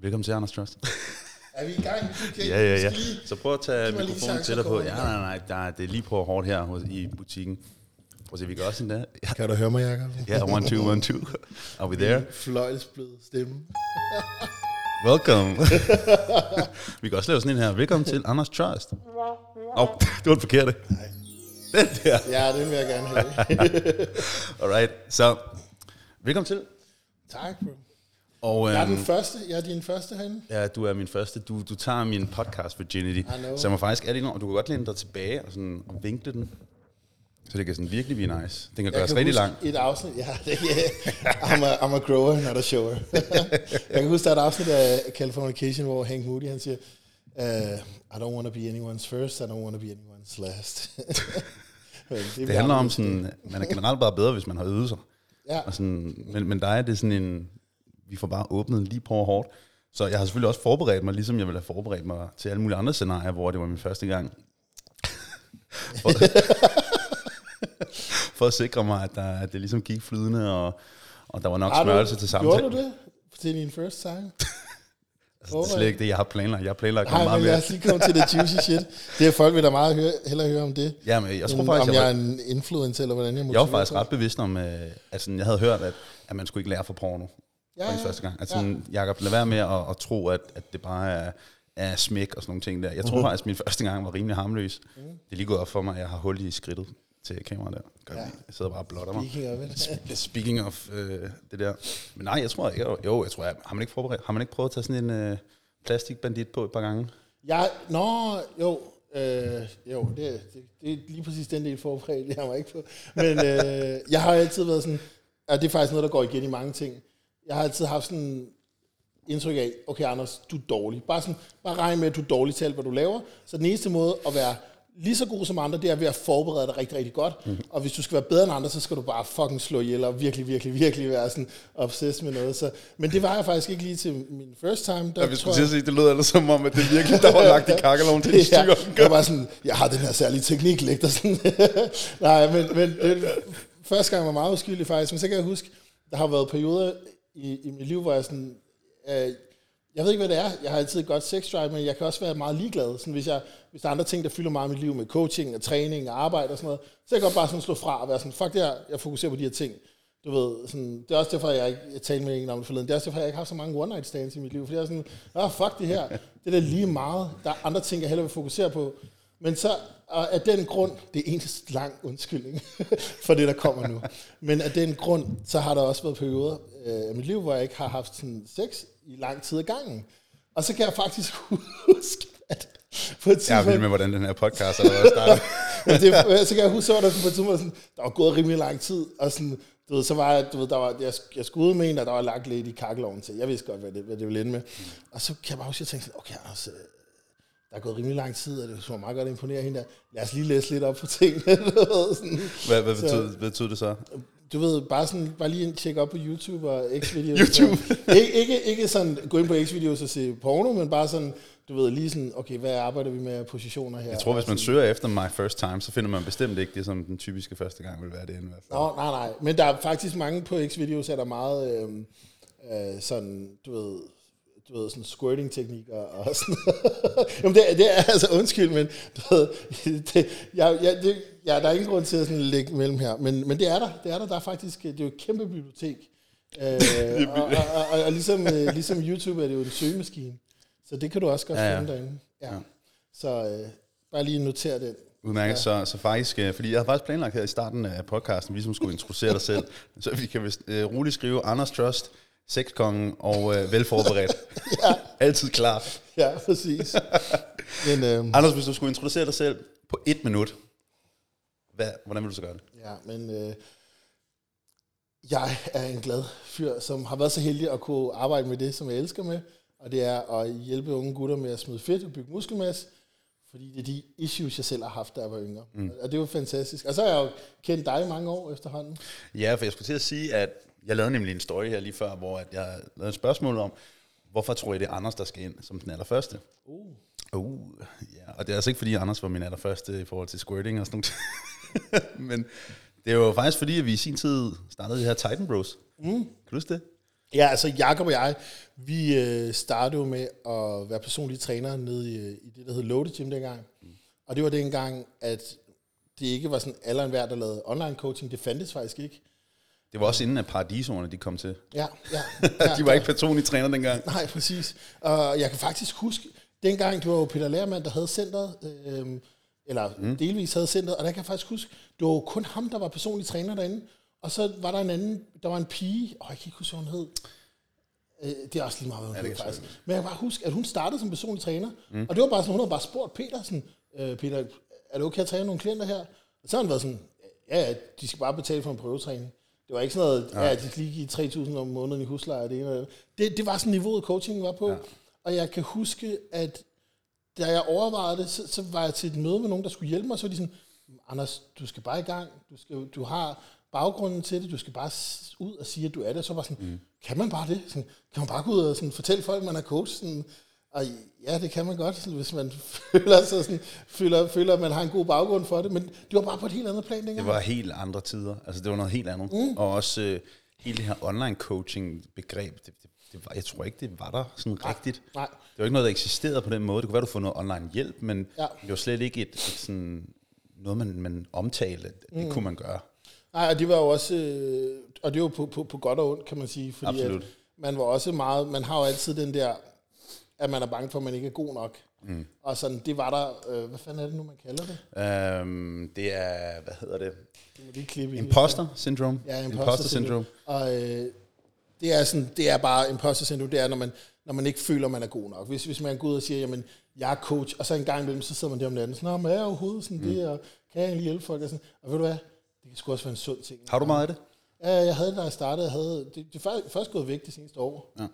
Velkommen til, Anders Trust. Er vi i gang? Okay. ja, ja, ja. Lige- Så prøv at tage mikrofonen til dig på. Ja, nej, nej, der, er- det er lige på hårdt her hos, i butikken. Prøv at se, vi gør også sådan der. Ja, Kan du høre mig, Jacob? yeah, one, two, one, two. Are we there? Fløjlsblød stemme. Welcome. vi kan også lave sådan en her. Velkommen til Anders Trust. Åh, oh, det var den forkerte. Nej. Den der. Ja, det vil jeg gerne have. Alright, så velkommen til. tak, bro. Og, Jeg er den øhm, første. Jeg er din første herinde. Ja, du er min første. Du, du tager min podcast Virginity. jeg må faktisk er det og du kan godt læne dig tilbage og, sådan, og vinkle den. Så det kan sådan virkelig blive nice. Den kan Jeg gøres kan rigtig lang. Et afsnit, ja, det, I'm, a, I'm a grower, not a shower. jeg kan huske, der er et afsnit af Californication, hvor Hank Moody, han siger, uh, I don't want to be anyone's first, I don't want to be anyone's last. Men Det handler om sådan, man er generelt bare bedre, hvis man har øvet sig. Ja, Og sådan, men, men dig er det sådan en, vi får bare åbnet lige på hårdt. Så jeg har selvfølgelig også forberedt mig, ligesom jeg ville have forberedt mig til alle mulige andre scenarier, hvor det var min første gang. For, for at sikre mig, at, der, at det ligesom gik flydende, og, og der var nok Har du- smørelse til samtalen. Gjorde du det til din first time? Altså, det er slet ikke det, jeg har planlagt. Jeg har planlagt Nej, meget men mere. os lige komme til det juicy shit. Det er folk vil da meget høre, hellere høre om det. Ja, men jeg tror end faktisk, om jeg, jeg er var, en influencer, eller hvordan jeg jeg var motiverer faktisk ret bevidst om, øh, at sådan, jeg havde hørt, at, at man skulle ikke lære fra porno. Ja, Ja, ja. første gang. Altså, sådan, Jacob, lad være med at, at tro, at, at det bare er, er smæk og sådan nogle ting der. Jeg tror Mhm. faktisk, at min første gang var rimelig harmløs. Det er lige gået op for mig, at jeg har hul i skridtet til kameraet der. Ja. ja. Jeg sidder bare og blotter mig. Speaking of. Speaking of øh, det der. Men nej, jeg tror, jeg, jo, jeg tror, jeg, har man ikke forberedt, har man ikke prøvet at tage sådan en øh, plastikbandit på et par gange? Jeg, nå, jo, øh, jo, det, det, det er lige præcis den del forberedt, jeg var ikke på. Men øh, jeg har altid været sådan, og det er faktisk noget, der går igen i mange ting. Jeg har altid haft sådan indtryk af, okay Anders, du er dårlig. Bare, sådan, bare regn med, at du er dårlig til alt, hvad du laver. Så den eneste måde at være lige så god som andre, det er ved at forberede dig rigtig, rigtig godt. Mm. Og hvis du skal være bedre end andre, så skal du bare fucking slå ihjel og virkelig, virkelig, virkelig være sådan obsessed med noget. Så, men det var jeg faktisk ikke lige til min first time. Der tror jeg- sige, det lød ellers som om, at det virkelig, der var lagt i kakkeloven til ja, jeg var bare sådan, jeg har den her særlige teknik, læg dig sådan. Nej, men, men det, første gang var meget uskyldig faktisk, men så kan jeg huske, der har været perioder i, i mit liv, hvor jeg sådan, øh, jeg ved ikke, hvad det er. Jeg har altid godt sex drive, men jeg kan også være meget ligeglad. Sådan, hvis, jeg, hvis der er andre ting, der fylder meget i mit liv med coaching og træning og arbejde og sådan noget, så kan jeg godt bare sådan slå fra og være sådan, fuck det her, jeg fokuserer på de her ting. Du ved, sådan, det er også derfor, jeg ikke jeg talte med en om det forleden. Det er også derfor, jeg ikke har så mange one night stands i mit liv. Fordi jeg er sådan, ah, fuck det her. Det er da lige meget. Der er andre ting, jeg hellere vil fokusere på. Men så og af den grund, det er en lang undskyldning for det, der kommer nu. Men af den grund, så har der også været perioder øh, af mit liv, hvor jeg ikke har haft sådan sex i lang tid ad gangen. Og så kan jeg faktisk huske, at på et Jeg er tidspunkt, vild med, hvordan den her podcast starter. men det, så kan jeg huske, så var der på et tidspunkt, sådan, der var gået rimelig lang tid, og sådan, du ved, så var jeg, du ved, der var, jeg, jeg skulle ud med en, og der var lagt lidt i kakkeloven til. Jeg vidste godt, hvad det, hvad det ville ende med. Og så kan jeg bare huske, at jeg tænkte sådan, okay, altså, der er gået rimelig lang tid, og det var meget godt imponere hende der. Lad os lige læse lidt op på tingene. sådan. Hvad, hvad, Så- betød, hvad betød det så? Du ved, bare, sådan, bare lige tjekke op på YouTube og X-videos. YouTube. ikke, ikke, ikke sådan gå ind på X-videos og se porno, men bare sådan, du ved, lige sådan, okay, hvad arbejder vi med af positioner her? Jeg tror, hvis man søger efter My First Time, så finder man bestemt ikke det, som den typiske første gang vil være det. Fald. Nå, nej, nej. Men der er faktisk mange på X-videos, er der meget øh, øh, sådan, du ved, du ved, sådan squirting-teknikker og sådan Jamen, det, det er altså undskyld, men du ved, det, jeg, jeg, det, ja, der er ingen grund til at sådan lægge mellem her, men, men det er der, det er der, der er faktisk, det er jo et kæmpe bibliotek. Øh, og, og, og, og ligesom, øh, ligesom YouTube er det jo en søgemaskine, så det kan du også godt Ja, ja, ja. finde derinde. Ja. Ja. Så øh, bare lige notere den. Udmærket, ja. så, så faktisk, øh, fordi jeg havde faktisk planlagt her i starten af podcasten, vi som skulle introducere dig selv, så vi kan vist øh, roligt skrive Anders Trust, sexkongen og øh, velforberedt. Ja. Altid klar. Ja, præcis. Men, øh, Anders, hvis du skulle introducere dig selv på et minut, hvad, hvordan vil du så gøre det? Ja, men øh, jeg er en glad fyr, som har været så heldig at kunne arbejde med det, som jeg elsker med, og det er at hjælpe unge gutter med at smide fedt og bygge muskelmasse, fordi det er de issues, jeg selv har haft, da jeg var yngre. Mm. Og det jo fantastisk. Og så har jeg jo kendt dig i mange år efterhånden. Ja, for jeg skulle til at sige, at jeg lavede nemlig en story her lige før, hvor at jeg lavede et spørgsmål om, hvorfor tror I, det er Anders, der skal ind som den allerførste? Uh. Uh, ja. Og det er altså ikke, fordi Anders var min allerførste i forhold til squirting og sådan noget. Men det er jo faktisk fordi, at vi i sin tid startede det her Titan Bros. Mm. Kan du huske det? Ja, altså Jakob og jeg, vi øh, startede jo med at være personlige trænere nede i, øh, i det, der hed Loaded Gym dengang. Mm. Og det var dengang, at det ikke var sådan alle en hver, der lavede online coaching. Det fandtes faktisk ikke. Det var også inden, at paradisordene de kom til. Ja, ja. ja de var ikke personlige træner dengang. Nej, præcis. Og jeg kan faktisk huske, dengang det var jo Peter Lærmand, der havde centret, øh, eller mm. delvis havde centret, og der kan jeg faktisk huske, det var jo kun ham, der var personlig træner derinde. Og så var der en anden, der var en pige, og jeg kan ikke huske, hvad hun hed. Øh, det er også lige meget, hvad hun ja, hed, faktisk. Men jeg kan bare huske, at hun startede som personlig træner, mm. og det var bare sådan, hun havde bare spurgt Peter, sådan, øh, Peter, er det okay at træne nogle klienter her? Og så har han været sådan, ja, de skal bare betale for en prøvetræning. Det var ikke sådan noget, ja, ja de skal lige give 3.000 om måneden i husleje. Det, ene det, det var sådan niveauet, coachingen var på. Ja. Og jeg kan huske, at da jeg overvejede det, så, så var jeg til et møde med nogen, der skulle hjælpe mig, så var de sådan, Anders, du skal bare i gang. Du, skal, du har baggrunden til det. Du skal bare ud og sige, at du er det. Så var sådan, mm. kan man bare det? Sådan, kan man bare gå ud og sådan, fortælle folk, at man er coach? Sådan, og ja, det kan man godt, hvis man føler, sig sådan, føler, føler, at man har en god baggrund for det. Men det var bare på et helt andet plan dengang. Det var helt andre tider. Altså, det var noget helt andet. Mm. Og også øh, hele det her online coaching begreb, det, det, det var, jeg tror ikke, det var der sådan nej, rigtigt. Nej. Det var ikke noget, der eksisterede på den måde. Det kunne være, du får noget online hjælp, men ja. det var slet ikke et, et sådan, noget, man, man omtalte. Det mm. kunne man gøre. Nej, og det var jo også, øh, og det var på, på, på godt og ondt, kan man sige. Fordi Absolut. At man var også meget, man har jo altid den der, at man er bange for, at man ikke er god nok. Mm. Og sådan, det var der, øh, hvad fanden er det nu, man kalder det? Um, det er, hvad hedder det? Det må lige klippe imposter syndrome. Ja, imposter, imposter syndrome. Og øh, det er, sådan, det er bare imposter syndrome, det er, når man, når man ikke føler, man er god nok. Hvis, hvis man går ud og siger, jamen, jeg er coach, og så en gang imellem, så sidder man der om natten, sådan, Nå, men jeg er overhovedet sådan mm. det, og kan jeg egentlig hjælpe folk? Og, sådan, og ved du hvad, det kan sgu også være en sund ting. Har du meget af det? Ja, jeg havde da jeg startede. Jeg havde, det, det er først gået væk det seneste år. Ja.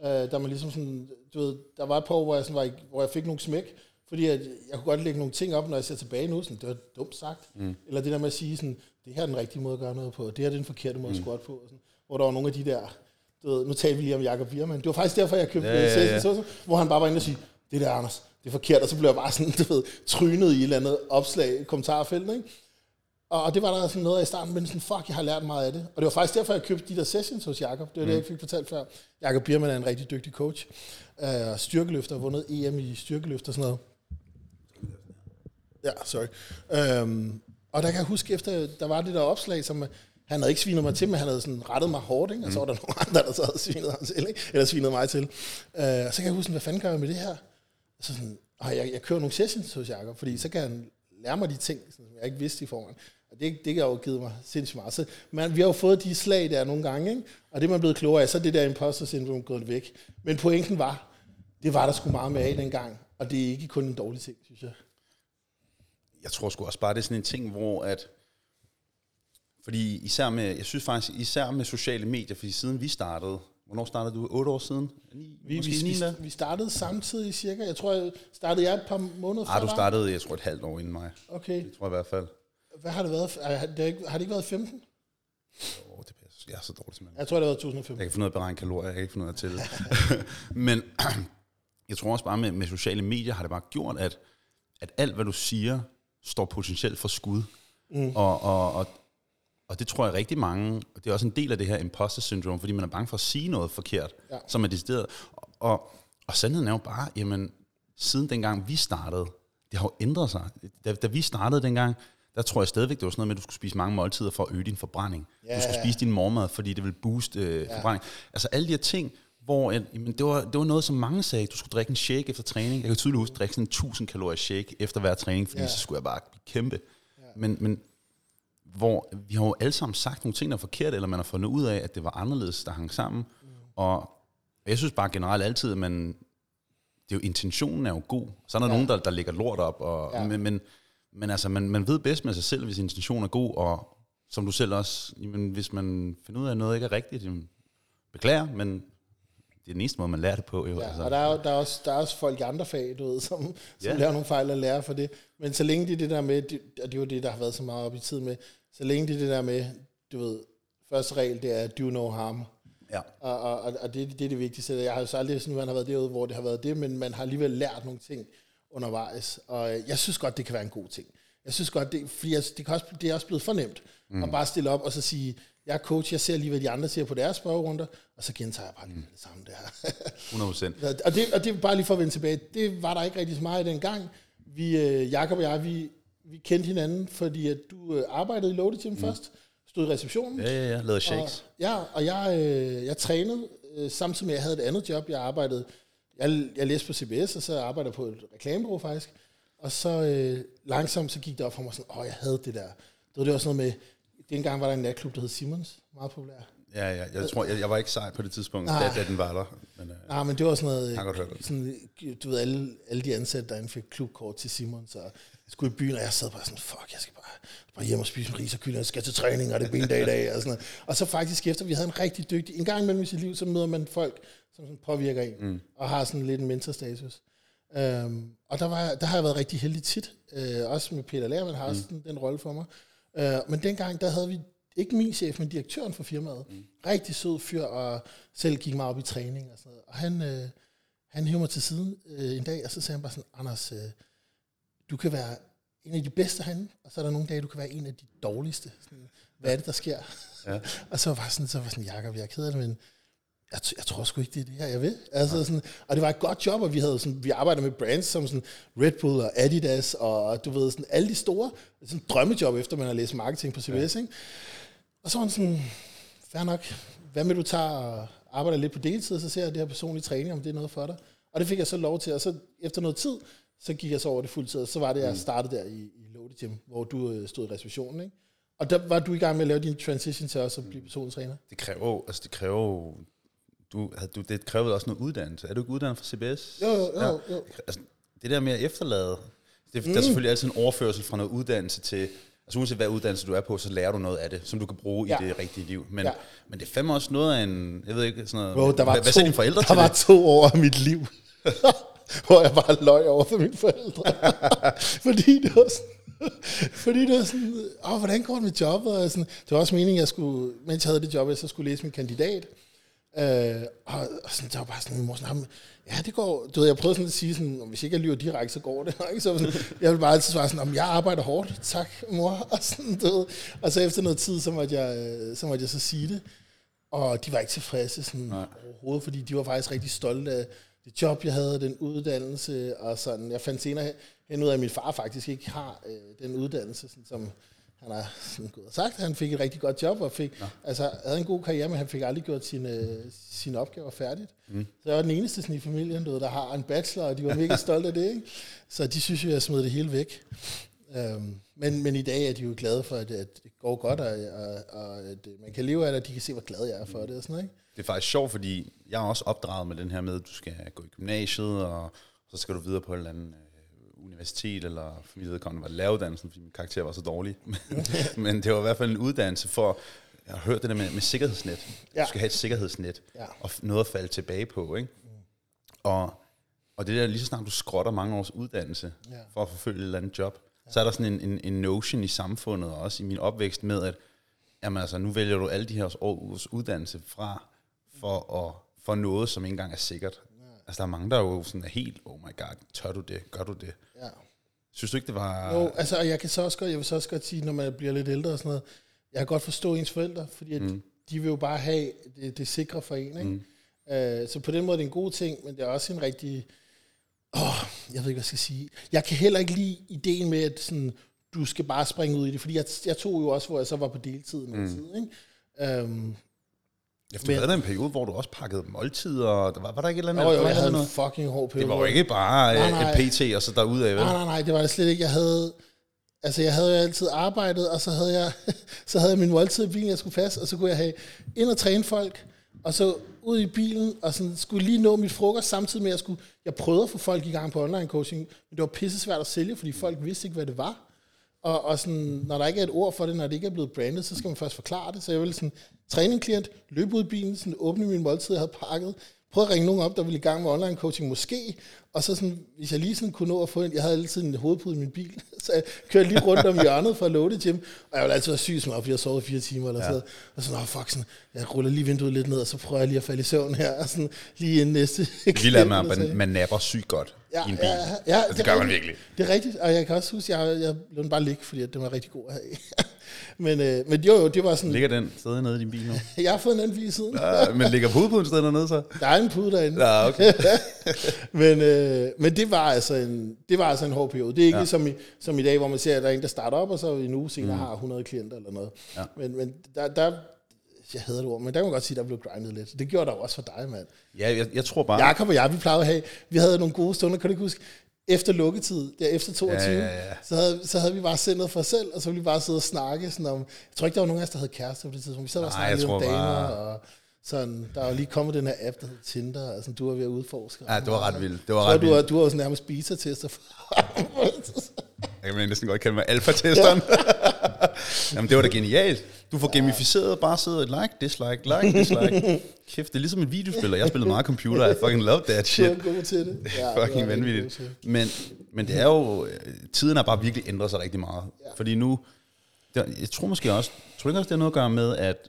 Uh, der, man ligesom sådan, du ved, der var et par år, hvor jeg, sådan var, hvor jeg fik nogle smæk, fordi jeg, jeg kunne godt lægge nogle ting op, når jeg ser tilbage nu. Sådan, det var dumt sagt. Mm. Eller det der med at sige, sådan, det her er den rigtige måde at gøre noget på, det her er den forkerte måde mm. at squat på. Sådan, hvor der var nogle af de der, du ved, nu taler vi lige om Jacob Biermann. Det var faktisk derfor, jeg købte ja, ja, ja. Session, hvor han bare var inde og sige, det der, Anders, det er forkert, og så blev jeg bare sådan, du ved, trynet i et eller andet opslag, kommentarfelt, ikke? Og det var der sådan noget af i starten, men sådan, fuck, jeg har lært meget af det. Og det var faktisk derfor, jeg købte de der sessions hos Jakob. Det var mm. det, jeg fik fortalt før. Jakob Biermann er en rigtig dygtig coach. Uh, styrkeløfter, vundet EM i styrkeløfter og sådan noget. Ja, sorry. Um, og der kan jeg huske, efter der var det der opslag, som han havde ikke svinet mig til, men han havde sådan rettet mig hårdt, ikke? og så var der mm. nogle andre, der så havde svinet ham til, ikke? eller svinet mig til. Uh, og så kan jeg huske, hvad fanden gør jeg med det her? Så sådan, og jeg, jeg kører nogle sessions hos Jacob, fordi så kan han lære mig de ting, som jeg ikke vidste i forvejen. Og det, det har jo givet mig sindssygt meget. Så man, vi har jo fået de slag der nogle gange, ikke? og det er man blevet klogere af, så er det der imposter syndrom gået væk. Men pointen var, det var der sgu meget med af dengang, og det er ikke kun en dårlig ting, synes jeg. Jeg tror sgu også bare, det er sådan en ting, hvor at, fordi især med, jeg synes faktisk, især med sociale medier, fordi siden vi startede, Hvornår startede du? 8 år siden? 9, vi, vi, vi, vi startede samtidig cirka. Jeg tror, jeg startede jeg et par måneder før. Ah, du startede, jeg tror, et halvt år inden mig. Okay. Det tror jeg i hvert fald. Hvad har det været? Har det ikke, har det ikke været 15? Oh, det passer. Jeg er så dårlig simpelthen. Jeg tror, det har været 2015. Jeg kan finde ud af at beregne kalorier, jeg kan ikke finde ud af at tælle. Men jeg tror også bare med, med sociale medier har det bare gjort, at, at alt, hvad du siger, står potentielt for skud. Mm. Og, og, og, og det tror jeg rigtig mange, og det er også en del af det her imposter syndrome, fordi man er bange for at sige noget forkert, ja. som er decideret. Og, og, og sandheden er jo bare, jamen, siden dengang vi startede, det har jo ændret sig. Da, da vi startede dengang, der tror jeg stadigvæk, det var sådan noget med, at du skulle spise mange måltider for at øge din forbrænding. Ja, du skulle spise din mormad, fordi det vil booste øh, ja. forbrænding. Altså alle de her ting, hvor at, jamen, det, var, det var noget, som mange sagde, du skulle drikke en shake efter træning. Jeg kan tydeligt huske, at drikke sådan en 1000 kalorier shake efter hver træning, fordi ja. så skulle jeg bare kæmpe. Ja. Men, men hvor vi har jo alle sammen sagt nogle ting, der er forkert, eller man har fundet ud af, at det var anderledes, der hang sammen. Mm. Og jeg synes bare generelt altid, at man, det er jo, intentionen er jo god. Så er der ja. nogen, der, der lægger lort op, og, ja. men, men men altså, man, man ved bedst med sig selv, hvis intentionen er god, og som du selv også, jamen, hvis man finder ud af, at noget ikke er rigtigt, jamen, beklager, men det er den eneste måde, man lærer det på. Jo, ja, altså. og der er, der, er også, der er også folk i andre fag, du ved, som, som ja. laver nogle fejl og lærer for det. Men så længe det er det der med, og det er jo det, der har været så meget op i tid med, så længe det er det der med, du ved, første regel, det er do no harm. Ja. Og, og, og det, det er det vigtigste. Jeg har jo så aldrig sådan, man har været derude, hvor det har været det, men man har alligevel lært nogle ting undervejs. Og øh, jeg synes godt, det kan være en god ting. Jeg synes godt, det, fordi jeg, det, kan også, det er også blevet fornemt mm. at bare stille op og så sige, jeg er coach, jeg ser lige, hvad de andre siger på deres spørgerunder, og så gentager jeg bare lige det samme der. 100 procent. og, det, og det er bare lige for at vende tilbage, det var der ikke rigtig så meget i den gang. Vi, øh, Jakob og jeg, vi, vi kendte hinanden, fordi at du øh, arbejdede i Loaded Gym mm. først, stod i receptionen. Ja, ja, ja, lavede shakes. Og, ja, og jeg, jeg trænede, samtidig med, at jeg havde et andet job. Jeg arbejdede, jeg, jeg læste på CBS, og så arbejdede på et reklamebureau faktisk. Og så øh, langsomt så gik det op for mig sådan, åh, jeg havde det der. Det var det også noget med, dengang var der en natklub, der hed Simons, meget populær. Ja, ja, jeg tror, jeg, jeg var ikke sej på det tidspunkt, da, da den var der. Men, øh, Nej, men det var sådan noget, jeg godt sådan, du ved, alle, alle de ansatte derinde fik klubkort til Simons, og skulle i byen, og jeg sad bare sådan, fuck, jeg skal bare, bare hjem og spise en ris og kylling, jeg skal til træning, og det er bendag i dag, og sådan noget. Og så faktisk efter, vi havde en rigtig dygtig, en gang imellem i sit liv, så møder man folk, som sådan påvirker en, mm. og har sådan lidt en mentorstatus. Um, og der, var, der har jeg været rigtig heldig tit, uh, også med Peter Lærman har også mm. den rolle for mig. Uh, men dengang, der havde vi ikke min chef, men direktøren for firmaet. Mm. Rigtig sød fyr, og selv gik meget op i træning og sådan noget. Og han, øh, han hævde mig til siden øh, en dag, og så sagde han bare sådan, Anders, øh, du kan være en af de bedste herinde, og så er der nogle dage, du kan være en af de dårligste. Sådan, hvad er det, der sker? Ja. og så var sådan, så var sådan, Jacob, jeg er ked af det, men jeg, jeg tror sgu ikke, det er det her, jeg vil. Altså, sådan, og det var et godt job, og vi havde sådan, vi arbejdede med brands som sådan Red Bull og Adidas, og du ved, sådan alle de store sådan drømmejob, efter man har læst marketing på CBS, ja. ikke? Og så var han sådan, fair nok, hvad med du tager og arbejder lidt på deltid, og så ser jeg det her personlige træning, om det er noget for dig. Og det fik jeg så lov til, og så efter noget tid, så gik jeg så over det fuldtid, og så var det, jeg mm. startede der i, i Loaded Gym, hvor du øh, stod i reservationen, ikke? Og der var du i gang med at lave din transition til også at blive personlig træner? Det kræver altså det kræver du, du, det kræver også noget uddannelse. Er du ikke uddannet fra CBS? Jo, jo, jo. Ja. jo. Altså, det der med at efterlade, det, mm. der er selvfølgelig altid en overførsel fra noget uddannelse til, Altså uanset hvad uddannelse du er på, så lærer du noget af det, som du kan bruge ja. i det rigtige liv. Men, ja. men det er fandme også noget af en, jeg ved ikke, sådan noget, Bro, der var hvad, to, hvad dine forældre der til var det? to år af mit liv, hvor jeg bare løg over for mine forældre. fordi det var sådan, fordi det var sådan, åh, hvordan går det med jobbet? Og sådan, det var også meningen, at jeg skulle, mens jeg havde det job, så skulle læse min kandidat. Øh, og, og sådan, der var bare sådan, mor sådan, ja, det går, du ved, jeg prøvede sådan at sige sådan, hvis ikke jeg lyver direkte, så går det. Ikke? Så sådan, jeg vil bare altid svare sådan, om jeg arbejder hårdt, tak mor. Og, sådan, du ved. og så efter noget tid, så måtte, jeg, så måtte jeg så sige det. Og de var ikke tilfredse sådan, Nej. overhovedet, fordi de var faktisk rigtig stolte af det job, jeg havde, den uddannelse, og sådan. Jeg fandt senere hen ud af, at min far faktisk ikke har øh, den uddannelse, sådan, som han har sådan gået og sagt, at han fik et rigtig godt job, og fik, altså, havde en god karriere, men han fik aldrig gjort sine, sine opgaver færdigt. Mm. Så jeg var den eneste sådan, i familien, du ved, der har en bachelor, og de var mega stolte af det. Ikke? Så de synes jo, jeg smed det hele væk. Um, men, men i dag er de jo glade for, at, at det går godt, og, og, og at man kan leve af det, og de kan se, hvor glad jeg er for det. Og sådan, ikke? Det er faktisk sjovt, fordi jeg er også opdraget med den her med, at du skal gå i gymnasiet, og så skal du videre på en eller anden universitet, eller for mit vedkommende var læreruddannelsen, fordi min karakter var så dårlig. Men det var i hvert fald en uddannelse for, jeg har hørt det der med, med sikkerhedsnet. Ja. Du skal have et sikkerhedsnet, ja. og noget at falde tilbage på. Ikke? Mm. Og, og det der, lige så snart du skrotter mange års uddannelse, ja. for at forfølge et eller andet job, ja. så er der sådan en, en, en notion i samfundet, og også i min opvækst med, at jamen altså, nu vælger du alle de her års uddannelse fra, for, at, for noget, som ikke engang er sikkert. Altså, der er mange, der er jo sådan er helt, oh my god, tør du det? Gør du det? Ja. Synes du ikke, det var... Jo, altså, og jeg kan så også godt, jeg vil så også godt sige, når man bliver lidt ældre og sådan noget, jeg kan godt forstå ens forældre, fordi at mm. de vil jo bare have det, det sikre for en, ikke? Mm. Uh, så på den måde er det en god ting, men det er også en rigtig... Oh, jeg ved ikke, hvad jeg skal sige. Jeg kan heller ikke lide ideen med, at sådan, du skal bare springe ud i det, fordi jeg, jeg tog jo også, hvor jeg så var på deltid med mm. tid, ikke? Um, Ja, du havde en periode, hvor du også pakkede måltider, og der var, var der ikke et eller andet? Jo, jo, jeg havde noget? en fucking hård periode. Det var jo ikke bare nej, nej. et PT, og så derudad, vel? Nej, nej, nej, det var det slet ikke. Jeg havde, altså jeg havde jo altid arbejdet, og så havde jeg, så havde jeg min måltid i bilen, jeg skulle passe, og så kunne jeg have ind og træne folk, og så ud i bilen, og sådan skulle lige nå mit frokost, samtidig med, at jeg skulle, jeg prøvede at få folk i gang på online coaching, men det var pisse svært at sælge, fordi folk vidste ikke, hvad det var. Og, og sådan, når der ikke er et ord for det, når det ikke er blevet brandet, så skal man først forklare det. Så jeg ville sådan, træningklient, løbe ud i bilen, sådan, åbne min måltid, jeg havde pakket, prøve at ringe nogen op, der ville i gang med online coaching måske, og så sådan, hvis jeg lige sådan kunne nå at få en, jeg havde altid en hovedpude i min bil, så jeg kørte lige rundt om hjørnet fra Loaded Gym, og jeg ville altid være syg som op, fordi jeg sovet fire timer eller ja. sådan og sådan, oh, fuck, sådan, jeg ruller lige vinduet lidt ned, og så prøver jeg lige at falde i søvn her, og sådan, lige inden næste. Det vildt er, at man, man napper sygt godt. Ja, i en bil. ja, ja, Altså, det gør man rigtigt. virkelig. Det er rigtigt, og jeg kan også huske, at jeg, jeg lod den bare ligge, fordi den var rigtig god at have. men, øh, men jo, jo, det var sådan, Ligger den stadig nede i din bil nu? jeg har fået en anden bil siden. Ja, men ligger hovedpuden stadig dernede så? Der er en pude derinde. Ja, okay. men, øh, men det var altså en, det var altså en hård periode. Det er ikke Ja. som, i, som i dag, hvor man ser, at der er en, der starter op, og så i en uge senere mm. har 100 klienter eller noget. Ja. Men, men der, der, jeg hader det ord, men der kan man godt sige, at der blev grindet lidt. Det gjorde der jo også for dig, mand. Ja, jeg, jeg tror bare... Jakob og jeg, vi plejede at have, vi havde nogle gode stunder, kan du ikke huske? Efter lukketid, der efter 22, Ja, ja, ja. Så, havde, så havde vi bare sendet for os selv, og så ville vi bare sidde og snakke. Sådan om, jeg tror ikke, der var nogen af os, der havde kæreste på det tidspunkt. Vi sad og snakkede lidt om damer, bare- og sådan, der var lige kommet den her app, der hedder Tinder, og sådan, du var ved at udforske. Ja, det var ret vildt. Det var ret du, var, vildt. du var jo sådan nærmest beta-tester. Jeg kan næsten godt kalde mig alfa-testeren. Jamen, det var da genialt. Du får gamificeret, bare sidde like, dislike, like, dislike. Kæft, det er ligesom et videospil, og jeg spillede meget computer, I fucking love that Du shit. var god til det. Ja, det fucking god vanvittigt. Men, men det er jo, øh, tiden har bare virkelig ændret sig rigtig meget. Ja. Fordi nu, der, jeg tror måske også, tror du ikke også, det har noget at gøre med, at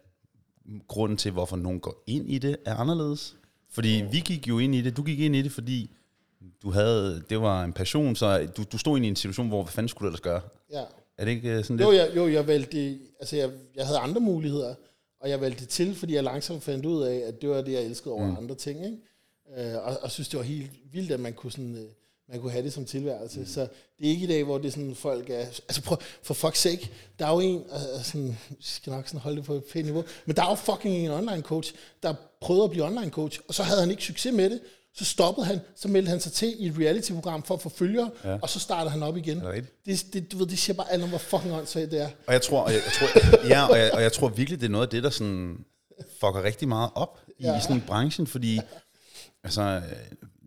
grunden til, hvorfor nogen går ind i det, er anderledes? Fordi vi gik jo ind i det, du gik ind i det, fordi du havde, det var en passion, så du, du stod ind i en situation, hvor, hvad fanden skulle du ellers gøre? Ja. Er det ikke øh, sådan lidt? Jo, jeg, jo, jeg valgte, altså jeg, jeg havde andre muligheder, og jeg valgte det til, fordi jeg langsomt fandt ud af, at det var det, jeg elskede over mm. andre ting, ikke? Øh, og, og synes, det var helt vildt, at man kunne, sådan, øh, man kunne have det som tilværelse. Mm. Så det er ikke i dag, hvor det er sådan, folk er... Altså prøv, for fuck's sake, der er jo en, øh, sådan, skal nok sådan holde det på et pænt niveau, men der er jo fucking en online coach, der prøvede at blive online coach, og så havde han ikke succes med det, så stoppede han, så meldte han sig til i et reality-program for at få følgere, ja. og så startede han op igen. Det? Det, det, du ved, det siger bare alt om, hvor fucking åndssvagt det er. Og jeg tror, og jeg, jeg tror, ja, og jeg, og jeg tror virkelig, det er noget af det, der sådan fucker rigtig meget op i Ja. sådan branchen, fordi, altså,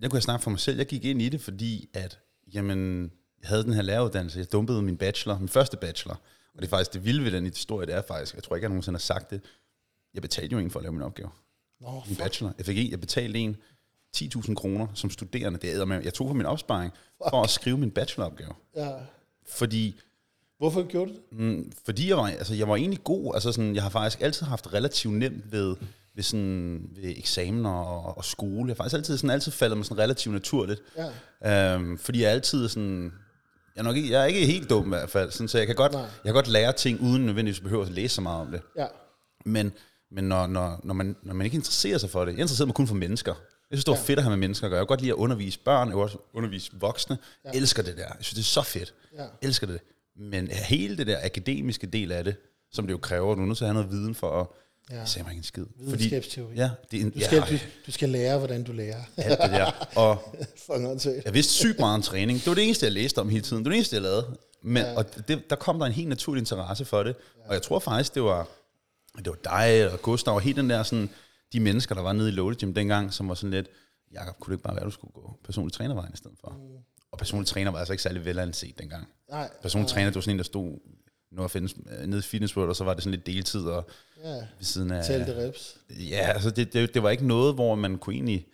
jeg kunne snakke for mig selv, jeg gik ind i det, fordi at, jamen, jeg havde den her læreruddannelse, jeg dumpede min bachelor, min første bachelor, og det er faktisk det vilde ved den historie, det er faktisk, jeg tror ikke, jeg nogensinde har sagt det, jeg betalte jo en for at lave min opgave, Nå, min fuck. bachelor. Jeg fik en, jeg betalte en 10.000 kroner som studerende, det er med, jeg tog fra min opsparing, for at skrive min bacheloropgave. Ja. Fordi Hvorfor gjorde du det? Mm, fordi jeg var, altså, jeg var egentlig god. Altså, sådan, jeg har faktisk altid haft relativt nemt ved, ved, sådan, ved eksamener og, og skole. Jeg har faktisk altid, sådan, altid faldet mig sådan relativt naturligt. Ja. Øhm, fordi jeg altid sådan... Jeg er, nok ikke, jeg er ikke helt dum i hvert fald, sådan, så jeg kan, godt, Nej. jeg kan godt lære ting, uden nødvendigvis behøve at læse så meget om det. Ja. Men, men når, når, når, man, når man ikke interesserer sig for det, jeg interesserer mig kun for mennesker. Jeg synes, det var fedt at have med mennesker at gøre. Jeg kan godt lide at undervise børn, jeg også undervise voksne. Jeg elsker det der. Jeg synes, det er så fedt. Ja. Jeg elsker det. Men hele det der akademiske del af det, som det jo kræver, du er nødt til at have noget viden for at... Ja. Jeg mig ikke en skid. Videnskabsteori. ja, det er en, Du skal, ja, du, du skal lære, hvordan du lærer. alt det der. Og jeg vidste sygt meget om træning. Det var det eneste, jeg læste om hele tiden. Det var det eneste, jeg lavede. Men, ja. og det, der kom der en helt naturlig interesse for det. Ja. Og jeg tror faktisk, det var, det var dig og Gustav og hele den der sådan, de mennesker, der var nede i Loaded Gym dengang, som var sådan lidt, Jakob, kunne det ikke bare være, at du skulle gå personlig trænervejen i stedet for? Mm. Og personlig træner var altså ikke særlig velanset dengang. Nej. Personlig træner, det var sådan en, der stod nu findes, nede i Fitness World, og så var det sådan lidt deltid og Ja. ved siden af... Talte reps. Ja, altså det, det, det var ikke noget, hvor man kunne egentlig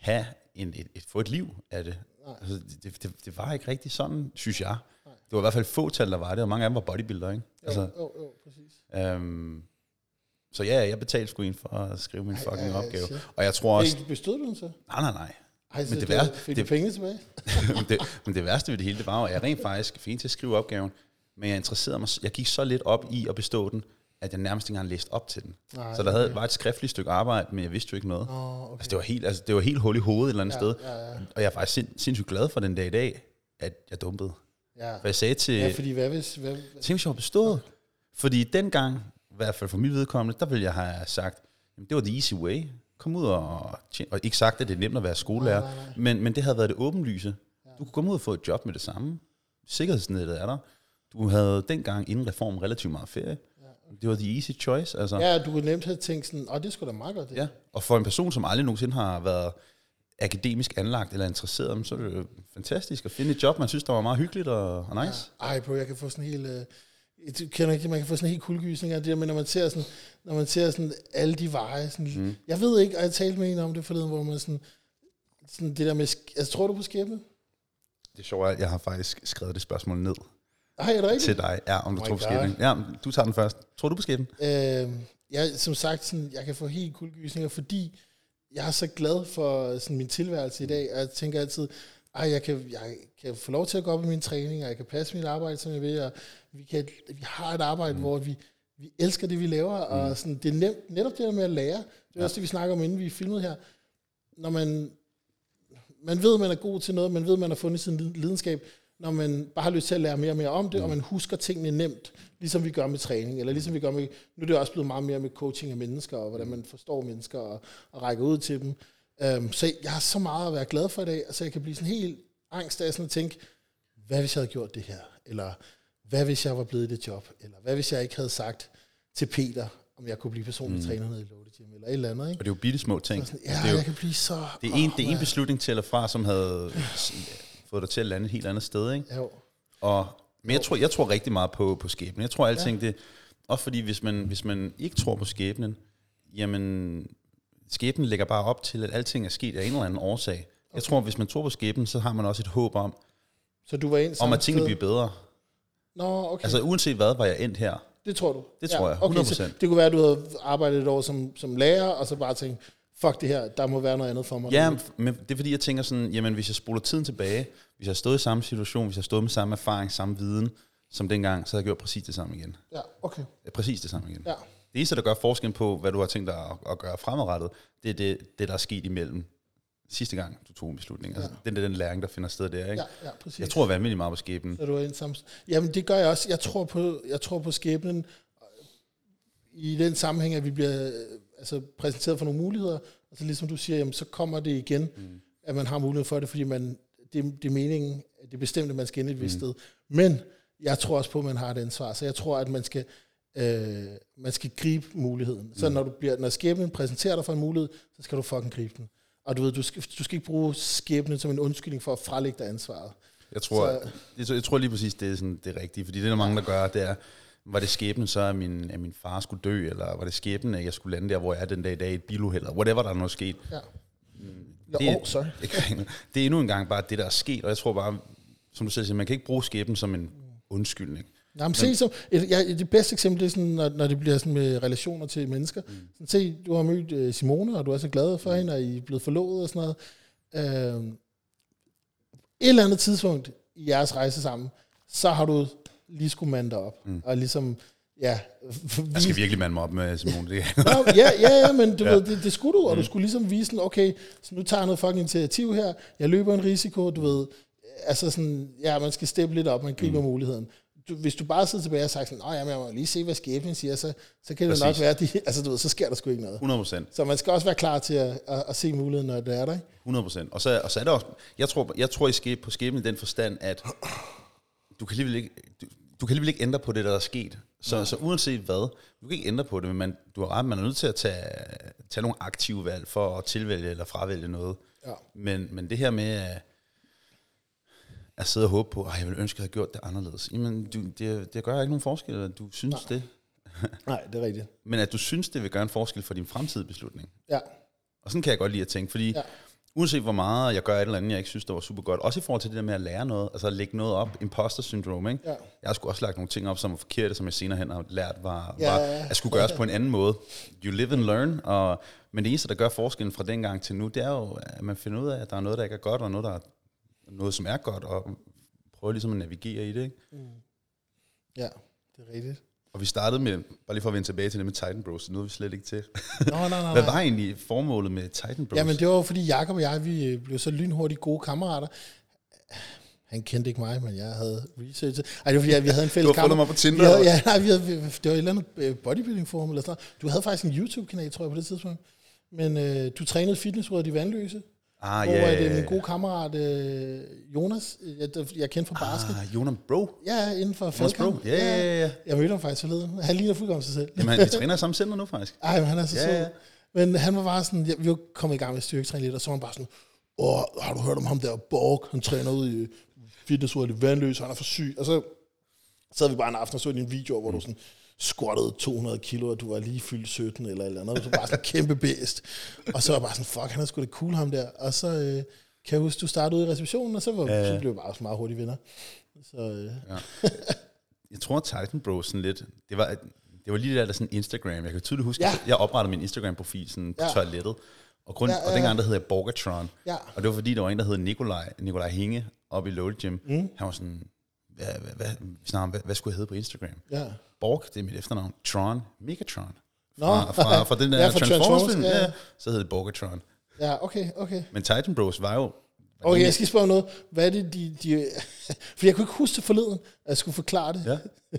have en, et, et, få et liv af det. Altså, det, det, det var ikke rigtig sådan, synes jeg. Det var i hvert fald få tal, der var det, og mange af dem var bodybuilder, ikke? Altså, Jo, jo, jo, præcis. øhm, så ja, jeg betalte sgu en for at skrive min fucking ej, opgave. shit. Og jeg tror også... Bestod du den så? Nej, nej, nej. Ej, så det det værste- fik det- du penge tilbage? men, det, men det værste ved det hele, det var at jeg rent faktisk fik til at skrive opgaven, men jeg interesserede mig, jeg gik så lidt op i at bestå den, at jeg nærmest ikke engang læste op til den. Nej, så der havde, var et skriftligt stykke arbejde, men jeg vidste jo ikke noget. Åh, okay. Altså, det var helt, altså, det var helt hul i hovedet et eller andet Ja, sted. ja, ja. Og jeg er faktisk sind, sindssygt glad for den dag i dag, at jeg dumpede. Ja. For jeg sagde til, ja, fordi hvad hvis... Hvad, tænk, hvis jeg var bestået. Fordi dengang, hvert fald for mit vedkommende, der ville jeg have sagt, jamen, det var the easy way. Kom ud og tjene. Og ikke sagt, at det er nemt at være skolelærer, Nej, nej, nej. Men, men det havde været det åbenlyse. Du kunne komme ud og få et job med det samme. Sikkerhedsnettet er der. Du havde dengang inden reformen relativt meget ferie. Det var the easy choice. Altså. ja, du kunne nemt have tænkt sådan, åh, det skulle da meget godt. Det. Ja, og for en person, som aldrig nogensinde har været akademisk anlagt eller interesseret, så er det jo fantastisk at finde et job, man synes, der var meget hyggeligt og, og nice. Ej, bro, jeg kan få sådan helt... Øh, du kender ikke, man kan få sådan helt kuldegysning af det der, men når man ser sådan, når man ser sådan alle de veje, sådan, mm. jeg ved ikke, og jeg talte med en om det forleden, hvor man sådan, sådan det der med, altså tror du på skæbne? Det er sjovt, at jeg har faktisk skrevet det spørgsmål ned Ej, er det rigtigt? til dig. Ja, om du Oh tror på God. skæbnen. Ja, du tager den først. Tror du på skæbnen? Øh, jeg, som sagt, sådan, jeg kan få helt kuldegysninger, fordi jeg er så glad for sådan, min tilværelse i dag, og jeg tænker altid, ej, jeg kan, jeg kan få lov til at gå op i min træning, og jeg kan passe mit arbejde, som jeg vil, og vi, kan, vi har et arbejde, mm. hvor vi, vi elsker det, vi laver, mm. og sådan, det er nemt, netop det der med at lære. Det er ja. også det, vi snakker om, inden vi filmede her. Når man, man ved, man er god til noget, man ved, man har fundet sin lidenskab, når man bare har lyst til at lære mere og mere om det, mm. og man husker tingene nemt, ligesom vi gør med træning, eller ligesom vi gør med, nu er det også blevet meget mere med coaching af mennesker, og hvordan man forstår mennesker, og, og rækker ud til dem. Um, så jeg har så meget at være glad for i dag, så jeg kan blive sådan helt angst af sådan at tænke, hvad hvis jeg havde gjort det her? Eller hvad hvis jeg var blevet i det job? Eller hvad hvis jeg ikke havde sagt til Peter, om jeg kunne blive personlig mm. træner nede i Lotte Gym, eller et eller andet. Ikke? Og det er jo bitte små ting. Sådan, ja, altså, det er jo, jeg kan blive så... Det er en, det er en beslutning til eller fra, som havde fået dig til at lande et helt andet sted. Ikke? Jo. Og, men jeg tror, jeg tror rigtig meget på, på skæbnen. Jeg tror alting ja. det... Også fordi, hvis man, hvis man ikke tror på skæbnen, jamen, skæbnen lægger bare op til, at alting er sket af en eller anden årsag. Okay. Jeg tror, hvis man tror på skæbnen, så har man også et håb om, så du var ind om at tingene bliver bedre. Nå, okay. Altså uanset hvad, var jeg endt her. Det tror du? Det tror ja, jeg, 100%. Okay, så det kunne være, at du havde arbejdet et år som, som lærer, og så bare tænkt, fuck det her, der må være noget andet for mig. Ja, men det er fordi, jeg tænker sådan, jamen hvis jeg spoler tiden tilbage, hvis jeg stået i samme situation, hvis jeg stod med samme erfaring, samme viden, som dengang, så havde jeg gjort præcis det samme igen. Ja, okay. Præcis det samme igen. Ja. Det eneste, der gør forskel på, hvad du har tænkt dig at, at gøre fremadrettet, det er det, det, der er sket imellem sidste gang, du tog en beslutning. Altså, ja. den er den læring, der finder sted der. Ikke? Ja, ja, præcis. Jeg tror vanvittigt meget på skæbnen. Så du er en sammen. Jamen, det gør jeg også. Jeg tror på, jeg tror på skæbnen i den sammenhæng, at vi bliver altså, præsenteret for nogle muligheder, og så ligesom du siger, jamen, så kommer det igen, mm. at man har mulighed for det, fordi man, det, det er meningen, det er bestemt, at man skal ind et vist mm. sted. Men jeg tror også på, at man har et ansvar, så jeg tror, at man skal, øh, man skal gribe muligheden. Så mm. når, du bliver, når skæbnen præsenterer dig for en mulighed, så skal du fucking gribe den. Og du ved, du skal, du skal ikke bruge skæbnen som en undskyldning for at frelægge dig ansvaret. Jeg tror, så, jeg, jeg tror lige præcis, det er sådan, det er rigtigt, fordi det er der mange, der gør, det er, var det skæbnen så, at min, at min far skulle dø, eller var det skæbnen, at jeg skulle lande der, hvor jeg er den dag i dag, et biluheld, eller whatever, der er noget sket. Ja. Det, er, oh, sorry. det, det er endnu engang bare det, der er sket, og jeg tror bare, som du selv siger, man kan ikke bruge skæbnen som en undskyldning. Jamen, se, så, et, ja, det bedste eksempel det er, sådan, når, når det bliver sådan med relationer til mennesker. Mm. Sådan, se, du har mødt uh, Simone, og du er så glad for mm. hende, og I er blevet forlovet og sådan noget. Uh, et eller andet tidspunkt i jeres rejse sammen, så har du lige skulle mande op. Mm. Og ligesom, ja... Jeg skal virkelig mande mig op med Simone. Det. Nå, ja, ja, ja, men du ja. ved, det, det skulle du, og mm. du skulle ligesom vise sådan, okay, så nu tager jeg noget fucking initiativ her, jeg løber en risiko, du ved, altså sådan, ja, man skal steppe lidt op, man griber mm. muligheden du, hvis du bare sidder tilbage og sagt sådan, nej, jeg må lige se, hvad skæbnen siger, så, så kan det Præcis. nok være, de, altså du ved, så sker der sgu ikke noget. 100%. Så man skal også være klar til at, at, at se muligheden, når det er der, ikke? 100%. Og så, og så er det også, jeg tror, jeg tror I skæb, på skæbnen i den forstand, at du kan alligevel ikke, du, du kan alligevel ikke ændre på det, der er sket. Så, så uanset hvad, du kan ikke ændre på det, men man, du har ret, man er nødt til at tage, tage nogle aktive valg for at tilvælge eller fravælge noget. Ja. Men, men det her med, at at sidde og håbe på, at jeg ville ønske, at jeg havde gjort det anderledes. Jamen, du, det, det gør ikke nogen forskel, at du synes Nej. det. Nej, det er rigtigt. Men at du synes, det vil gøre en forskel for din fremtidige beslutning. Ja. Og sådan kan jeg godt lide at tænke, fordi ja. uanset hvor meget jeg gør et eller andet, jeg ikke synes, det var super godt, også i forhold til det der med at lære noget, altså at lægge noget op, imposter syndrome, ikke? Ja. Jeg har sgu også lagt nogle ting op, som var forkerte, som jeg senere hen har lært, var, ja, var at skulle gøres på en anden måde. You live and learn, og, men det eneste, der gør forskellen fra dengang til nu, det er jo, at man finder ud af, at der er noget, der ikke er godt, og noget, der er noget, som er godt, og prøve ligesom at navigere i det. Ikke? Mm. Ja, det er rigtigt. Og vi startede med, bare lige for at vende tilbage til det med Titan Bros, så nu er vi slet ikke til. Nå, nej, nej, Hvad var egentlig formålet med Titan Bros? Jamen det var fordi Jakob og jeg, vi blev så lynhurtigt gode kammerater. Han kendte ikke mig, men jeg havde researchet. Ej, det var fordi, vi havde en fælles Du har fundet mig på Tinder? Havde, ja, nej, vi havde, det var et eller andet øh, bodybuilding forum eller sådan Du havde faktisk en YouTube-kanal, tror jeg, på det tidspunkt. Men øh, du trænede fitnessrådet i Vandløse. Ah, hvor ja, er det min gode kammerat øh, Jonas, jeg, jeg kendte fra basket. Ah, Jonas Bro? Ja, inden for Jonas Bro, ja, ja, ja. Jeg mødte ham faktisk forleden. Han ligner fuldkommen sig selv. Jamen, vi træner samme center nu faktisk. Ej, men han er så ja, sød. Ja. Men han var bare sådan, ja, vi var kommet i gang med styrketræning lidt, og så var han bare sådan, åh, har du hørt om ham der Borg? Han træner ud i fitnessrådet i Vandløs, han er for syg. Og så sad vi bare en aften og så en video, hvor mm. du sådan, squattede 200 kilo, og du var lige fyldt 17 eller eller andet. Du var bare sådan en kæmpe bedst. Og så var jeg bare sådan, fuck, han er sgu da cool ham der. Og så øh, kan jeg huske, du startede ud i receptionen, og så, var, ja. så blev vi bare meget hurtigt vinder. Så, øh. ja. Jeg tror, at Titan Bros sådan lidt, det var, det var lige der, der sådan Instagram. Jeg kan tydeligt huske, ja. jeg oprettede min Instagram-profil sådan på ja. toilettet. Og, grund, Ja, ja, ja, og dengang der hed jeg Borgatron. Ja. Og det var fordi, der var en, der hed Nikolaj, Nikolaj Hinge, oppe i Loaded Gym. Mm. Han var sådan, hvad, hvad, hvad, om, hvad, hvad skulle jeg hedde på Instagram? Ja. Borg, det er mit efternavn. Tron, Megatron. Nå. Fra, fra, fra den der Ja, ja, fra Transformers ja. ja. så hed det Borgatron. Ja, okay, okay. Men Titan Bros var jo... Okay, jeg skal spørge noget. Hvad er det, de... de for jeg kunne ikke huske det forleden, at jeg skulle forklare det. Ja.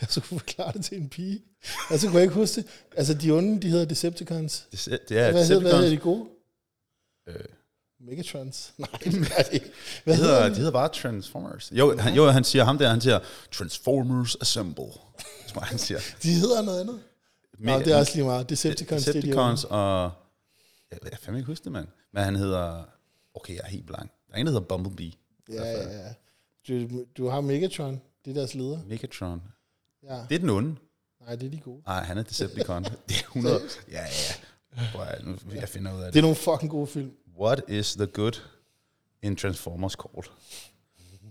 Jeg skulle forklare det til en pige. Og så kunne jeg ikke huske det. Altså, de onde, de hedder Decepticons. Det, det er hvad, hedder, hvad hedder Decepticons. de gode? Øh, Megatrons? Nej, det er det. Hvad Det hedder hedder, de? de hedder bare Transformers. Jo, han, jo, han siger ham der, han siger Transformers Assemble. Tror han siger. De hedder noget andet. Nå, det er også lige meget. Decepticons, Decepticons og... Jeg, jeg fandme ikke huske det, mand. Men han hedder... Okay, jeg er helt blank. Der er en, der hedder Bumblebee. Ja, ja, ja. Du, du har Megatron. Det er deres leder. Megatron. Ja. Det er den onde. Nej, det er de gode. Nej, han er Decepticon. det er 100... Ja, ja, ja. Prøv nu, jeg finder ud af Det det. er nogle fucking gode film. What is the good in Transformers called?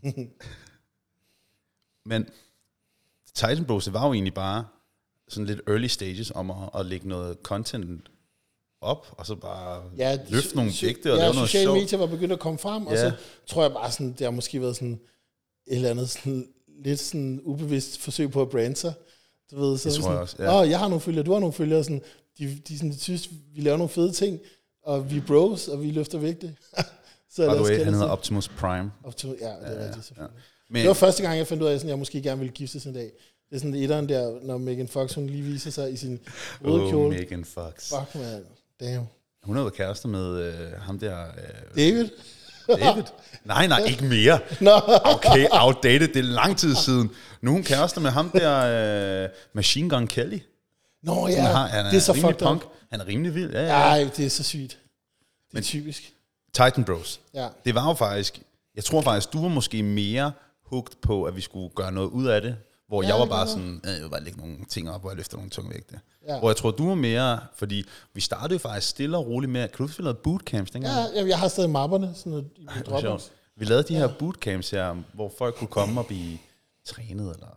Men Titan Bros, det var jo egentlig bare sådan lidt early stages om at, at lægge noget content op, og så bare Ja, ja, løfte nogle digte og ja, lave noget sociale sjovt. medier var begyndt at komme frem, og Ja. så tror jeg bare sådan, det har måske været sådan et eller andet sådan, lidt sådan ubevidst forsøg på at brande sig. Du ved, så Det tror sådan, jeg også, ja. Åh, jeg har nogle følgere, du har nogle følgere. Sådan, de, de, sådan, de synes, vi laver nogle fede ting, og vi er bros, og vi løfter vægte. så os way, kalde han hedder. Optimus Prime. Optimus, ja, det er Ja, rigtigt, selvfølgelig. Men, Det var første gang, jeg fandt ud af, at jeg måske gerne ville giftes en dag. Det er sådan etteren der, når Megan Fox hun lige viser sig i sin røde oh, kjole. Megan Fox. Fuck, man. Damn. Hun har været kærester med øh, ham der... Øh, David? David? Nej, nej, ikke mere. Nå. Okay, outdated, det er lang tid siden. Nu er hun kærester med ham der, øh, Machine Gun Kelly. Nå Ja, ja, han, har, han er, det er så fucked punk. up. Han er rimelig vild. Ja, ja. Ej, det er så sygt. Det er Men- typisk. Titan Bros. Ja. Det var jo faktisk... Jeg tror faktisk, du var måske mere hugt på, at vi skulle gøre noget ud af det. Hvor Ja, jeg var bare sådan, øh, jeg vil bare lægge nogle ting op, hvor jeg løfter nogle tunge vægte. Ja. Ja. Hvor jeg tror, du var mere... Fordi vi startede jo faktisk stille og roligt med... Kan du huske, vi lavede bootcamps dengang? Ja, jeg, har stadig mapperne sådan noget, i min. Vi lavede de her bootcamps her, hvor folk kunne komme og blive trænet, eller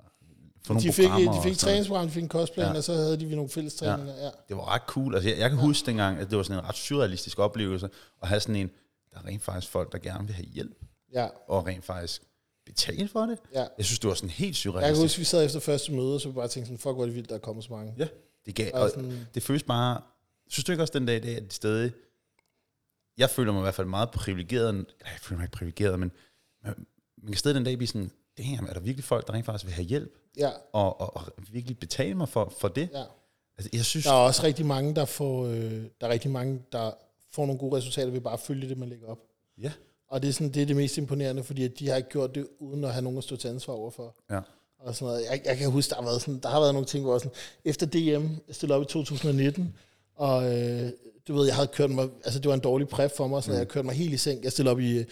nogle De fik, de fik træningsprogram, de fik en kostplan, Ja. og så havde de vi nogle fælles træninger. Ja. Det var ret cool. Altså, jeg, jeg kan ja. huske dengang, at det var sådan en ret surrealistisk oplevelse, at have sådan en, der er rent faktisk folk, der gerne vil have hjælp, ja, og rent faktisk betale for det. ja. Jeg synes, det var sådan helt Jeg kan surrealistisk. huske, vi sad efter første møde, og så bare tænkte sådan, fuck, hvor er det vildt, der er kommet så mange. Ja, det gav, Og og sådan- det føles bare, synes du ikke også den dag i dag, at det stadig, jeg føler mig i hvert fald meget privilegeret, eller jeg føler mig ikke privilegeret, men man, man kan stadig den dag blive sådan, damn, er der virkelig folk, der rent faktisk vil have hjælp, Ja, og, og, og virkelig betale mig for, for det? ja. Altså, jeg synes, Der er også rigtig mange, der får, øh, der er rigtig mange, der får nogle gode resultater ved bare at følge det, man lægger op. ja, Og det er, sådan, det er det mest imponerende, fordi at de har ikke gjort det, uden at have nogen at stå til ansvar overfor. ja. Og sådan noget. Jeg, jeg kan huske, der har, været sådan, der har været nogle ting, hvor sådan, efter DM, jeg stillede op i 2019, og øh, du ved, jeg havde kørt mig, altså det var en dårlig præp for mig, så mm. jeg kørte mig helt i sænk. Jeg stillede op i,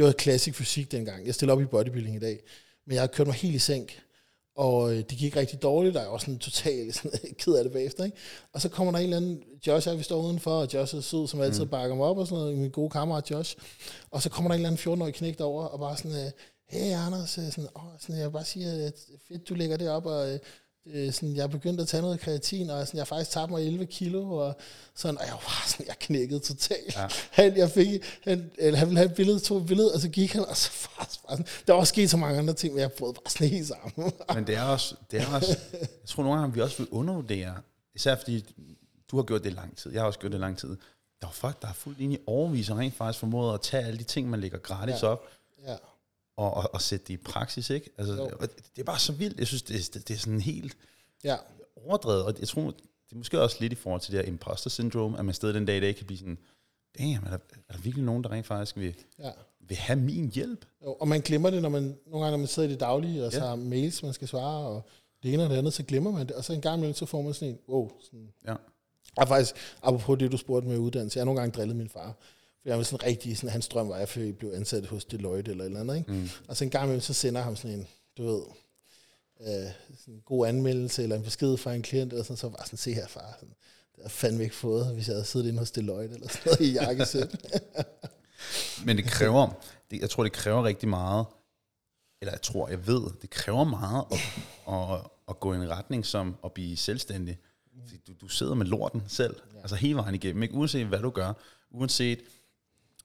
det var klassisk fysik dengang, jeg stillede op i bodybuilding i dag, men jeg havde kørt mig helt i sænk, og øh, det gik rigtig dårligt, og jeg var sådan totalt sådan, ked af det bagefter, ikke? Og så kommer der en eller anden, Josh er, vi står udenfor, og Josh er sød, som altid bakker mig op, og sådan noget, min gode kammerat Josh, og så kommer der en eller anden 14-årig knægt over, og bare sådan, øh, hey Anders, øh, sådan, åh, sådan, jeg vil bare sige, at fedt, du lægger det op, og øh, sådan, jeg er begyndt at tage noget kreatin, og sådan, jeg faktisk tabt mig 11 kilo, og sådan, og jeg var sådan, jeg knækkede totalt. Ja. Han, jeg fik, han, eller, han ville have et billede, tog et billede, og så gik han, og så bare, bare sådan, der var også sket så mange andre ting, men jeg brød bare sådan helt sammen. Men det er også, det er også jeg tror nogle gange, vi også vil undervurdere, især fordi du har gjort det i lang tid, jeg har også gjort det i lang tid. Der er folk, der har fuldt ind i overvis og rent faktisk formået at tage alle de ting, man lægger gratis ja. op, ja. Og, og, og sætte det i praksis, ikke? Altså, Jo. det, det er bare så vildt. Jeg synes, det, er- det, det er sådan helt ja. overdrevet, og jeg tror, det er måske også lidt i forhold til det her imposter syndrome, at man stadig den dag i dag kan blive sådan, damn, er der, er der virkelig nogen, der rent faktisk vil, ja. vil have min hjælp? Jo, og man glemmer det, når man, nogle gange, når man sidder i det daglige, og så Ja. har mails, man skal svare, og det ene og det andet, så glemmer man det, og så en gang imellem, så får man sådan en, wow, sådan, Ja. Og faktisk, apropos det, du spurgte med uddannelse, jeg har nogle gange drillet min far. For jeg var sådan rigtig, sådan, hans drøm var, at jeg blev ansat hos Deloitte eller et eller andet. Ikke? Mm. Og så en gang imellem, så sender ham sådan en, du ved, øh, sådan en god anmeldelse, eller en besked fra en klient, eller sådan, så var sådan, se her far, sådan, det havde jeg fandme ikke fået, hvis jeg havde siddet inde hos Deloitte, eller sådan noget i jakkesæt. Men det kræver, det, jeg tror, det kræver rigtig meget, eller jeg tror, jeg ved, det kræver meget at, at, at gå i en retning som at blive selvstændig. Fordi du, du sidder med lorten selv, ja. altså hele vejen igennem, ikke? uanset hvad du gør, uanset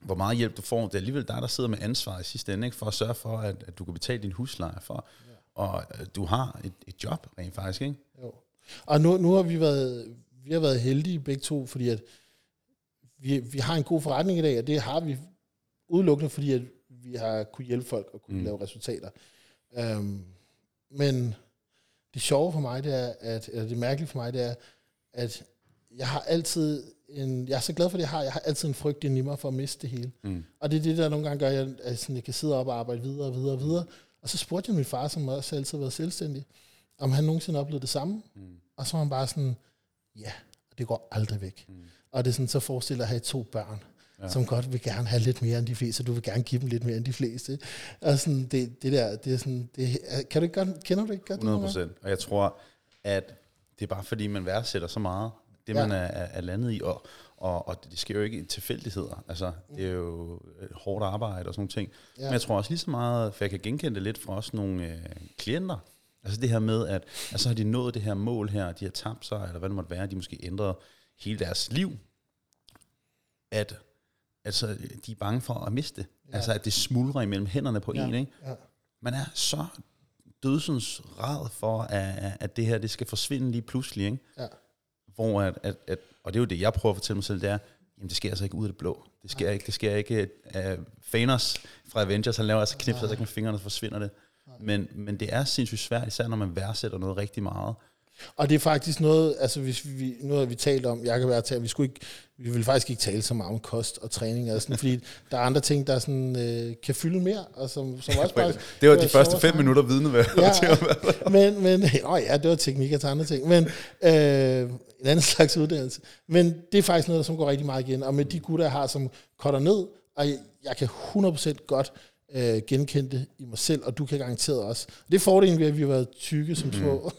hvor meget hjælp du får, det er alligevel dig, der sidder med ansvar i sidste ende, ikke? for at sørge for, at, at du kan betale din husleje for, ja. og øh, du har et, et job rent faktisk, ikke? Jo. Og nu, nu har vi været, vi har været heldige begge to, fordi at vi, vi har en god forretning i dag, og det har vi udelukkende, fordi at vi har kunne hjælpe folk og kunne mm. lave resultater. Um, men det sjove for mig, det er, at, eller det mærkelige for mig, det er, at jeg har altid en, jeg er så glad for det, jeg har. Jeg har altid en frygt i mig for at miste det hele. Mm. Og det er det, der nogle gange gør, at jeg, sådan, jeg kan sidde op og arbejde videre og videre og videre. Og så spurgte jeg min far, som også altid har været selvstændig, om han nogensinde oplevede det samme. Mm. Og så var han bare sådan, ja, det går aldrig væk. Mm. Og det er sådan, så forestiller at have to børn, ja. som godt vil gerne have lidt mere end de fleste, så du vil gerne give dem lidt mere end de fleste. Og sådan, det, det der, det er sådan, det, kan du ikke godt, kender du ikke godt 100 procent. Og jeg tror, at det er bare fordi, man værdsætter så meget, det ja. man er, er landet i, og, og, og det sker jo ikke i tilfældigheder. Altså, det er jo hårdt arbejde og sådan nogle ting. Ja. Men jeg tror også lige så meget, for jeg kan genkende det lidt fra også nogle øh, klienter, Altså det her med, at altså har de nået det her mål her, de har tabt sig, eller hvad det måtte være, de måske ændrer hele deres liv, at altså, de er bange for at miste det. Ja. Altså at det smuldrer imellem hænderne på ja. en. Ikke? Ja. Man er så dødsens rad for, at, at det her det skal forsvinde lige pludselig. Ikke? Ja. Hvor at, at, at, og det er jo det, jeg prøver at fortælle mig selv, det er, jamen det sker altså ikke ud af det blå. Det sker ikke, det sker ikke. Uh, Thanos fra Avengers, han laver altså knipser, ja. så med fingrene, forsvinder det. Men, men det er sindssygt svært, især når man værdsætter noget rigtig meget. Og det er faktisk noget, altså hvis vi, nu har vi talt om, jeg kan være til, vi skulle ikke, vi vil faktisk ikke tale så meget om kost og træning, altså, fordi der er andre ting, der sådan, øh, kan fylde mere, og som, som også bare, Det var de første fem minutter vidne ved. Ja, men, men, åh ja, det var teknik og andre ting, men øh, en anden slags uddannelse. Men det er faktisk noget, som går rigtig meget igen, og med de gutter, jeg har, som korter ned, og jeg, jeg kan 100% godt øh, genkendte i mig selv, og du kan garanteret også. Det er fordelen ved, at vi har været tykke som små.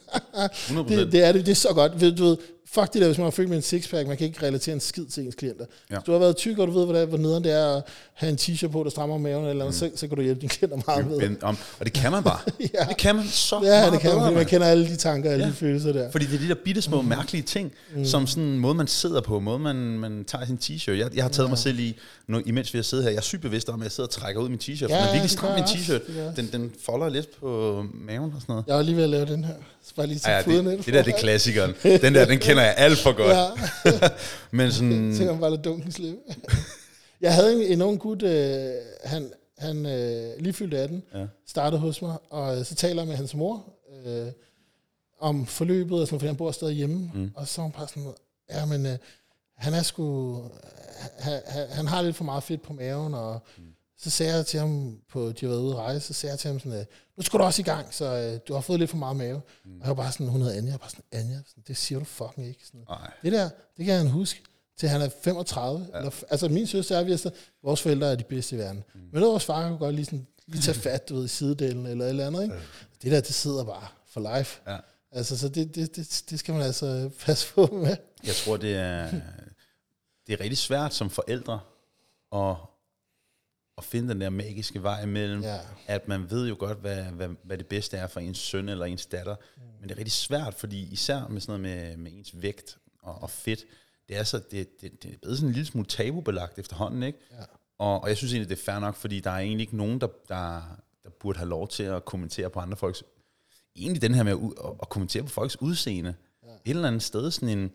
Mm. det, det, er det, det er så godt. Ved, du ved, fuck det der, hvis man har født med en sixpack, man kan ikke relatere en skid til ens klienter. Ja. Hvis du har været tyk, og du ved, hvor, hvor nederen det er at have en t-shirt på, der strammer maven, eller mm. så, så kan du hjælpe dine klienter meget med. Om, og det kan man bare. ja. Det kan man så ja, meget det kan man, man kender alle de tanker, alle ja. de følelser der. Fordi det er de der bitte små mm. mærkelige ting, mm. som sådan en måde, man sidder på, måde man, man tager sin t-shirt. Jeg, jeg har taget ja. mig selv i, nu, imens vi har siddet her, jeg er sygt bevidst om, at jeg sidder og trækker ud min t-shirt, ja, for virkelig stram min t-shirt. Den, den folder lidt på maven og sådan noget. Jeg var lige ved at lave den her. Så bare lige tage ja, det, det der, det er klassikeren. Den der, den kender jeg alt for godt. Ja. Men sådan... Tænker man bare lidt dunken slippe. jeg havde en, en ung gut, øh, han, han øh, lige fyldt 18, ja. startede hos mig, og så taler jeg med hans mor øh, om forløbet, og sådan, for han bor stadig hjemme, mm. og så var han bare sådan, ja, men øh, han er sgu, han, han har lidt for meget fedt på maven, og mm. Så sagde jeg til ham, på, de har været ude at rejse, så sagde jeg til ham sådan, nu skal du også i gang, så øh, du har fået lidt for meget mave. Mm. Og jeg var bare sådan, hun hedder Anja, jeg var bare sådan, Anja, sådan, det siger du fucking ikke. Sådan, det der, det kan han huske til han er 35. Ja. Eller, altså min søster er, vi er vores forældre er de bedste i verden. Mm. Men vores far kunne godt lige, sådan, lige tage fat du ved, i sidedelen eller et eller andet. Ikke? Ja. Det der, det sidder bare for life. Ja. Altså, så det, det, det, det skal man altså passe på med. Jeg tror, det er, det er rigtig svært som forældre at, at finde den der magiske vej imellem, ja. at man ved jo godt, hvad, hvad, hvad det bedste er for ens søn eller ens datter, mm. men det er rigtig svært, fordi især med sådan noget med, med ens vægt og, og fedt, det er, så, det, det, det er blevet sådan en lille smule tabubelagt efterhånden, ikke? Ja. Og, og jeg synes egentlig, det er fair nok, fordi der er egentlig ikke nogen, der, der, der burde have lov til at kommentere på andre folks... Egentlig den her med at, at kommentere på folks udseende. Ja. Et eller andet sted, sådan en...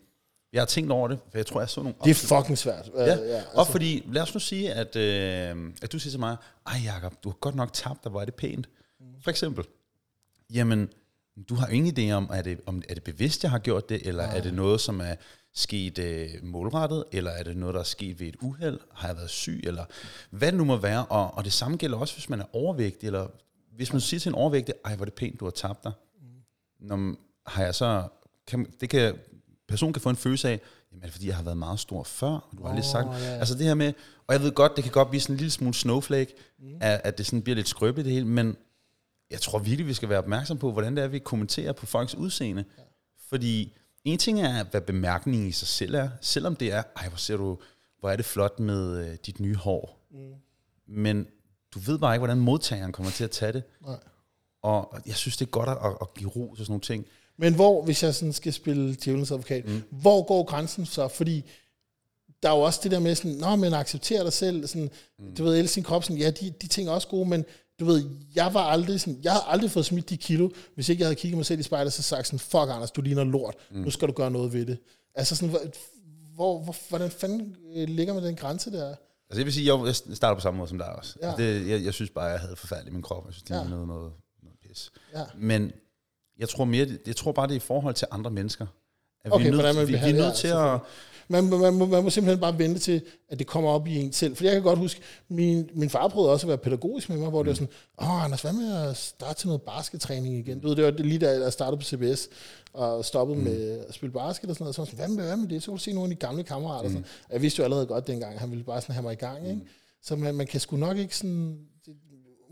Jeg har tænkt over det, for jeg tror, jeg så nogle... Det er fucking svært. Ja, ja altså. og fordi, lad os nu sige, at, øh, at du siger til mig, ej Jacob, du har godt nok tabt dig, hvor er det pænt. Mm. For eksempel, jamen, du har ingen idé om, er det, om er det bevidst, jeg har gjort det, eller ja. er det noget, som er sket øh, målrettet, eller er det noget, der er sket ved et uheld? Har jeg været syg? Eller hvad det nu må være. Og, og det samme gælder også, hvis man er overvægtig, eller hvis man siger til en overvægtig, ej, hvor er det pænt, du har tabt dig. Mm. Når, har jeg så, kan, det kan, personen kan få en følelse af, jamen er det fordi, jeg har været meget stor før, og du har oh, lige sagt, ja. altså det her med, og jeg ved godt, det kan godt blive sådan en lille smule snowflake, mm. at, at det sådan bliver lidt skrøbeligt det hele, men jeg tror virkelig, vi skal være opmærksom på, hvordan det er, vi kommenterer på folks udseende. Ja. Fordi en ting er, hvad bemærkningen i sig selv er, selvom det er, ej, hvor ser du, hvor er det flot med øh, dit nye hår. Mm. Men du ved bare ikke, hvordan modtageren kommer til at tage det. Nej. Og jeg synes, det er godt at, at give ro til sådan nogle ting. Men hvor, hvis jeg sådan skal spille djævelens advokat, mm. hvor går grænsen så? Fordi der er jo også det der med sådan, nå, men acceptere dig selv, sådan, mm. du ved, elske sin krop, sådan, ja, de, de ting er også gode, men du ved, jeg var aldrig sådan, jeg har aldrig fået smidt de kilo, hvis ikke jeg havde kigget mig selv i spejlet, så sagt sådan, fuck Anders, du ligner lort, mm. nu skal du gøre noget ved det. Altså sådan, hvor, hvor, hvordan fanden øh, ligger man den grænse der? Altså jeg vil sige, jeg starter på samme måde som dig også. Ja. Altså det, jeg, jeg synes bare, jeg havde forfærdeligt min krop. Jeg synes, det ja. noget, noget, noget pis. Ja. Men jeg tror, mere, jeg tror bare, det er i forhold til andre mennesker. At okay, vi er nødt, man vi, vi er nødt til at man, man, man, man må simpelthen bare vente til, at det kommer op i en selv. For jeg kan godt huske, min, min far prøvede også at være pædagogisk med mig, hvor mm. det var sådan, åh Anders, hvad med at starte til noget baskettræning igen? Du ved, det var lige da jeg startede på CBS, og stoppede mm. med at spille basket og sådan noget. Så sådan, hvad med, hvad med det? Så kunne du se nogle af de gamle kammerater. Mm. Sådan. Jeg vidste jo allerede godt dengang, han ville bare sådan have mig i gang. Ikke? Mm. Så man, man kan sgu nok ikke sådan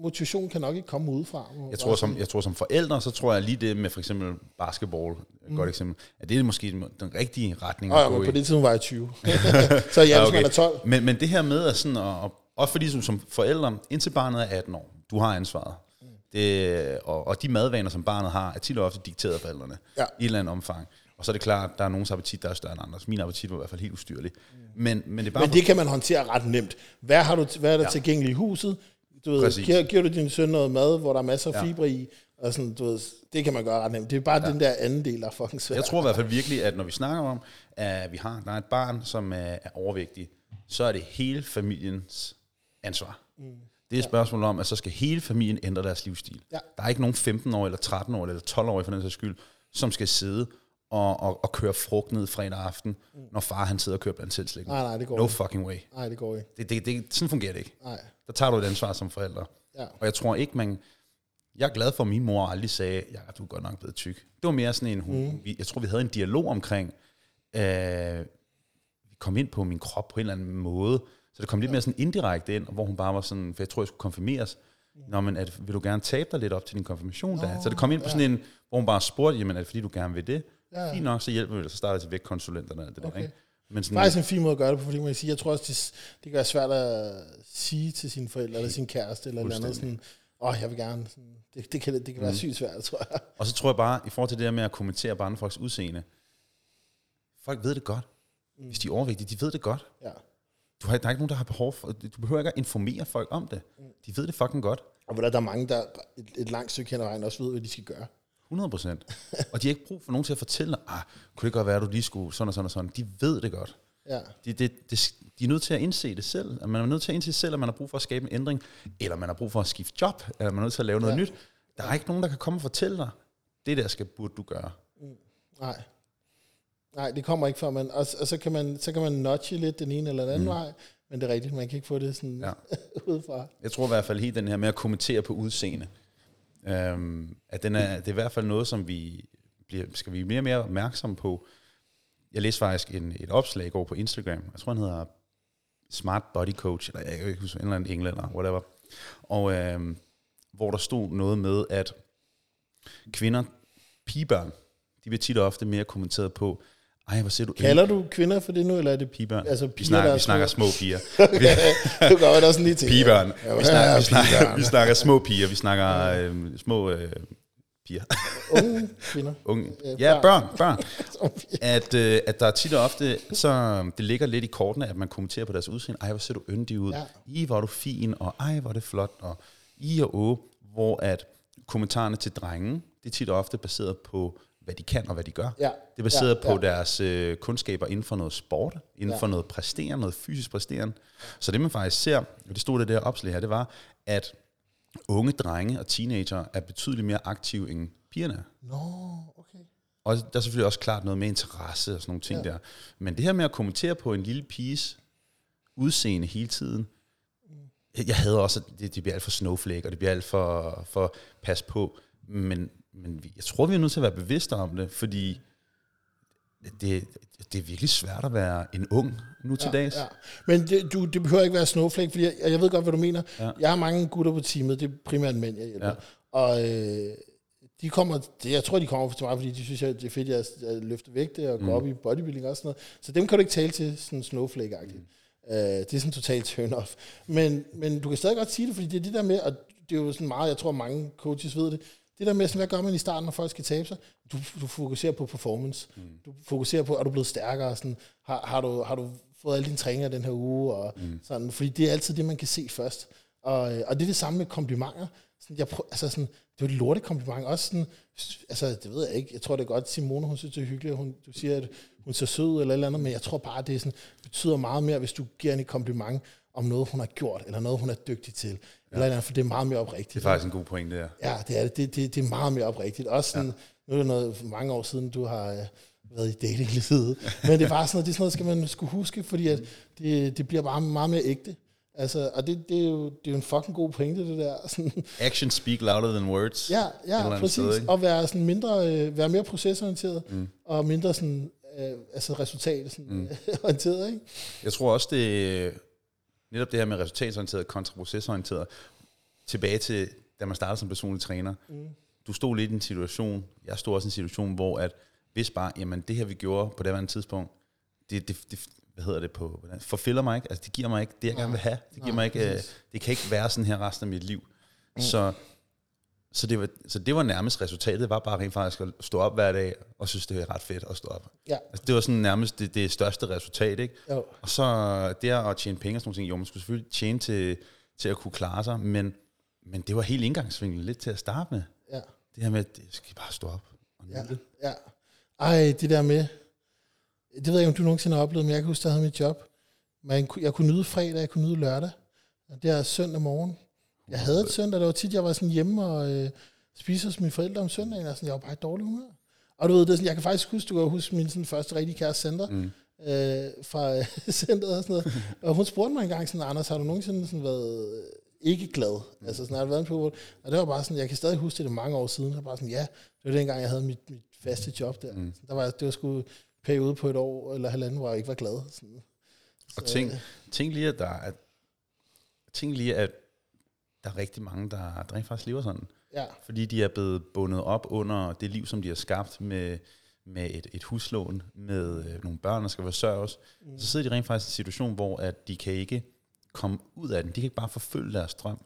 motivation kan nok ikke komme udefra. Jeg tror, som, jeg tror som forældre, så tror jeg lige det med for eksempel basketball, et mm. godt eksempel, at det er måske den rigtige retning at ja, men på det tidspunkt var jeg 20. så ja, okay. man er 12. Men, men det her med at sådan, og, også fordi som, som forældre, indtil barnet er 18 år, du har ansvaret. Mm. Det, og, og de madvaner, som barnet har, er tit og ofte dikteret af forældrene ja. i et eller andet omfang. Og så er det klart, at der er nogens appetit, der er større end andres. Min appetit var i hvert fald helt ustyrlig. Mm. Men, men, det, er bare men det kan man håndtere ret nemt. Hvad, har du, hvad er der ja. tilgængeligt i huset? Du ved, giver, giver du din søn noget mad, hvor der er masser af ja. fibre i, og sådan, du ved, det kan man gøre ret nemt. Det er bare ja. den der anden del, der er fucking svært. Jeg tror i hvert fald virkelig, at når vi snakker om, at vi har der er et barn, som er, er overvægtig, så er det hele familiens ansvar. Mm. Det er et spørgsmål om, at så skal hele familien ændre deres livsstil. Ja. Der er ikke nogen 15 år eller 13 år eller 12 år for den sags skyld, som skal sidde og, og, og køre frugt ned fredag aften, mm. når far han sidder og kører blandt selvslæg. Nej, nej, det går No ikke. fucking way. Nej, det går ikke. Det, det, det, sådan fungerer det ikke. Nej. Der tager du et ansvar som forælder. Ja. Og jeg tror ikke, man... Jeg er glad for, at min mor aldrig sagde, ja, du er godt nok blevet tyk. Det var mere sådan en, hun, mm. vi, jeg tror, vi havde en dialog omkring, øh, vi kom ind på min krop på en eller anden måde, så det kom lidt ja. mere sådan indirekte ind, hvor hun bare var sådan, for jeg tror, jeg skulle konfirmeres. Mm. Nå, men at, vil du gerne tabe dig lidt op til din konfirmation? Nå, der? Så det kom ind på ja. sådan en, hvor hun bare spurgte, jamen er det fordi, du gerne vil det? Ja. Fint nok, så hjælper vi, så starter til vægtkonsulenterne og det okay. der, ikke? Men sådan, Faktisk en fin måde at gøre det på, fordi man kan sige, jeg tror også, det, det kan være svært at sige til sine forældre, eller sin kæreste, eller noget andet sådan, åh, oh, jeg vil gerne, sådan, det, det, kan, det kan være mm. sygt svært, tror jeg. Og så tror jeg bare, i forhold til det der med at kommentere bare folks udseende, folk ved det godt. Mm. Hvis de er overvægtige, de ved det godt. Ja. Du har, der er ikke nogen, der har behov for, du behøver ikke at informere folk om det. Mm. De ved det fucking godt. Og hvor der er mange, der et, et langt stykke hen ad vejen også ved, hvad de skal gøre. 100 procent. og de har ikke brug for nogen til at fortælle, ah, kunne det godt være, at du lige skulle sådan og sådan og sådan. De ved det godt. Ja. De, de, de, de er nødt til at indse det selv. At man er nødt til at indse selv, at man har brug for at skabe en ændring, eller man har brug for at skifte job, eller man er nødt til at lave noget ja. nyt. Der er ikke nogen, der kan komme og fortælle dig, det der skal burde du gøre. Mm. Nej. Nej, det kommer ikke fra, man, og, og så, kan man, så kan man notche lidt den ene eller den anden mm. vej, men det er rigtigt, man kan ikke få det sådan ja. udefra. Jeg tror i hvert fald helt den her med at kommentere på udseende, øhm, at den er, det er i hvert fald noget, som vi bliver, skal vi mere og mere opmærksomme på. Jeg læste faktisk en, et opslag i går på Instagram, jeg tror han hedder Smart Body Coach, eller jeg kan ikke huske, en eller anden englænder, whatever. Og øhm, hvor der stod noget med, at kvinder, pigebørn, de bliver tit og ofte mere kommenteret på, ej, hvor ser du Kalder du kvinder for det nu, eller er det pigebørn? Altså piger, vi, snakker, vi snakker små piger. du gør det også lige til. Pigebørn. Ja, vi, snakker, vi, snakker, vi snakker små piger, vi snakker øh, små øh, piger. Unge kvinder. Unge. Ja, børn. børn. at, øh, at der er tit og ofte, så det ligger lidt i kortene, at man kommenterer på deres udseende. Ej, hvor ser du yndig ud. Ja. I, hvor er du fin, og ej, hvor er det flot, og I og å, hvor at kommentarerne til drengen, det er tit og ofte baseret på hvad de kan og hvad de gør. Ja. Det er baseret ja, ja. på deres øh, kundskaber inden for noget sport, inden ja. for noget præsteren, noget fysisk præsteren. Så det man faktisk ser, og det stod det der opslag her, det var, at unge drenge og teenager er betydeligt mere aktive end pigerne. Nå, okay. Og der er selvfølgelig også klart noget med interesse og sådan nogle ting ja. der. Men det her med at kommentere på en lille piges udseende hele tiden, jeg havde også, at det, det bliver alt for snowflake, og det bliver alt for, for pas på. Men men jeg tror, vi er nødt til at være bevidste om det, fordi det, det er virkelig svært at være en ung nu til ja, dags. Ja. Men det, du, det behøver ikke være snowflake, fordi jeg, jeg ved godt, hvad du mener. Ja. Jeg har mange gutter på teamet, det er primært mænd, jeg hjælper. Ja. Og øh, de kommer, det, jeg tror, de kommer til mig, fordi de synes, det er fedt, at jeg løfter vægte og går mm. op i bodybuilding og sådan noget. Så dem kan du ikke tale til sådan snowflake-agtigt. Mm. Uh, det er sådan totalt turn off. Men, men du kan stadig godt sige det, fordi det er det der med, og det er jo sådan meget, jeg tror mange coaches ved det, det der med, sådan, hvad gør man i starten, når folk skal tabe sig? Du, du fokuserer på performance. Mm. Du fokuserer på, er du blevet stærkere? Sådan, har, har, du, har du fået alle dine træninger den her uge? Og mm. sådan, fordi det er altid det, man kan se først. Og, øh, og det er det samme med komplimenter. Sådan, jeg prøv, altså sådan, det er jo et lorte kompliment. Også sådan, altså, det ved jeg ikke. Jeg tror det er godt, Simone, hun synes, det er hyggeligt. Hun, du siger, at hun ser sød eller eller andet, men jeg tror bare, det er sådan, betyder meget mere, hvis du giver hende et kompliment om noget, hun har gjort, eller noget, hun er dygtig til. Ja. Eller andet, for det er meget mere oprigtigt. Det er faktisk en god pointe, der. Ja, det er det. Det, det, det er meget mere oprigtigt. Også sådan, ja. nu er det noget mange år siden, du har øh, været i dating Men det er bare sådan noget, det er sådan noget, skal man skulle huske, fordi at det, det bliver bare meget mere ægte. Altså, og det, det, er jo, det er jo en fucking god pointe, det der. Sådan. Action speak louder than words. Ja, ja præcis. Sted, og være, sådan mindre, øh, være mere procesorienteret, mm. og mindre sådan, øh, altså resultat sådan, mm. Ikke? Jeg tror også, det netop det her med resultatorienteret kontra procesorienteret, tilbage til, da man startede som personlig træner. Mm. Du stod lidt i en situation, jeg stod også i en situation, hvor at hvis bare, jamen det her vi gjorde på det her tidspunkt, det, det, det, hvad hedder det på, forfælder mig ikke, altså det giver mig ikke det, jeg gerne vil have. Det, giver mig ikke, øh, det kan ikke være sådan her resten af mit liv. Mm. Så, så, det var, så det var nærmest resultatet, var bare rent faktisk at stå op hver dag, og synes, det var ret fedt at stå op. Ja. Altså, det var sådan nærmest det, det største resultat, ikke? Jo. Og så det at tjene penge og sådan noget, jo, man skulle selvfølgelig tjene til, til at kunne klare sig, men, men det var helt indgangsvinklet lidt til at starte med. Ja. Det her med, at det skal bare stå op og ja. det. Ja. Ej, det der med, det ved jeg ikke, om du nogensinde har oplevet, men jeg kan huske, at jeg havde mit job. Men jeg kunne nyde fredag, jeg kunne nyde lørdag. Og det er søndag morgen. Jeg havde et søndag, det var tit, jeg var sådan hjemme og øh, spiste hos mine forældre om søndagen, og sådan, jeg var bare i dårlig humør. Og du ved, det er sådan, jeg kan faktisk huske, du kan huske min sådan, første rigtig kæreste center, mm. øh, fra øh, centret og sådan noget. Og hun spurgte mig engang sådan, Anders, har du nogensinde sådan været ikke glad? Mm. Altså sådan, har du været på Og det var bare sådan, jeg kan stadig huske det, det mange år siden. Var bare sådan, ja, det var dengang, jeg havde mit, mit faste job der. Mm. der var, det var sgu periode på et år eller halvanden, hvor jeg ikke var glad. Sådan. Så, og tænk, tænk lige, at der er, tænk lige, at der er rigtig mange, der, der rent faktisk lever sådan. Ja. Fordi de er blevet bundet op under det liv, som de har skabt med, med et, et huslån, med øh, nogle børn, der skal forsørges. Mm. Så sidder de rent faktisk i en situation, hvor at de kan ikke komme ud af den. De kan ikke bare forfølge deres drøm.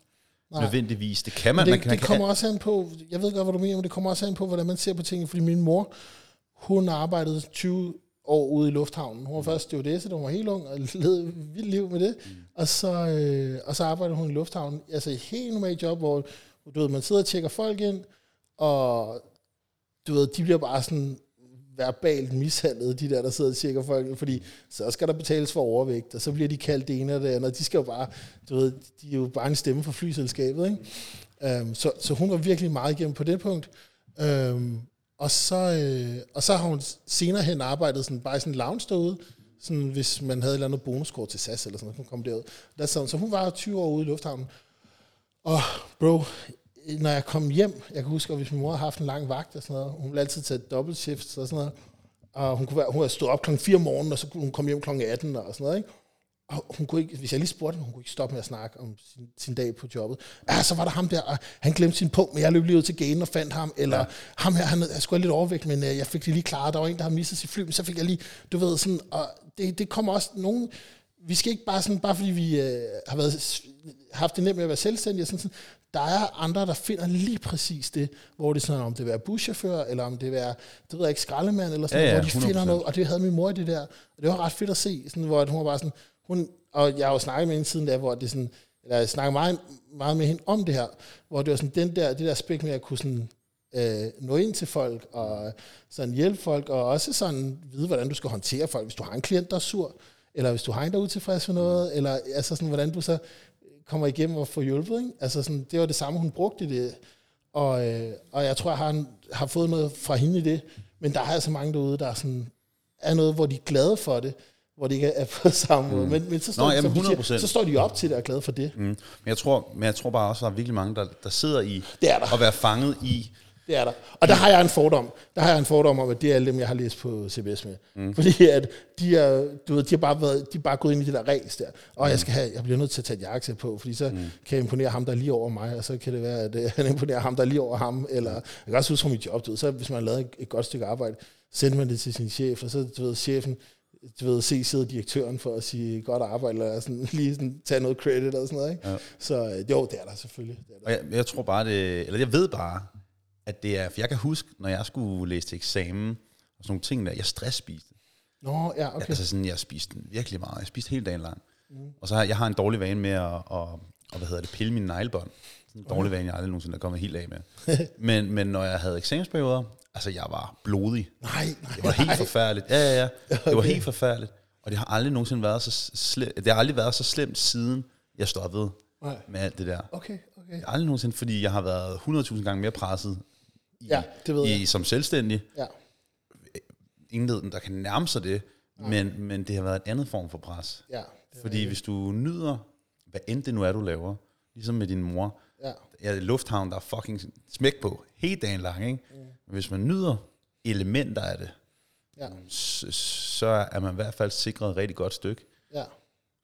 Nej. Nødvendigvis. Det kan man. det, man kan, det kommer også an på, jeg ved godt, hvad du mener, men det kommer også an på, hvordan man ser på tingene. Fordi min mor, hun arbejdede 20 år ude i lufthavnen. Hun var først stewardesse, da hun var helt ung, og levede et vildt liv med det. Mm. Og, så, øh, og så arbejdede hun i lufthavnen. Altså et helt normalt job, hvor du ved, man sidder og tjekker folk ind, og du ved, de bliver bare sådan verbalt mishandlet, de der, der sidder og tjekker folk, fordi så skal der betales for overvægt, og så bliver de kaldt det ene og det andet, de skal jo bare, du ved, de er jo bare en stemme for flyselskabet, ikke? Um, så, så hun var virkelig meget igennem på det punkt. Um, og så, øh, og så har hun senere hen arbejdet sådan, bare i sådan en lounge derude, sådan, hvis man havde et eller andet bonuskort til SAS eller sådan noget, kunne komme derud. Der sad, så hun var 20 år ude i lufthavnen. Og bro, når jeg kom hjem, jeg kan huske, at hvis min mor havde haft en lang vagt og sådan noget, hun ville altid tage dobbelt shift og sådan noget, og hun kunne, være, hun havde stået op klokken 4 om morgenen, og så kunne hun komme hjem klokken 18 og sådan noget, ikke? Og hun kunne ikke, hvis jeg lige spurgte hende, hun kunne ikke stoppe med at snakke om sin, sin dag på jobbet. Ja, så var der ham der, og han glemte sin punkt, men jeg løb lige ud til gaten og fandt ham. Eller ja. ham her, han er sgu lidt overvægt, men uh, jeg fik det lige klaret. Der var en, der har mistet sit fly, men så fik jeg lige, du ved, sådan, og det, det kommer også nogen, vi skal ikke bare sådan, bare fordi vi uh, har været, haft det nemt med at være selvstændige, sådan, sådan, der er andre, der finder lige præcis det, hvor det er sådan, om det er buschauffør, eller om det er, det ved jeg ikke, skraldemand, eller sådan, ja, ja, hvor de 100%. finder noget, og det havde min mor i det der, og det var ret fedt at se, sådan, hvor hun var bare sådan, hun, og jeg har jo snakket med hende siden der, hvor det sådan, eller jeg snakker meget, meget med hende om det her, hvor det var sådan den der, det der aspekt med at kunne sådan, øh, nå ind til folk, og sådan hjælpe folk, og også sådan vide, hvordan du skal håndtere folk, hvis du har en klient, der er sur, eller hvis du har en, der er utilfreds for noget, eller altså sådan, hvordan du så kommer igennem og får hjulpet. Ikke? Altså sådan, det var det samme, hun brugte i det. Og, øh, og jeg tror, jeg har, har fået noget fra hende i det. Men der er altså mange derude, der er, sådan, er noget, hvor de er glade for det hvor de ikke er på samme måde. Mm. Men, men så, står, Nå, jamen, 100%. Siger, så står de op til det og er glade for det. Mm. Men, jeg tror, men jeg tror bare også, at der er virkelig mange, der, der sidder i det er der. og være fanget i det er der. Og der har jeg en fordom. Der har jeg en fordom om, at det er alle dem, jeg har læst på CBS med. Mm. Fordi at de er, du ved, de har bare været, de er bare gået ind i det der race der. Og mm. jeg, skal have, jeg bliver nødt til at tage et jakkesæt på, fordi så mm. kan jeg imponere ham, der er lige over mig, og så kan det være, at øh, han imponerer ham, der er lige over ham. Eller jeg kan også huske fra mit job, du ved, så hvis man har lavet et, et godt stykke arbejde, sender man det til sin chef, og så du ved, chefen, du ved, se sidde direktøren for at sige godt arbejde, eller sådan, lige sådan, tage noget credit og sådan noget. Ikke? Ja. Så øh, jo, det er der selvfølgelig. Det er der. Og jeg, jeg tror bare, det, eller jeg ved bare, at det er, for jeg kan huske, når jeg skulle læse til eksamen, og sådan nogle ting der, jeg stressspiste. Nå, ja, okay. Altså sådan, jeg spiste virkelig meget. Jeg spiste hele dagen lang. Mm. Og så har jeg har en dårlig vane med at, at, at hvad hedder det, pille mine neglebånd. Sådan en dårlig vane, jeg aldrig nogensinde er kommet helt af med. men, men når jeg havde eksamensperioder, altså jeg var blodig. Nej, nej, Det var helt nej. forfærdeligt. Ja, ja, ja. Det var Okay. helt forfærdeligt. Og det har aldrig nogensinde været så slemt. Det har aldrig været så slemt, siden jeg stoppede Nej. med alt det der. Okay, okay. Det har aldrig nogensinde, fordi jeg har været 100.000 gange mere presset i, Ja, det ved i, jeg. som selvstændig. Ja, Ingen der kan nærme sig det, men, men det har været en anden form for pres. ja. Fordi hvis du nyder, hvad end det nu er, du laver, ligesom med din mor, Ja, ja, lufthavn, der er fucking smæk på, hele dagen lang, ikke? Mm. Hvis man nyder elementer af det, ja, så, så er man i hvert fald sikret et rigtig godt stykke. ja.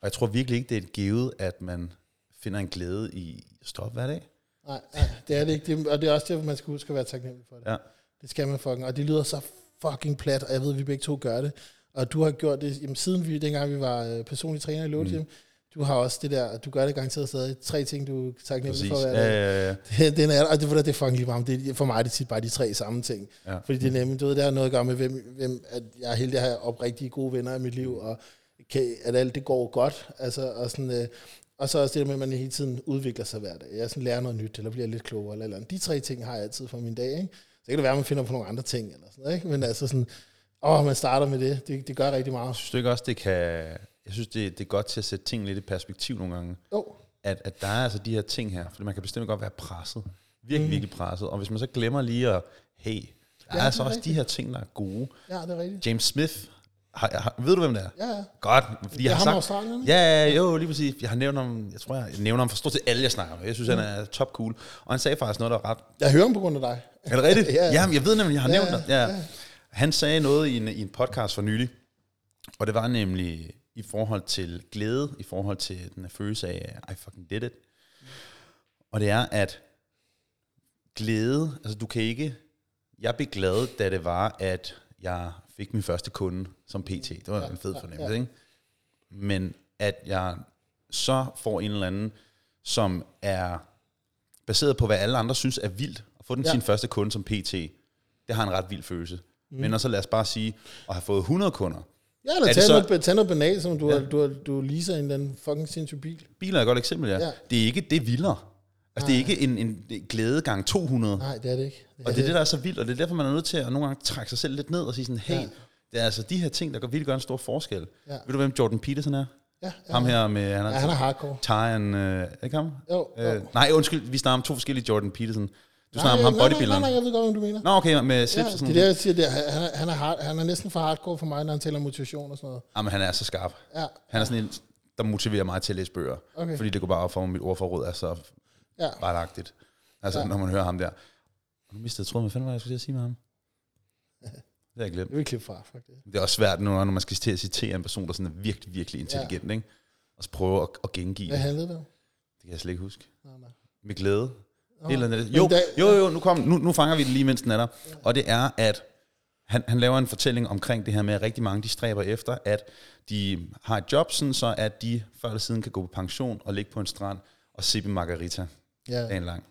Og jeg tror virkelig ikke, det er et givet, at man finder en glæde i at stoppe hver dag. Nej, nej, det er det ikke. Det, og det er også det, man skal huske at være taknemmelig for det. Ja. Det skal man fucking. Og det lyder så fucking plat, og jeg ved, at vi begge to gør det. Og du har gjort det, jamen, siden vi, dengang vi var øh, personlige træner i Lotus, mm. Du har også det der, du gør det garanteret stadig. Tre ting, du er taknemmelig for hver Ja, dag. ja, ja. Det, den er, og det, det er fucking lige meget. Det, for mig er det tit bare de tre samme ting. Ja. Fordi det er nemlig, du ved, det har noget at gøre med, hvem, hvem at jeg er heldig at have oprigtige gode venner i mit liv, og kan, at alt det går godt. Altså, og, sådan, øh, og så også det der med, at man hele tiden udvikler sig hver dag. Jeg sådan lærer noget nyt, eller bliver lidt klogere. Eller, eller. De tre ting har jeg altid for min dag. Ikke? Så kan det være, at man finder på nogle andre ting. Eller sådan ikke? Men altså sådan, åh, man starter med det. Det, det gør rigtig meget. Synes du ikke også, det kan... Jeg synes, det, det er godt til at sætte ting lidt i perspektiv nogle gange. Jo, At, at der er altså de her ting her, for man kan bestemt godt være presset. Virkelig, mm. virkelig presset. Og hvis man så glemmer lige at, hey, der Ja, er altså er også rigtigt. de her ting, der er gode. ja, det er rigtigt. James Smith, har, har, ved du, hvem det er? Ja, ja. Godt, fordi Det jeg er har ham sagt... Ja, ja, jo, lige præcis. Jeg har nævnt ham, jeg tror, jeg nævner ham for stort set alle, jeg snakker med. Jeg synes, mm. han er top cool. Og han sagde faktisk noget, der var ret Jeg hører ham på grund af dig. Er det rigtigt? Ja, ja, ja. Jamen, jeg ved nemlig, jeg har Ja, nævnt det. Ja. ja. Han sagde noget i en, i en podcast for nylig, og det var nemlig i forhold til glæde, i forhold til den her følelse af, I fucking did it. Og det er, at glæde, altså du kan ikke, jeg blev glad, da det var, at jeg fik min første kunde som PT. Det var en fed fornemmelse, ikke? Men at jeg så får en eller anden, som er baseret på, hvad alle andre synes er vildt, at få den Ja. ja. sin første kunde som PT, det har en ret vild følelse. Mm. Men også lad os bare sige, at have fået 100 kunder. Ja, Er eller det tag, så- noget, tag noget banalt, som du, Ja. ja. du, du, du leaser en eller anden fucking sindssyg bil. Biler er et godt eksempel, ja. Ja. Det er ikke det er vildere. Altså, det er ikke en, en glæde gang 200. Nej, det er det ikke. Og det er det, der er så vildt, og det er derfor, man er nødt til at nogle gange trække sig selv lidt ned og sige sådan, hey, Ja. det er altså de her ting, der gør, virkelig gør en stor forskel. Ja. Ved du, hvem Jordan Peterson er? Ja, ja. Ham her med, han er, Ja, han er hardcore. Tyan, øh, er ikke ham? Jo, jo. Øh, nej, undskyld, vi snakker om to forskellige Jordan Peterson. Du snakker om ham bodybuilderen. Nej, nej, jeg ved godt, hvad du mener. Nå, okay, med Ja, slips og det sådan er det, noget. jeg siger. Det er, han, er, han, er hard, han er næsten for hardcore for mig, når han taler motivation og sådan noget. Jamen, han er så skarp. Ja, Han er sådan en, der motiverer mig til at læse bøger. Okay. Fordi det går bare op for, at mit ordforråd er så ja. retagtigt. Altså, Ja. ja. når man hører ham der. Og nu mistede jeg tråden. Hvad fanden var jeg skulle sige med ham? Det har jeg glemt. Det jeg klippe fra, faktisk. Det er også svært nu, når man skal til at citere en person, der sådan er virkelig, virkelig intelligent, ja. ikke? Og så prøve at, at gengive Hvad det. handlede det om? Det kan jeg slet ikke huske. Nej, nej. Med glæde. Et eller andet. Jo, jo, jo, nu, kom, nu, nu fanger vi det lige, mens den er der. Og det er, at han, han laver en fortælling omkring det her med, at rigtig mange de stræber efter, at de har et job, sådan så at de før eller siden kan gå på pension og ligge på en strand og sippe margarita Ja, dagen lang.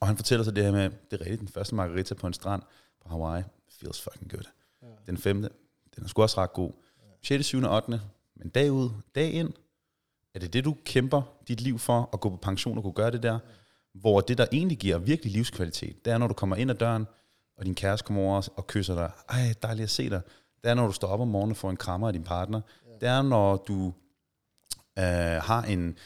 Og han fortæller så det her med, det er rigtigt, den første margarita på en strand på Hawaii, feels fucking good. Ja. Den femte, den er sgu også ret god. 6., 7., 8., men dag ud, dag ind, er det det, du kæmper dit liv for, at gå på pension og kunne gøre det der? Hvor det, der egentlig giver virkelig livskvalitet, det er, når du kommer ind ad døren, og din kæreste kommer over og kysser dig. Ej, dejligt at se dig. Det er, når du står op om morgenen og får en krammer af din partner. Det er, når du øh, har en,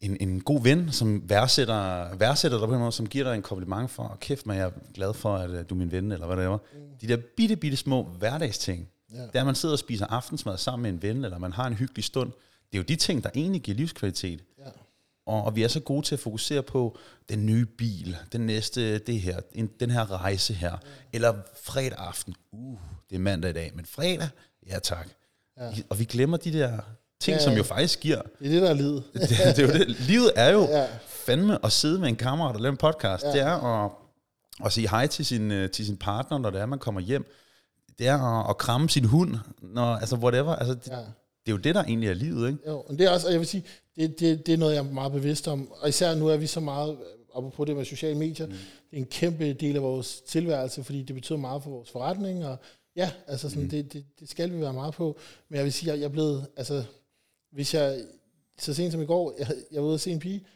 en, en god ven, som værdsætter, værdsætter dig på en måde, som giver dig en kompliment for, kæft mig, jeg er glad for, at øh, du er min ven, eller hvad det er. De der bitte, bitte små hverdagsting. Ja. Ja. Det er, at man sidder og spiser aftensmad sammen med en ven, eller man har en hyggelig stund. Det er jo de ting, der egentlig giver livskvalitet. ja. Og, og vi er så gode til at fokusere på den nye bil, den næste, det her, en, den her rejse her, eller fredag aften. Uh, det er mandag i dag, men fredag, ja tak. Ja. Og vi glemmer de der ting, Ja, ja, som jo faktisk giver. Det er det, der er livet. Det, det er jo det. Livet er jo Ja. fandme at sidde med en kammerat og lave en podcast. Ja. Ja. Det er at, at sige hej til sin, øh, til sin partner, når det er, man kommer hjem. Det er at, at kramme sin hund, når, altså whatever. Altså, det, Ja. Det er jo det, der egentlig er livet, ikke? Jo, men det er også, og jeg vil sige, det, det, det er noget, jeg er meget bevidst om. Og især nu er vi så meget op på det med sociale medier. Mm. Det er en kæmpe del af vores tilværelse, fordi det betyder meget for vores forretning, og ja, altså sådan, mm. det, det, det, skal vi være meget på. Men jeg vil sige, jeg, jeg er blevet, altså, hvis jeg, så sent som i går, jeg, jeg var ude at se en pige,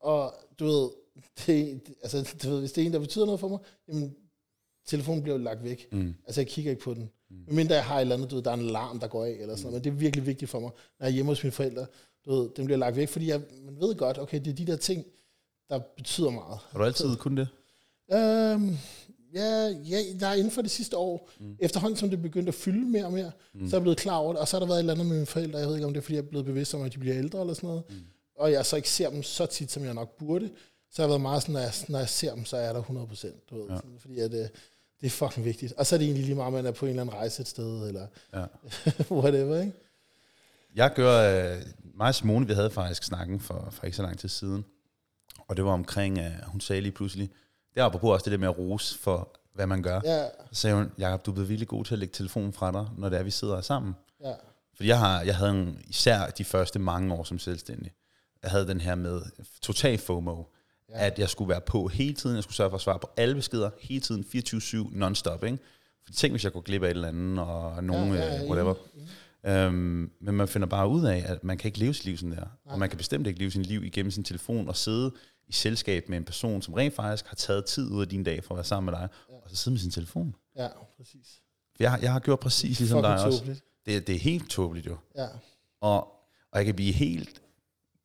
og du ved, det, altså, du ved, hvis det er en, der betyder noget for mig, jamen, telefonen bliver jo lagt væk. Mm. Altså, jeg kigger ikke på den. Mm. Mindre jeg har et eller andet, du ved, der er en alarm, der går af, eller sådan noget. Men det er virkelig vigtigt for mig, når jeg er hjemme hos mine forældre. Du ved, den bliver lagt væk, fordi jeg, man ved godt, okay, det er de der ting, der betyder meget. Har du altid kun det? Øhm, ja, ja, der er inden for det sidste år, mm. efterhånden som det begyndte at fylde mere og mere, mm. så er jeg blevet klar over det, og så har der været et eller andet med mine forældre, jeg ved ikke om det er, fordi jeg er blevet bevidst om, at de bliver ældre eller sådan noget, mm. og jeg så ikke ser dem så tit, som jeg nok burde, så har jeg været meget sådan, når jeg, når jeg ser dem, så er der 100 procent, du ved, ja. sådan, fordi at, øh, det er fucking vigtigt. Og så er det egentlig lige meget, om man er på en eller anden rejse et sted, eller ja. whatever, ikke? Jeg gør, uh, mig og Simone, vi havde faktisk snakken for, for ikke så lang tid siden, og det var omkring, uh, hun sagde lige pludselig, det er apropos også det der med at rose for, hvad man gør. Ja. Så sagde hun, Jacob, du er blevet virkelig god til at lægge telefonen fra dig, når det er, vi sidder sammen. Ja. Fordi jeg, har, jeg havde en, især de første mange år som selvstændig, jeg havde den her med total FOMO ja. at jeg skulle være på hele tiden, jeg skulle sørge for at svare på alle beskeder, hele tiden, 24-7, non-stop, ikke? For tænk, hvis jeg går glip af et eller andet, og nogen, ja, ja, ja, whatever. Ja. Øhm, men man finder bare ud af, at man kan ikke leve sit liv sådan der. Nej. Og man kan bestemt ikke leve sit liv igennem sin telefon og sidde i selskab med en person, som rent faktisk har taget tid ud af din dag for at være sammen med dig, ja. og så sidde med sin telefon. Ja, præcis. Jeg, jeg har gjort præcis ligesom dig også. Det, det er helt tåbeligt jo. Ja. Og, og jeg kan blive helt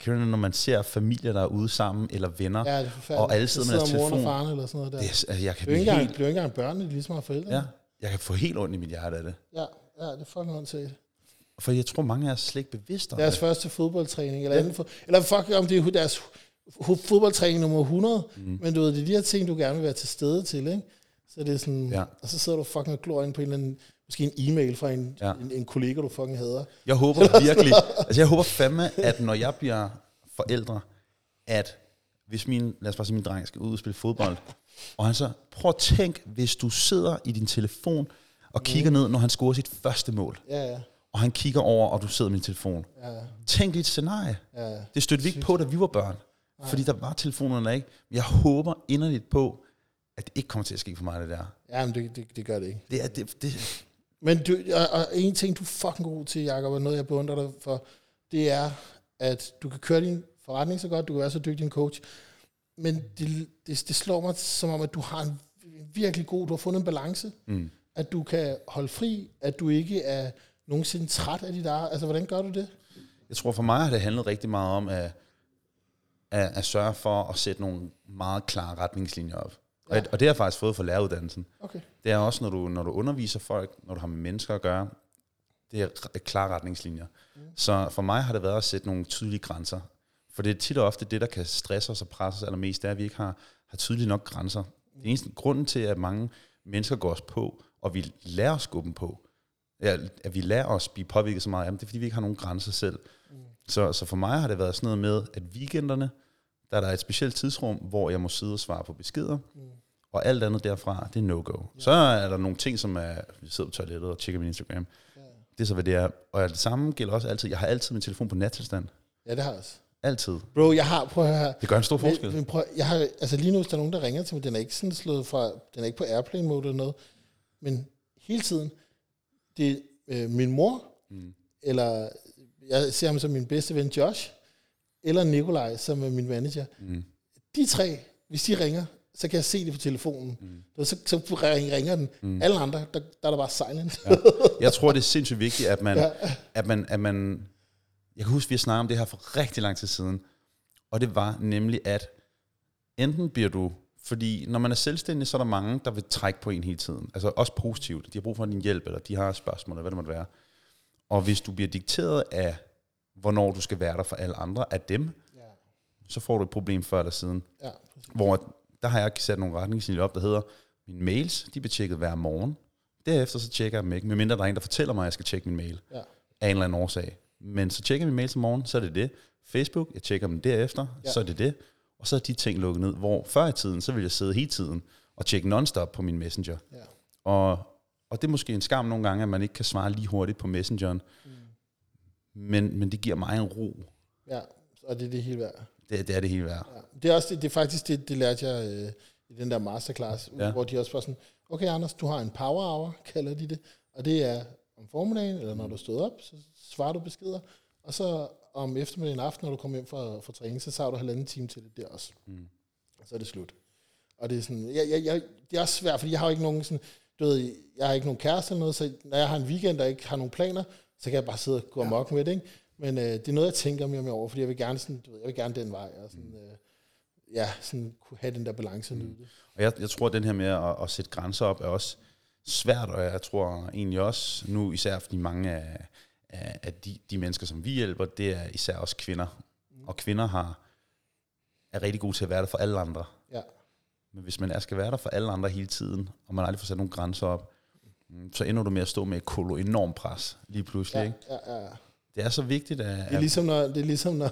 Kender når man ser familier, der er ude sammen, eller venner, ja, det er og alle sidder med deres telefon. Og faren eller sådan noget der. Det, er, altså, jeg kan blive ikke helt... Ikke engang børnene lige så meget forældre. Ja, jeg kan få helt ondt i mit hjerte af det. Ja, ja det er fucking til. For jeg tror, mange af os slet ikke bevidste om Deres det. første fodboldtræning, eller, ja. for, eller fuck, om det er deres fodboldtræning nummer 100, mm. men du ved, det er de her ting, du gerne vil være til stede til, ikke? Så det er sådan, ja. og så sidder du fucking og glor ind på en eller anden måske en e-mail fra en, ja. en, en kollega, du fucking hader. Jeg håber virkelig, altså jeg håber fandme, at når jeg bliver forældre, at hvis min, lad os bare sige, min dreng skal ud og spille fodbold, og han så, prøv at tænk, hvis du sidder i din telefon og kigger mm. ned, når han scorer sit første mål. Ja, ja. Og han kigger over, og du sidder med din telefon. Ja, ja. Tænk lige et scenarie. Ja, ja. Det stødte vi ikke på, da vi var børn. Nej. Fordi der var telefonerne ikke. Jeg håber inderligt på, at det ikke kommer til at ske for mig, det der. Ja, men det, det, det gør det ikke. Det er, det, det. Men du, og, og en ting, du er fucking god til, Jacob, og noget, jeg beundrer dig for, det er, at du kan køre din forretning så godt, du kan være så dygtig en coach, men det, det, det slår mig som om, at du har en virkelig god, du har fundet en balance, mm. at du kan holde fri, at du ikke er nogensinde træt af dit arbejde. Altså, hvordan gør du det? Jeg tror for mig har det handlet rigtig meget om at, at, at sørge for at sætte nogle meget klare retningslinjer op. Ja. Og, og det har jeg faktisk fået fra læreruddannelsen. Okay. Det er også, når du, når du underviser folk, når du har med mennesker at gøre, det er klare retningslinjer. Mm. Så for mig har det været at sætte nogle tydelige grænser. For det er tit og ofte det, der kan stresse os og presse os allermest, det er, at vi ikke har, har tydeligt nok grænser. Det eneste grunden til, at mange mennesker går os på, og vi lærer os skubben på, ja, at vi lærer os blive påvirket så meget af dem, det er, fordi vi ikke har nogen grænser selv. Mm. Så, så for mig har det været sådan noget med, at weekenderne, der er der et specielt tidsrum, hvor jeg må sidde og svare på beskeder, mm. Og alt andet derfra, det er no-go. Ja. Så er der nogle ting, som er, jeg sidder på toilettet og tjekker min Instagram. Ja. Det er så, hvad det er. Og det samme gælder også altid, jeg har altid min telefon på nattilstand. Ja, det har jeg også. Altid. Bro, jeg har, prøv at høre. Det gør en stor forskel. Men, men prøv, jeg har, altså lige nu, hvis der er nogen, der ringer til mig, den er ikke sådan slået fra, den er ikke på airplane mode eller noget, men hele tiden, det er øh, min mor, mm. eller jeg ser ham som min bedste ven Josh, eller Nikolaj, som er min manager. Mm. De tre, hvis de ringer, så kan jeg se det på telefonen. Mm. Så, så ringer den. Mm. Alle andre, der, der er der bare silent. Ja. Jeg tror, det er sindssygt vigtigt, at man, ja. at man, at man jeg kan huske, vi har snakket om det her for rigtig lang tid siden, og det var nemlig, at enten bliver du, fordi når man er selvstændig, så er der mange, der vil trække på en hele tiden. Altså også positivt. De har brug for din hjælp, eller de har spørgsmål, eller hvad det måtte være. Og hvis du bliver dikteret af, hvornår du skal være der for alle andre, af dem, ja. så får du et problem før eller siden. Ja, hvor der har jeg sat nogle retningslinjer op, der hedder, mine mails, de bliver tjekket hver morgen. Derefter så tjekker jeg dem ikke, medmindre der er en, der fortæller mig, at jeg skal tjekke min mail. Ja. Af en eller anden årsag. Men så tjekker min mail til morgen, så er det det. Facebook, jeg tjekker dem derefter, ja. så er det det. Og så er de ting lukket ned, hvor før i tiden, så ville jeg sidde hele tiden og tjekke nonstop på min messenger. Ja. Og, og det er måske en skam nogle gange, at man ikke kan svare lige hurtigt på messengeren. Mm. Men, men det giver mig en ro. Ja, og det er det hele værd. Det, det er det hele værd. Ja. Det er også det, det er faktisk det, det lærte jeg øh, i den der masterclass, Ja. hvor de også var sådan, okay Anders, du har en power hour, kalder de det, og det er om formiddagen, eller når du stået op, så svarer du beskeder, og så om eftermiddagen og aften, når du kommer hjem fra, fra træning, så tager du halvanden time til det der også. Mm. Og så er det slut. Og det er sådan, jeg, jeg, jeg, det er også svært, fordi jeg har jo ikke nogen sådan, du ved, jeg har ikke nogen kæreste eller noget, så når jeg har en weekend og ikke har nogen planer, så kan jeg bare sidde og gå amok med det, ikke? Men øh, det er noget, jeg tænker mere og mere over, fordi jeg vil gerne, sådan, du ved, jeg vil gerne den vej, og sådan, øh, ja, sådan kunne have den der balance mm. det. Og jeg, jeg tror, at den her med at, at sætte grænser op er også svært, og jeg tror egentlig også, nu især fordi mange af, af, af de, de mennesker, som vi hjælper, det er især også kvinder. Mm. Og kvinder har, er rigtig gode til at være der for alle andre. Ja. Men hvis man er, skal være der for alle andre hele tiden, og man aldrig får sat nogle grænser op, mm, så ender du med at stå med et kolo enormt pres lige pludselig. Ja, Ikke? ja, ja. Det er så vigtigt, at... Det er ligesom, når, det er ligesom, når,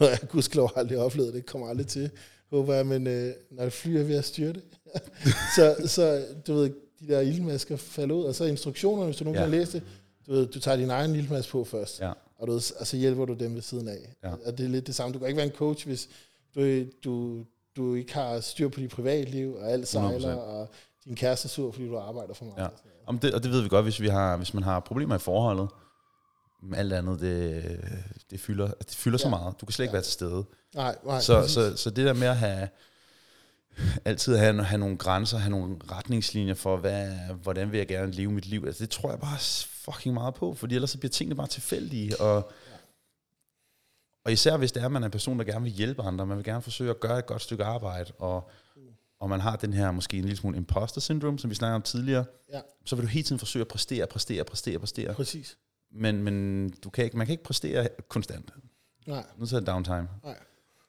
når jeg gudskelov aldrig oplevet det, kommer aldrig til, håber jeg, men øh, når et fly er ved at styrte, så, så, du ved, de der ildmasker falder ud, og så instruktionerne, hvis du nogensinde Ja. har læst det, du ved, du tager din egen ildmaske på først, Ja. og, du og så hjælper du dem ved siden af. Ja. Og det er lidt det samme. Du kan ikke være en coach, hvis du, du, du ikke har styr på dit privatliv, og alt sejler, 100%. og din kæreste er sur, fordi du arbejder for meget. Ja. og det, og det ved vi godt, hvis, vi har, hvis man har problemer i forholdet. Alt andet, det, det fylder, det fylder ja. så meget. Du kan slet ikke Ja. være til stede. Nej, nej. Så, så, så det der med at have, altid have, have nogle grænser, have nogle retningslinjer for, hvad, hvordan vil jeg gerne leve mit liv, altså, det tror jeg bare fucking meget på, fordi ellers så bliver tingene bare tilfældige. Og, og især hvis det er, at man er en person, der gerne vil hjælpe andre, man vil gerne forsøge at gøre et godt stykke arbejde, og, og man har den her måske en lille smule imposter syndrome, som vi snakkede om tidligere, Ja. så vil du hele tiden forsøge at præstere, præstere, præstere, præstere. Præcis. Men, men du kan ikke, man kan ikke præstere konstant. Nej. Nu er det downtime. Nej.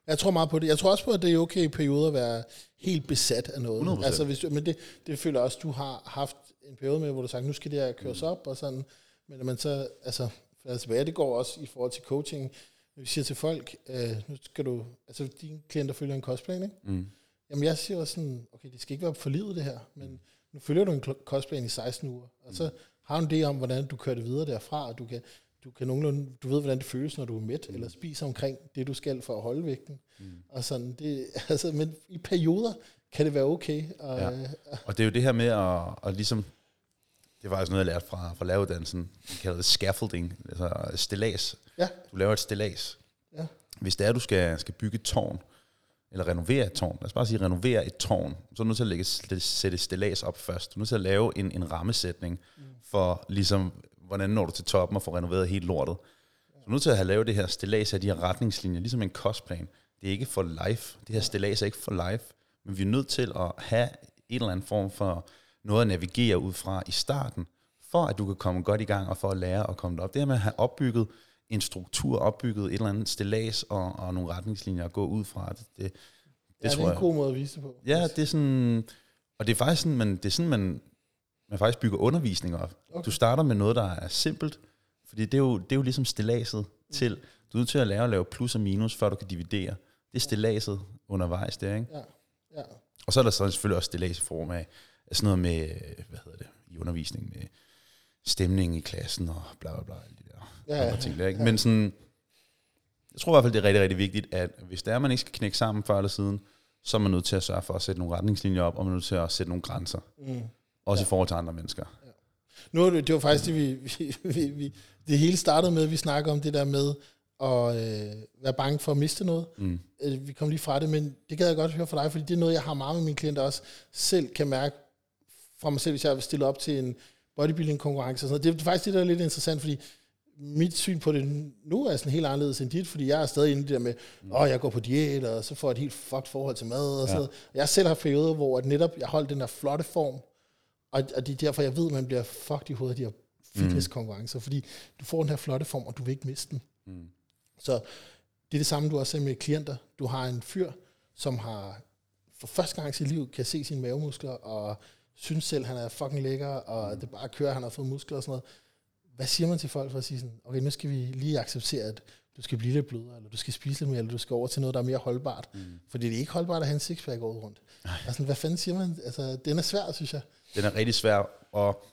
Jeg tror meget på det. Jeg tror også på, at det er okay i perioder at være helt besat af noget. 100%. Altså, hvis du, men det, det føler jeg også, du har haft en periode med, hvor du har sagt, nu skal det her køres op, og sådan. Men at man så, altså, altså, hvad det går også i forhold til coaching, når vi siger til folk, øh, nu skal du, altså dine klienter følger en kostplan, ikke? Mm. Jamen jeg siger også sådan, okay, det skal ikke være for livet det her, men nu følger du en kostplan i 16 uger, og så har du en idé om, hvordan du kører det videre derfra, og du kan, du kan nogenlunde, du ved, hvordan det føles, når du er mæt, mm. eller spiser omkring det, du skal for at holde vægten. Mm. Og sådan, det, altså, men i perioder kan det være okay. Og, Ja. ja. Og det er jo det her med at, at ligesom, det var faktisk noget, jeg lærte fra, fra lavedansen, vi kalder det scaffolding, altså stillads. ja, Du laver et stillads. ja, Hvis det er, at du skal, skal bygge et tårn, eller renovere et tårn, lad os bare sige renovere et tårn, så er du nødt til at lægge, sætte et stillads op først. Du er nødt til at lave en, en rammesætning for ligesom, hvordan når du til toppen og får renoveret helt lortet. Så du er nødt til at have lavet det her stillads af de her retningslinjer, ligesom en kostplan. Det er ikke for life. Det her stillads er ikke for life. Men vi er nødt til at have en eller anden form for noget at navigere ud fra i starten, for at du kan komme godt i gang og for at lære at komme op. Det her med at have opbygget en struktur, opbygget et eller andet stillads og, og nogle retningslinjer at gå ud fra, det, det, det, ja, det er en god måde at vise det på. Ja, det er sådan, og det er faktisk sådan, man, det er sådan, man, man faktisk bygger undervisning op. Okay. Du starter med noget, der er simpelt, fordi det er jo, det er jo ligesom stilladset til, du er nødt til at lære at lave plus og minus, før du kan dividere. Det er stilladset undervejs der, ikke? Ja, ja, Og så er der så selvfølgelig også stillads i form af sådan noget med, hvad hedder det, i undervisning med stemning i klassen og bla bla bla, ja, andre ting der, ikke? Men sådan, jeg tror i hvert fald, det er rigtig, rigtig vigtigt, at hvis det er, man ikke skal knække sammen før eller siden, så er man nødt til at sørge for at sætte nogle retningslinjer op, og man er nødt til at sætte nogle grænser. Mm. Også ja. i forhold til andre mennesker. Nu er det, det var faktisk det, vi, vi, vi, vi, det hele startede med, at vi snakker om det der med at øh, være bange for at miste noget. Mm. Øh, Vi kom lige fra det, men det gad jeg godt høre fra dig, fordi det er noget, jeg har meget med mine klienter også selv kan mærke fra mig selv, hvis jeg vil stille op til en bodybuilding-konkurrence. Og sådan noget. Det er faktisk det, der er lidt interessant, fordi mit syn på det nu er sådan helt anderledes end dit, fordi jeg er stadig inde i det der med, åh, oh, jeg går på diæt, og så får jeg et helt fucked forhold til mad, og sådan noget. Jeg har selv haft perioder, hvor at netop jeg holdt den der flotte form, og, og det er derfor, jeg ved, at man bliver fucked i hovedet af de her fitnesskonkurrencer, fordi du får den her flotte form, og du vil ikke miste den. Mm. Så det er det samme, du også ser med klienter. Du har en fyr, som har for første gang i sit liv kan se sine mavemuskler, og synes selv, han er fucking lækker, og mm. det bare kører, han har fået muskler og sådan noget. Hvad siger man til folk for at sige sådan, okay, nu skal vi lige acceptere, at du skal blive lidt blødere, eller du skal spise lidt mere, eller du skal over til noget, der er mere holdbart. Mm. Fordi det er ikke holdbart at have en sixpack året rundt. Altså, hvad fanden siger man? Altså, den er svær, synes jeg. Den er rigtig svær, og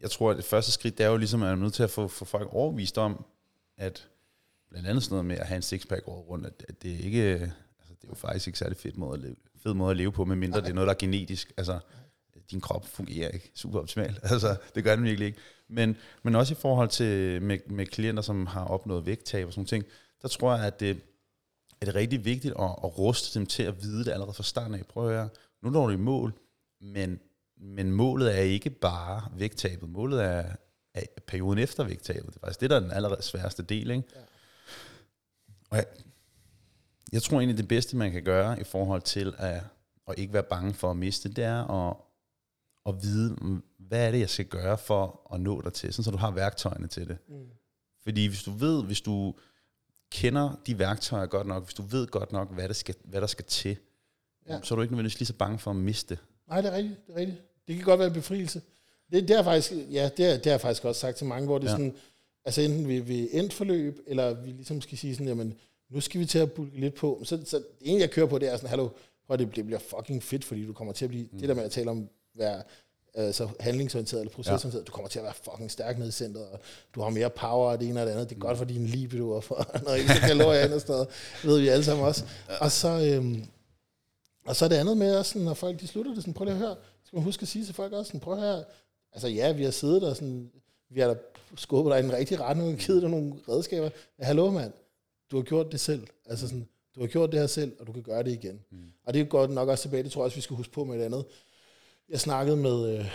jeg tror, at det første skridt, det er jo ligesom, at man er nødt til at få, få folk overvist om, at blandt andet sådan noget med at have en sixpack over rundt, at, at det er ikke, altså det er jo faktisk ikke særlig fedt måde at leve, fed måde at leve på, medmindre det er noget, der er genetisk. Altså, din krop fungerer ikke super optimalt. Altså, det gør den virkelig ikke. Men, men også i forhold til med, med klienter, som har opnået vægttab og sådan ting, der tror jeg, at det, at det er rigtig vigtigt at, at ruste dem til at vide det allerede fra starten af. Prøv at høre, nu når du i mål, men, men målet er ikke bare vægttabet. Målet er, er perioden efter vægttabet. Det er faktisk det, der er den allerede sværeste del. Ikke? Ja. Og jeg, jeg tror egentlig, det bedste, man kan gøre i forhold til at, at ikke være bange for at miste, det er at, at vide, hvad er det, jeg skal gøre for at nå dig til, sådan så du har værktøjerne til det. Mm. Fordi hvis du ved, hvis du kender de værktøjer godt nok, hvis du ved godt nok, hvad der skal, hvad der skal til, ja. så er du ikke nødvendigvis lige så bange for at miste det. Nej, det er rigtigt. Det, er rigtigt. det kan godt være en befrielse. Det, det, er faktisk, ja, det, er, det har jeg faktisk også sagt til mange, hvor det er ja. sådan, altså enten vi vil endt forløb, eller vi ligesom skal sige sådan, jamen, nu skal vi til at bulke lidt på. Så, så det ene, jeg kører på, det er sådan, hallo, prøv, det, det bliver fucking fedt, fordi du kommer til at blive, mm. det der med at tale om, være altså handlingsorienteret eller procesorienteret, ja. du kommer til at være fucking stærk nede i centret, og du har mere power af det ene og det andet, det er godt for din libido, og for noget ikke så kalorier og sådan noget, ved vi alle sammen også. Og så, øhm, og så er det andet med også, når folk de slutter det, sådan, prøv lige at høre, skal man huske at sige til folk også, sådan, prøv at høre, altså ja, vi har siddet der sådan, vi har da skubbet dig i en rigtig retning, og givet dig nogle redskaber, men hallo mand, du har gjort det selv, altså sådan, du har gjort det her selv, og du kan gøre det igen. Mm. Og det går nok også tilbage, det tror jeg også, vi skal huske på med det andet. Jeg snakkede med, øh,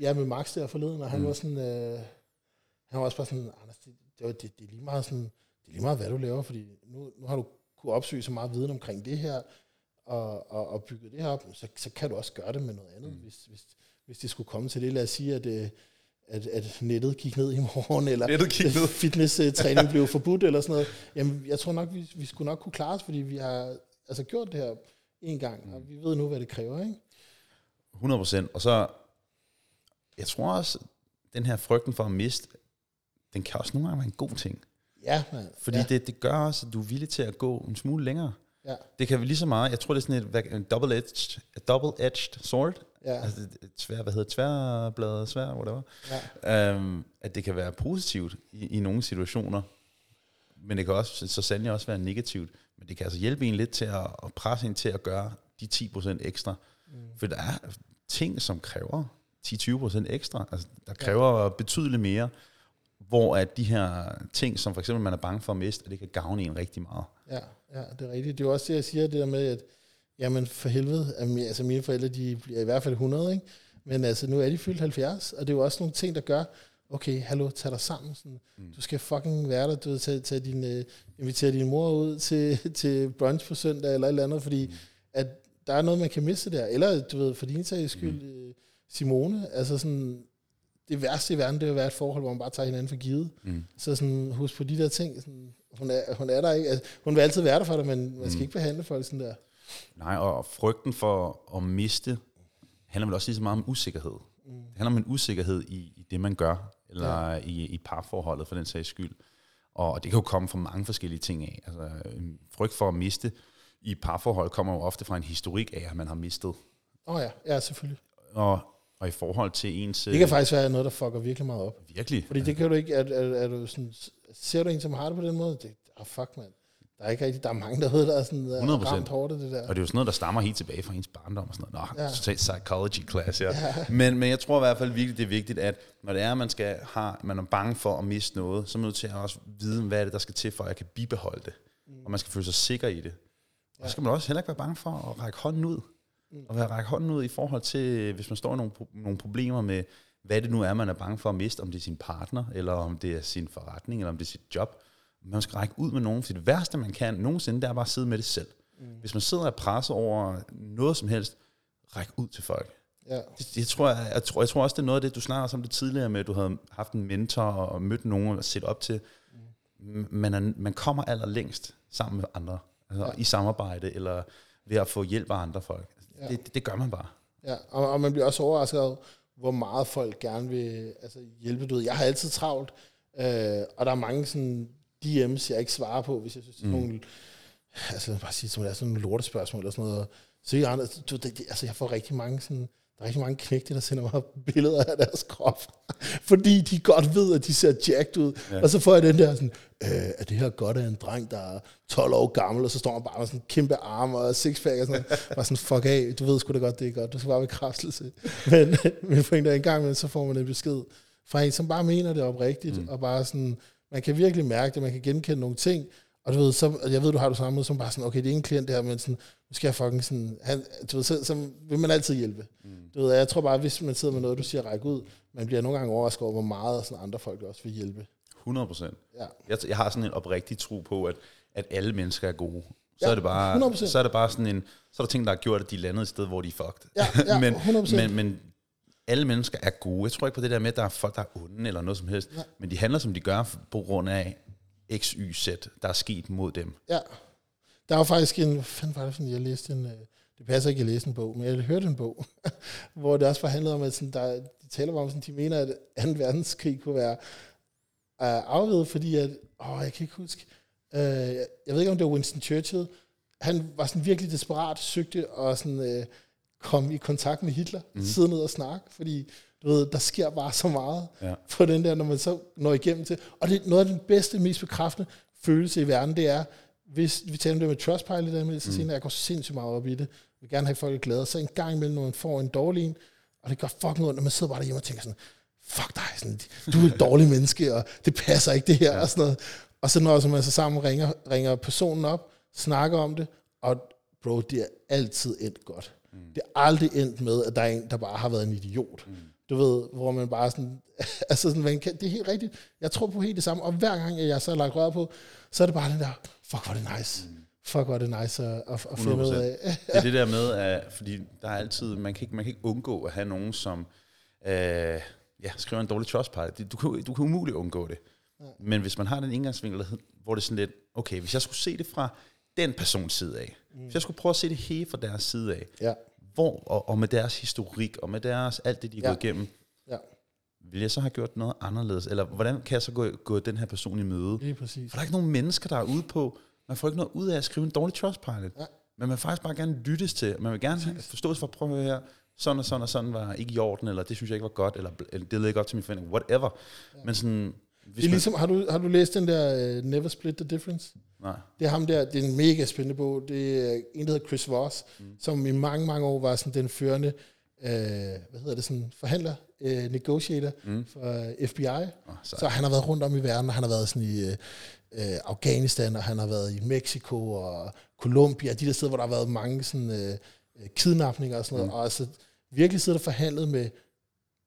ja, med Max der forleden, og han mm. var sådan, øh, han var også bare sådan, Anders, det, det, det, det, er lige meget sådan, det er lige meget, hvad du laver, fordi nu, nu har du kunne opsøge så meget viden omkring det her, og, og, og bygge det her op, så, så kan du også gøre det med noget andet, mm. hvis, hvis, hvis det skulle komme til det. Lad os sige, at, øh, at, at nettet gik ned i morgen, eller ned. fitness-træning blev forbudt, eller sådan noget. Jamen, jeg tror nok, vi, vi skulle nok kunne klare os, fordi vi har altså, gjort det her en gang, mm. og vi ved nu, hvad det kræver, ikke? 100 procent. Og så, jeg tror også, den her frygten for at miste, den kan også nogle gange være en god ting. Ja, man. Fordi ja. Det, det gør også, at du er villig til at gå en smule længere. Ja. Det kan vi lige så meget, jeg tror det er sådan et, en double-edged, double-edged sword, Ja. Altså et tvær, hvad hedder tværbladet, svær, whatever. Ja. Um, at det kan være positivt i, i nogle situationer, men det kan også så sandelig også være negativt. Men det kan altså hjælpe en lidt til at, at presse en til at gøre de 10% ekstra. Mm. For der er ting, som kræver 10-20% ekstra. Altså, der kræver ja. betydeligt mere, hvor at de her ting, som for eksempel man er bange for at miste, at det kan gavne en rigtig meget. Ja, ja, det er rigtigt. Det er jo også det, jeg siger, det der med, at Jamen for helvede, altså mine forældre, de bliver i hvert fald 100, ikke? Men altså, nu er de fyldt 70, og det er jo også nogle ting, der gør, okay, hallo, tag dig sammen. Sådan. Mm. Du skal fucking være der, du tage, tage din, uh, invitere din mor ud til, til brunch på søndag, eller et eller andet, fordi mm. at der er noget, man kan miste der. Eller, du ved, for din sags skyld, mm. Øh, Simone, altså sådan, det værste i verden, det er at være et forhold, hvor man bare tager hinanden for givet. Mm. Så sådan, husk på de der ting, sådan, hun, er, hun er der ikke, altså, hun vil altid være der for dig, men man skal mm. ikke behandle folk sådan der. Nej, og frygten for at miste handler vel også lige så meget om usikkerhed. Mm. Det handler om en usikkerhed i, i det, man gør, eller ja. i, i parforholdet for den sags skyld. Og det kan jo komme fra mange forskellige ting af. Altså, frygt for at miste i parforhold kommer jo ofte fra en historik af, at man har mistet. Åh oh ja, ja, selvfølgelig. Og, og i forhold til ens... Det kan faktisk være noget, der fucker virkelig meget op. Virkelig? Fordi det kan du ikke... Er, er, er du sådan, ser du en, som har det på den måde? Det, oh, fuck, mand. Der er ikke rigtig, der er mange der er sådan 100%. ramt hårdt det der. Og det er jo sådan noget, der stammer helt tilbage fra ens barndom og sådan noget. Nå, ja. så psychology class, ja. ja. Men, men jeg tror i hvert fald virkelig, det er vigtigt, at når det er, at man, skal have, man er bange for at miste noget, så er man nødt til at også vide, hvad er det, der skal til, for at jeg kan bibeholde det. Mm. Og man skal føle sig sikker i det. Og så skal man også heller ikke være bange for at række hånden ud. Mm. Og være række hånden ud i forhold til, hvis man står i nogle, nogle problemer med, hvad det nu er, man er bange for at miste, om det er sin partner, eller om det er sin forretning, eller om det er sit job man skal række ud med nogen, for det værste, man kan nogensinde, det er bare at sidde med det selv. Mm. Hvis man sidder og presser over noget som helst, ræk ud til folk. Ja. Det, jeg, tror, jeg, jeg, tror, jeg tror også, det er noget af det, du snakker om det tidligere med, at du havde haft en mentor og mødt nogen og set op til. Mm. Man, er, man kommer allerlængst sammen med andre, altså ja. i samarbejde, eller ved at få hjælp af andre folk. Ja. Det, det, det gør man bare. Ja, og, og man bliver også overrasket over, hvor meget folk gerne vil altså, hjælpe. Du ved, jeg har altid travlt, øh, og der er mange sådan DM's, jeg ikke svarer på, hvis jeg synes, mm. nogle, altså bare sige, som det er sådan nogle lortespørgsmål eller sådan noget. Så jeg, du, det, altså, jeg får rigtig mange sådan, der er rigtig mange knægte, der sender mig billeder af deres krop, fordi de godt ved, at de ser jacked ud. Ja. Og så får jeg den der sådan, øh, er det her godt af en dreng, der er 12 år gammel, og så står man bare med sådan kæmpe arm og sixpack og sådan noget. Bare sådan, fuck af, du ved sgu da godt, det er godt, du skal bare bekræftelse. Men, men for en dag en gang, men så får man en besked fra en, som bare mener det oprigtigt, mm. og bare sådan, man kan virkelig mærke det, man kan genkende nogle ting, og du ved, så, jeg ved, du har det samme som bare sådan, okay, det er en klient der, men sådan, nu skal jeg fucking sådan, han, du ved, så, så vil man altid hjælpe. Mm. Du ved, jeg tror bare, hvis man sidder med noget, du siger, række ud, man bliver nogle gange overrasket over, hvor meget sådan andre folk også vil hjælpe. 100 procent. Ja. Jeg, jeg har sådan en oprigtig tro på, at, at alle mennesker er gode. Så, ja, er det bare, 100%. så er det bare sådan en, så er der ting, der har gjort, at de landede et sted, hvor de er fucked. Ja, ja, men, 100%. men, men alle mennesker er gode. Jeg tror ikke på det der med, at der er folk, der er onde eller noget som helst. Ja. Men de handler, som de gør, på grund af X, Y, Z, der er sket mod dem. Ja. Der var faktisk en, hvad fanden var det, for, jeg læste en, øh, det passer ikke, at jeg læste en bog, men jeg hørte en bog, hvor det også var handlet om, at sådan, der, de taler om, at de mener, at 2. verdenskrig kunne være uh, afvedet, fordi at, åh, jeg kan ikke huske, uh, jeg ved ikke, om det var Winston Churchill, han var sådan virkelig desperat, søgte og sådan, uh, kom i kontakt med Hitler, mm. sidde ned og snakke, fordi du ved, der sker bare så meget ja. på den der, når man så når igennem til. Og det er noget af den bedste, mest bekræftende følelse i verden, det er, hvis vi taler om det med Trustpilot, der med, så mm. jeg går sindssygt meget op i det. Jeg vil gerne have folk glade. Så en gang imellem, når man får en dårlig en, og det gør fucking ondt, når man sidder bare derhjemme og tænker sådan, fuck dig, sådan, du er et dårligt menneske, og det passer ikke det her, ja. og sådan noget. Og så når man så sammen ringer, ringer personen op, snakker om det, og bro, det er altid endt godt. Mm. Det er aldrig endt med, at der er en, der bare har været en idiot. Mm. Du ved, hvor man bare sådan, altså sådan, man kan, det er helt rigtigt. Jeg tror på helt det samme, og hver gang jeg så har lagt rør på, så er det bare den der, fuck, hvor er det nice. Fuck, hvor er det nice at, at, at finde ud af. det er det der med, at, fordi der er altid, man kan ikke, man kan ikke undgå at have nogen, som øh, ja, skriver en dårlig trustpilot. Du kan, du kan umuligt undgå det. Ja. Men hvis man har den indgangsvinkel, hvor det er sådan lidt, okay, hvis jeg skulle se det fra den persons side af, mm. hvis jeg skulle prøve at se det hele fra deres side af, ja. Hvor, og, og med deres historik, og med deres, alt det, de er ja. gået igennem, ja. vil jeg så have gjort noget anderledes? Eller hvordan kan jeg så gå, gå den her person i møde? Er præcis. For der er ikke nogen mennesker, der er ude på, man får ikke noget ud af at skrive en dårlig trustpilot. Ja. Men man vil faktisk bare gerne lyttes til. Man vil gerne forstås for at prøve at høre her, sådan og sådan og sådan var ikke i orden, eller det synes jeg ikke var godt, eller, eller det led ikke op til min forventning, whatever. Ja. Men sådan... Det er ligesom, har, du, har du læst den der uh, Never Split the Difference? Nej. Det er ham der, det er en mega spændende bog. Det er en, der hedder Chris Voss, mm. som i mange, mange år var sådan den førende, uh, hvad hedder det, sådan forhandler, uh, negotiator mm. for FBI. Oh, så han har været rundt om i verden, og han har været sådan i uh, øh, Afghanistan, og han har været i Mexico og Colombia, de der steder, hvor der har været mange sådan, øh, kidnapninger og sådan noget, mm. og altså virkelig sidder der forhandlet med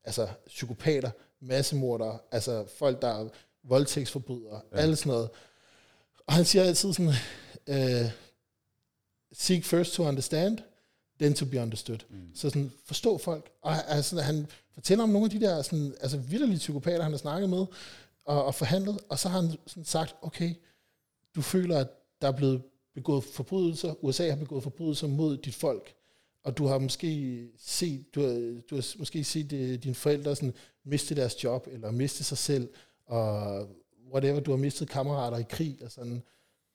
altså, psykopater, massemordere, altså folk, der er voldtægtsforbrydere, ja. alt sådan noget. Og han siger altid sådan, øh, seek first to understand, then to be understood. Mm. Så sådan, forstå folk. Og altså, han fortæller om nogle af de der sådan, altså, vildt psykopater, han har snakket med, og, og forhandlet, og så har han sådan sagt, okay, du føler, at der er blevet begået forbrydelser, USA har begået forbrydelser mod dit folk, og du har måske set, du har, du har måske set uh, dine forældre sådan, miste deres job, eller miste sig selv, og whatever, du har mistet kammerater i krig, og sådan,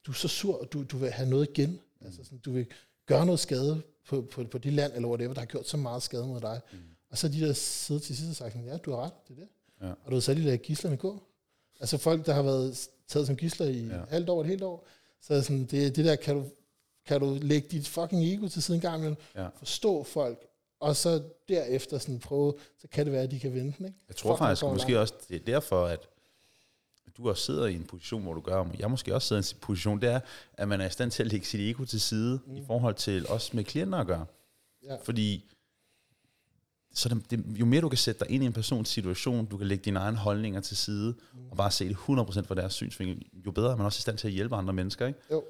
du er så sur, og du, du vil have noget igen, mm. altså sådan, du vil gøre noget skade på, på, på det land, eller whatever, der har gjort så meget skade mod dig. Mm. Og så de der sidder til sidst og sagt, ja, du har ret, det er det. Ja. Og du har så lige ladet gislerne gå. Altså folk, der har været taget som gisler i ja. halvt år, et helt år. Så sådan, det, det der, kan du, kan du lægge dit fucking ego til siden gang ja. forstå folk, og så derefter sådan prøve, så kan det være, at de kan vente. Ikke? Jeg tror Fuck, faktisk måske langt. også, det er derfor, at du også sidder i en position, hvor du gør, og jeg måske også sidder i en position, det er, at man er i stand til at lægge sit ego til side, mm. i forhold til også med klienter at gøre. Ja. Fordi så det, det, jo mere du kan sætte dig ind i en persons situation, du kan lægge dine egne holdninger til side, mm. og bare se det 100% fra deres synsvinkel, jo bedre er man også i stand til at hjælpe andre mennesker, ikke? Jo.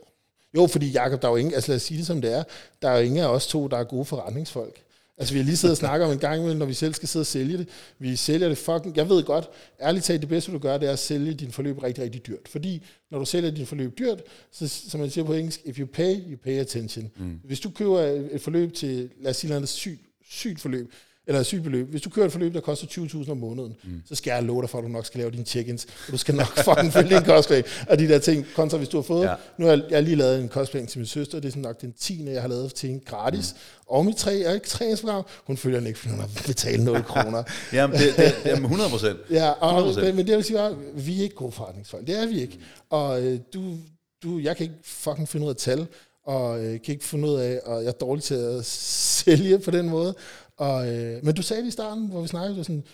Jo, fordi Jacob, der er jo ingen, altså lad os sige det som det er, der er jo ingen af os to, der er gode forretningsfolk. Altså vi har lige siddet og snakket om en gang imellem, når vi selv skal sidde og sælge det. Vi sælger det fucking, jeg ved godt, ærligt talt, det bedste du gør, det er at sælge din forløb rigtig, rigtig dyrt. Fordi når du sælger din forløb dyrt, så som man siger på engelsk, if you pay, you pay attention. Mm. Hvis du køber et forløb til, lad os sige noget sygt, sygt forløb, eller sygt beløb. Hvis du kører et forløb, der koster 20.000 om måneden, mm. så skal jeg love dig for, at du nok skal lave dine check-ins, og du skal nok fucking følge din kostplan, og de der ting, kontra hvis du har fået, ja. nu har jeg, jeg har lige lavet en kostplan til min søster, det er sådan nok den 10. jeg har lavet til en gratis, mm. og mit tre, jeg ikke træningsprogram, hun følger den ikke, fordi hun har betalt 0 kroner. Jamen, det, det, er 100 procent. ja, og, men, men det vil sige, at vi er ikke gode forretningsfolk, det er vi ikke, og øh, du, du, jeg kan ikke fucking finde ud af tal, og øh, kan ikke finde ud af, og jeg er dårlig til at sælge på den måde. Og, øh, men du sagde det i starten, hvor vi snakkede, sådan,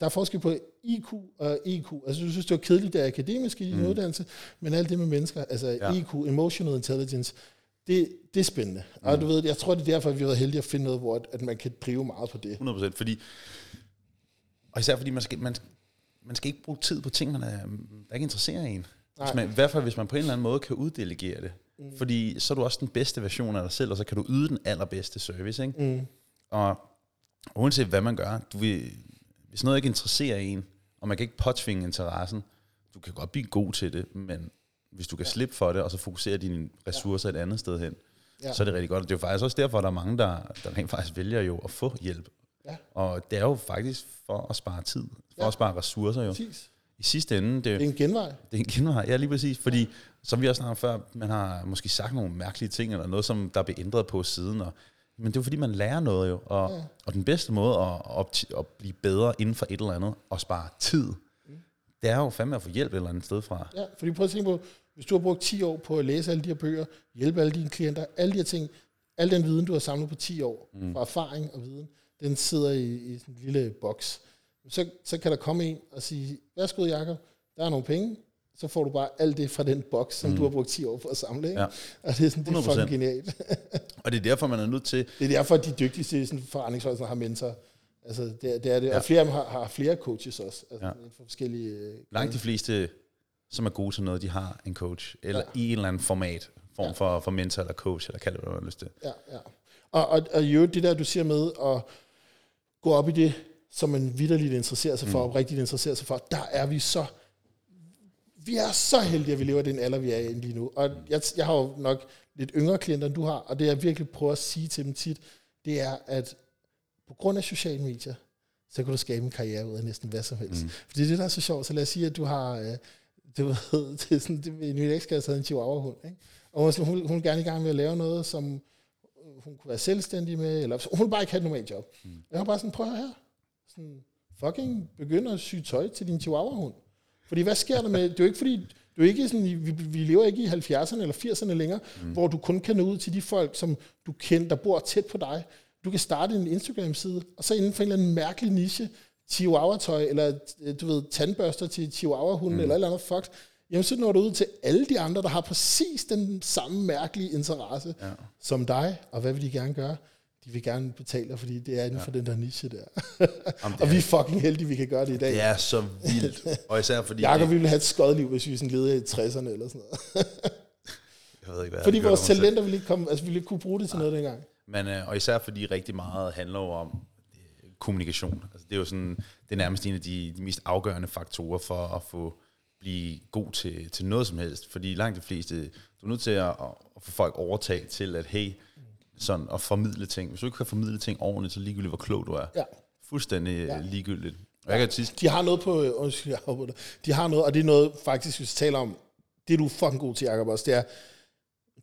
der er forskel på IQ og EQ. Altså du synes, det var kedeligt, det er akademisk i din mm. uddannelse, men alt det med mennesker, altså ja. EQ, Emotional Intelligence, det, det er spændende. Mm. Og du ved, jeg tror, det er derfor, at vi har været heldige at finde noget, hvor at, at man kan drive meget på det. 100%, fordi, og især fordi man skal, man, man skal ikke bruge tid på ting, der, der ikke interesserer en. Hvis man, I hvert fald, hvis man på en eller anden måde kan uddelegere det. Mm. Fordi så er du også den bedste version af dig selv, og så kan du yde den allerbedste service. Ikke? Mm. Og uanset hvad man gør, du vil, hvis noget ikke interesserer en, og man kan ikke påtvinge interessen, du kan godt blive god til det, men hvis du kan ja. slippe for det, og så fokusere dine ressourcer ja. et andet sted hen, ja. så er det rigtig godt. Det er jo faktisk også derfor, at der er mange, der, der rent faktisk vælger jo at få hjælp. Ja. Og det er jo faktisk for at spare tid, for ja. at spare ressourcer jo. Præcis i sidste ende... Det, det er en genvej. Det er en genvej, ja lige præcis. Fordi, som vi også snakket før, man har måske sagt nogle mærkelige ting, eller noget, som der bliver ændret på siden. Og, men det er jo fordi, man lærer noget jo. Og, ja. og den bedste måde at, at, at blive bedre inden for et eller andet, og spare tid, mm. det er jo fandme at få hjælp et eller andet sted fra. Ja, fordi prøv at tænke på, hvis du har brugt 10 år på at læse alle de her bøger, hjælpe alle dine klienter, alle de her ting, al den viden, du har samlet på 10 år, mm. fra erfaring og viden, den sidder i, i sådan en lille boks så, så kan der komme en og sige, værsgo Jacob, der er nogle penge, så får du bare alt det fra den boks, som mm. du har brugt 10 år på at samle. Ikke? Ja. Og det er, sådan, det er fucking genialt. og det er derfor, man er nødt til... Det er derfor, at de dygtigste sådan, forretningsfolk har mentor. Altså, det, er, det er det. Ja. Og flere har, har flere coaches også. Altså, ja. for forskellige... Øh, Langt de fleste, som er gode til noget, de har en coach. Eller ja. i en eller anden format. Form ja. for, for mentor eller coach, eller kald det, hvad du har lyst til. Ja, ja. Og, og, og jo, det der, du siger med at gå op i det, som man vidderligt interesserer sig for, mm. og rigtigt interesserer sig for, der er vi så vi er så heldige, at vi lever i den alder, vi er i lige nu. Og jeg, jeg har jo nok lidt yngre klienter, end du har, og det jeg virkelig prøver at sige til dem tit, det er, at på grund af sociale medier, så kan du skabe en karriere ud af næsten hvad som helst. Mm. Fordi det, der er så sjovt, så lad os sige, at du har, øh, det ved, det er sådan, det, min ekskæreste havde en chihuahua-hund, ikke? og hun, hun er gerne i gang med at lave noget, som hun kunne være selvstændig med, eller hun bare ikke have et normalt job. Mm. Jeg har bare sådan, prøv her, sådan, fucking begynder at sy tøj til din chihuahua-hund. Fordi hvad sker der med, det er jo ikke fordi, du er ikke sådan, vi, vi lever ikke i 70'erne eller 80'erne længere, mm. hvor du kun kan nå ud til de folk, som du kender, der bor tæt på dig. Du kan starte en Instagram-side, og så inden for en eller anden mærkelig niche, chihuahua-tøj, eller du ved, tandbørster til chihuahua-hunden, mm. eller eller andet fuck, jamen så når du ud til alle de andre, der har præcis den samme mærkelige interesse ja. som dig, og hvad vil de gerne gøre? De vil gerne betale dig, fordi det er inden ja. for den der niche der. Jamen, og vi er fucking heldige, vi kan gøre det i dag. Det er så vildt. Og især fordi... Jakob ville have et skodliv, hvis vi sådan levede i 60'erne eller sådan noget. jeg ved ikke, hvad Fordi vores talenter ville ikke, komme, altså, ville ikke kunne bruge det til Nej. noget dengang. Men, øh, og især fordi rigtig meget handler om øh, kommunikation. Altså, det er jo sådan, det er nærmest en af de, de mest afgørende faktorer for at få blive god til, til noget som helst. Fordi langt de fleste, du er nødt til at, at få folk overtaget til, at hey, sådan at formidle ting. Hvis du ikke kan formidle ting ordentligt, så ligegyldigt, hvor klog du er. Ja. Fuldstændig ja. ligegyldigt. Jeg kan tis- de har noget på, øh, undskyld, jeg det. De har noget, og det er noget, faktisk, hvis vi taler om, det du er fucking god til, Jacob, også, det er,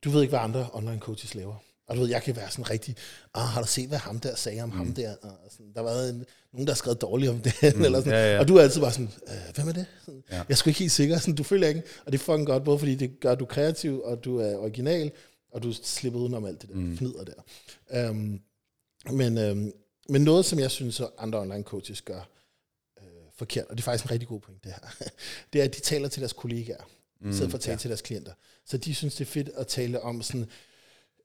du ved ikke, hvad andre online coaches laver. Og du ved, jeg kan være sådan rigtig, ah, har du set, hvad ham der sagde om mm. ham der? Og sådan, der været en, nogen, der har skrevet dårligt om det, mm. eller sådan. Ja, ja. Og du er altid bare sådan, øh, hvem er det? Sådan, ja. Jeg er sgu ikke helt sikker, sådan, du føler ikke, og det er fucking godt, både fordi det gør, at du er kreativ, og du er original, og du slipper udenom alt det der mm. fnider der. Um, men, um, men noget, som jeg synes, at andre online coaches gør uh, forkert, og det er faktisk en rigtig god point, det her, det er, at de taler til deres kollegaer, mm, i stedet for at tale ja. til deres klienter. Så de synes, det er fedt at tale om sådan,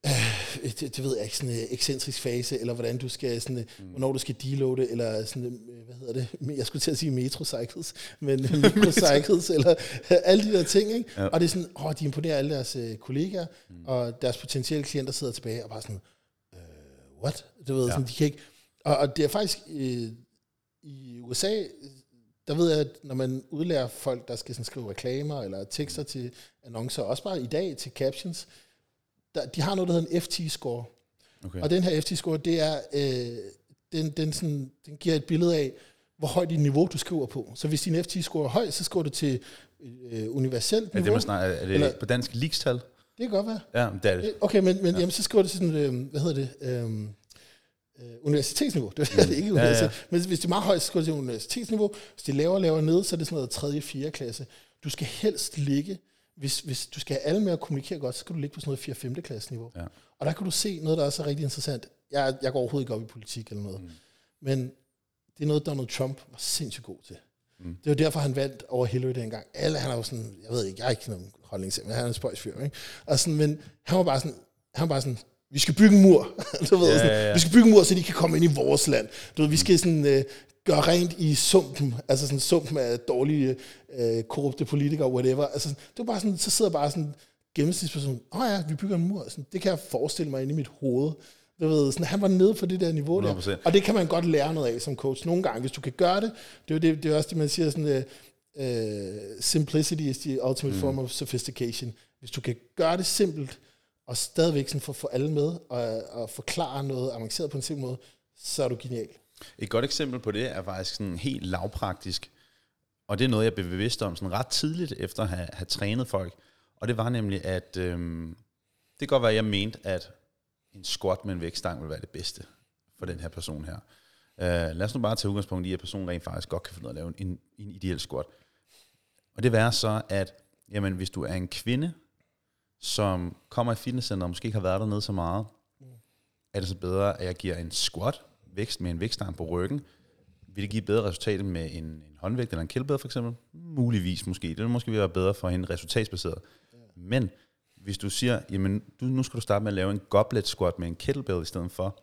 øh, det, det ved jeg ikke, sådan en øh, ekscentrisk fase, eller hvordan du skal, sådan, øh, mm. hvornår du skal deloade, eller sådan, øh, hvad hedder det, jeg skulle til at sige metrocycles, men microcycles, eller alle de der ting, ikke? Ja. Og det er sådan, åh, de imponerer alle deres øh, kollegaer, mm. og deres potentielle klienter sidder tilbage og bare sådan, øh, what? Du ved, ja. sådan, de kan ikke, og, og det er faktisk, øh, i USA, der ved jeg, at når man udlærer folk, der skal sådan skrive reklamer, eller tekster til annoncer, også bare i dag til captions, der, de har noget, der hedder en FT-score. Okay. Og den her FT-score, det er, øh, den, den, sådan, den giver et billede af, hvor højt dit niveau du skriver på. Så hvis din FT-score er høj, så skriver du til øh, universelt Er niveau. det, man snakker, er det Eller- på dansk leakstal? det kan godt være. Ja, det er det. Øh, Okay, men, men ja. jamen, så skriver det til sådan, øh, hvad hedder det, øh, øh, universitetsniveau. Det er det ikke Mm. Ja, ja. universitet. Men hvis det er meget højt, så skriver det til universitetsniveau. Hvis det er lavere og lavere nede, så er det sådan noget 3. 4. klasse. Du skal helst ligge, hvis, hvis du skal have alle med at kommunikere godt, så skal du ligge på sådan noget 4. 5. klasse niveau. Ja. Og der kan du se noget, der også er rigtig interessant. Jeg, jeg går overhovedet ikke op i politik eller noget. Mm. Men det er noget, Donald Trump var sindssygt god til. Mm. Det var derfor, han vandt over Hillary dengang. Alle, han er jo sådan, jeg ved ikke, jeg er ikke nogen holdning til, men han er en spøjs fyr, ikke? Og sådan, men han var bare sådan, han var bare sådan, vi skal bygge en mur. du ved, Ja, sådan, ja, ja. Vi skal bygge en mur, så de kan komme ind i vores land. Du ved, vi skal sådan, øh, gøre rent i sumpen, altså sådan sumpen af dårlige, øh, korrupte politikere, whatever. Altså, det var bare sådan, så sidder bare sådan gennemsnitsperson, åh oh ja, vi bygger en mur. Sådan, det kan jeg forestille mig inde i mit hoved. Du ved, sådan, han var nede på det der niveau der. 100%. Og det kan man godt lære noget af som coach nogle gange, hvis du kan gøre det. Det er, jo det, det er også det, man siger sådan, øh, simplicity is the ultimate mm. form of sophistication. Hvis du kan gøre det simpelt, og stadigvæk sådan få, få alle med, og, og forklare noget avanceret på en simpel måde, så er du genial. Et godt eksempel på det er faktisk sådan helt lavpraktisk, og det er noget, jeg blev bevidst om sådan ret tidligt efter at have, have trænet folk. Og det var nemlig, at øhm, det kan godt være, at jeg mente, at en squat med en vægtstang ville være det bedste for den her person her. Uh, lad os nu bare tage udgangspunkt i, at personen rent faktisk godt kan finde ud af at lave en, en ideel squat. Og det er så, at jamen, hvis du er en kvinde, som kommer i fitnesscenter og måske ikke har været dernede så meget, er det så bedre, at jeg giver en squat vækst med en vægtstang på ryggen? Vil det give bedre resultat med en, en håndvægt eller en kettlebell for eksempel? Muligvis måske. Det vil måske være bedre for hende resultatsbaseret. Men hvis du siger, jamen du, nu skal du starte med at lave en goblet squat med en kettlebell i stedet for,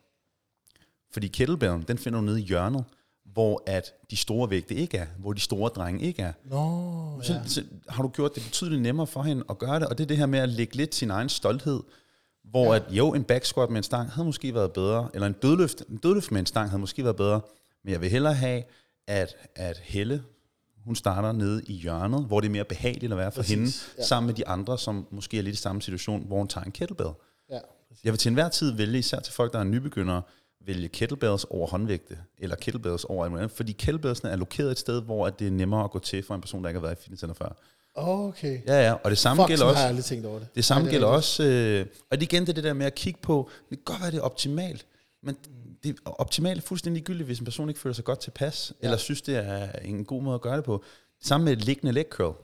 fordi kettlebellen, den finder du nede i hjørnet, hvor at de store vægte ikke er, hvor de store drenge ikke er. Nå, Så, ja. så har du gjort det betydeligt nemmere for hende at gøre det, og det er det her med at lægge lidt sin egen stolthed, hvor at jo, en back squat med en stang havde måske været bedre, eller en dødløft, en dødløft med en stang havde måske været bedre, men jeg vil hellere have, at, at Helle, hun starter nede i hjørnet, hvor det er mere behageligt at være for Præcis, hende, ja. sammen med de andre, som måske er lidt i samme situation, hvor hun tager en kettlebell. ja. Jeg vil til enhver tid vælge, især til folk, der er nybegyndere, vælge kettlebells over håndvægte, eller kettlebells over alt muligt andet, fordi kettlebellsene er lokeret et sted, hvor at det er nemmere at gå til for en person, der ikke har været i fitnesscenter før. Okay. Ja, ja, og det samme Fuck, gælder også. har jeg aldrig tænkt over det. Det samme Nej, gælder er også, øh, og det igen det, det der med at kigge på, det kan godt være, det er optimalt, men det er optimalt er fuldstændig ligegyldigt, hvis en person ikke føler sig godt tilpas, ja. eller synes, det er en god måde at gøre det på. Det samme med liggende leg curl.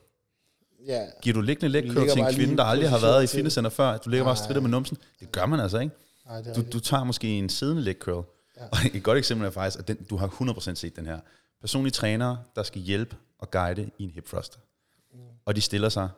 Ja, Giver du liggende leg curl til en bare kvinde, der aldrig har været i det. fitnesscenter før, du ligger bare og Nej. strider med numsen, det gør man altså ikke. nej, det er Du, du tager måske en siddende leg curl. Ja. Og et godt eksempel er faktisk, at den, du har 100% set den her. Personlige trænere, der skal hjælpe og guide i en hip thrust. Og de stiller sig.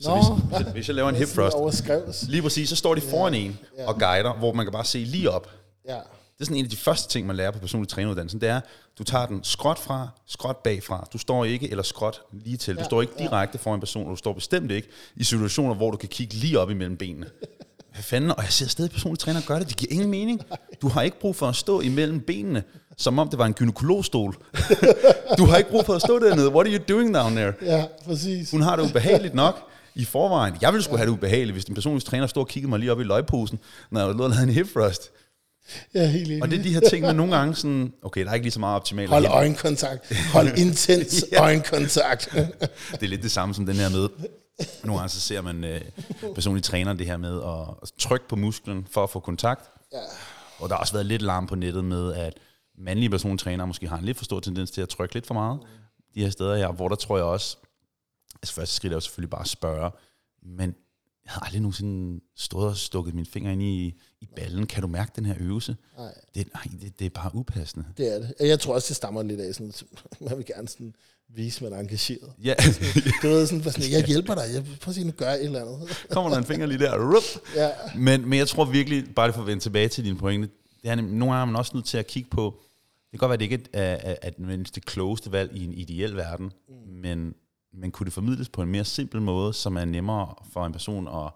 Så Nå. hvis, hvis, hvis jeg laver en hip thrust, lige præcis, så står de foran en ja. og guider, hvor man kan bare se lige op. Ja. Det er sådan en af de første ting, man lærer på personlig træneruddannelsen. Det er, du tager den skråt fra, skråt bagfra. Du står ikke, eller skråt lige til. Du Ja, står ikke direkte foran personen, og du står bestemt ikke i situationer, hvor du kan kigge lige op imellem benene. Hvad fanden? Og jeg ser stadig personlige træner gøre det. Det giver ingen mening. Du har ikke brug for at stå imellem benene, som om det var en gynekologstol. Du har ikke brug for at stå dernede. What are you doing down there? Ja, præcis. Hun har det ubehageligt nok i forvejen. Jeg ville skulle have det ubehageligt, hvis den personlige træner stod og kiggede mig lige op i løgposen, når jeg lå og lavede en hip thrust. Ja, helt enig. Og det er de her ting, man nogle gange sådan, okay, der er ikke lige så meget optimalt. Hold øjenkontakt. Hold intens Ja. øjenkontakt. Det er lidt det samme som den her med, nogle gange så ser man øh, personlige træner det her med at, at trykke på musklen for at få kontakt. Ja. Og der har også været lidt larm på nettet med, at mandlige personlige trænere måske har en lidt for stor tendens til at trykke lidt for meget. De her steder her, hvor der tror jeg også, altså første skridt er jo selvfølgelig bare at spørge, men jeg har aldrig nogensinde stået og stukket min finger ind i, i ballen. Kan du mærke den her øvelse? Nej. Det, nej, det, det er bare upassende. Det er det. Jeg tror også, det stammer lidt af sådan, man vil gerne sådan vise, man er engageret. Ja, Du ved sådan, sådan jeg hjælper dig. Jeg prøver at se, nu gør jeg et eller andet. kommer der en finger lige der. Rup. Ja, Men, men jeg tror virkelig, bare for at vende tilbage til din pointe, det er, nogle gange er man også nødt til at kigge på, kan godt være, at det ikke er, er, er nødvendigvis det klogeste valg i en ideel verden, mm. men, men kunne det formidles på en mere simpel måde, som er nemmere for en person at,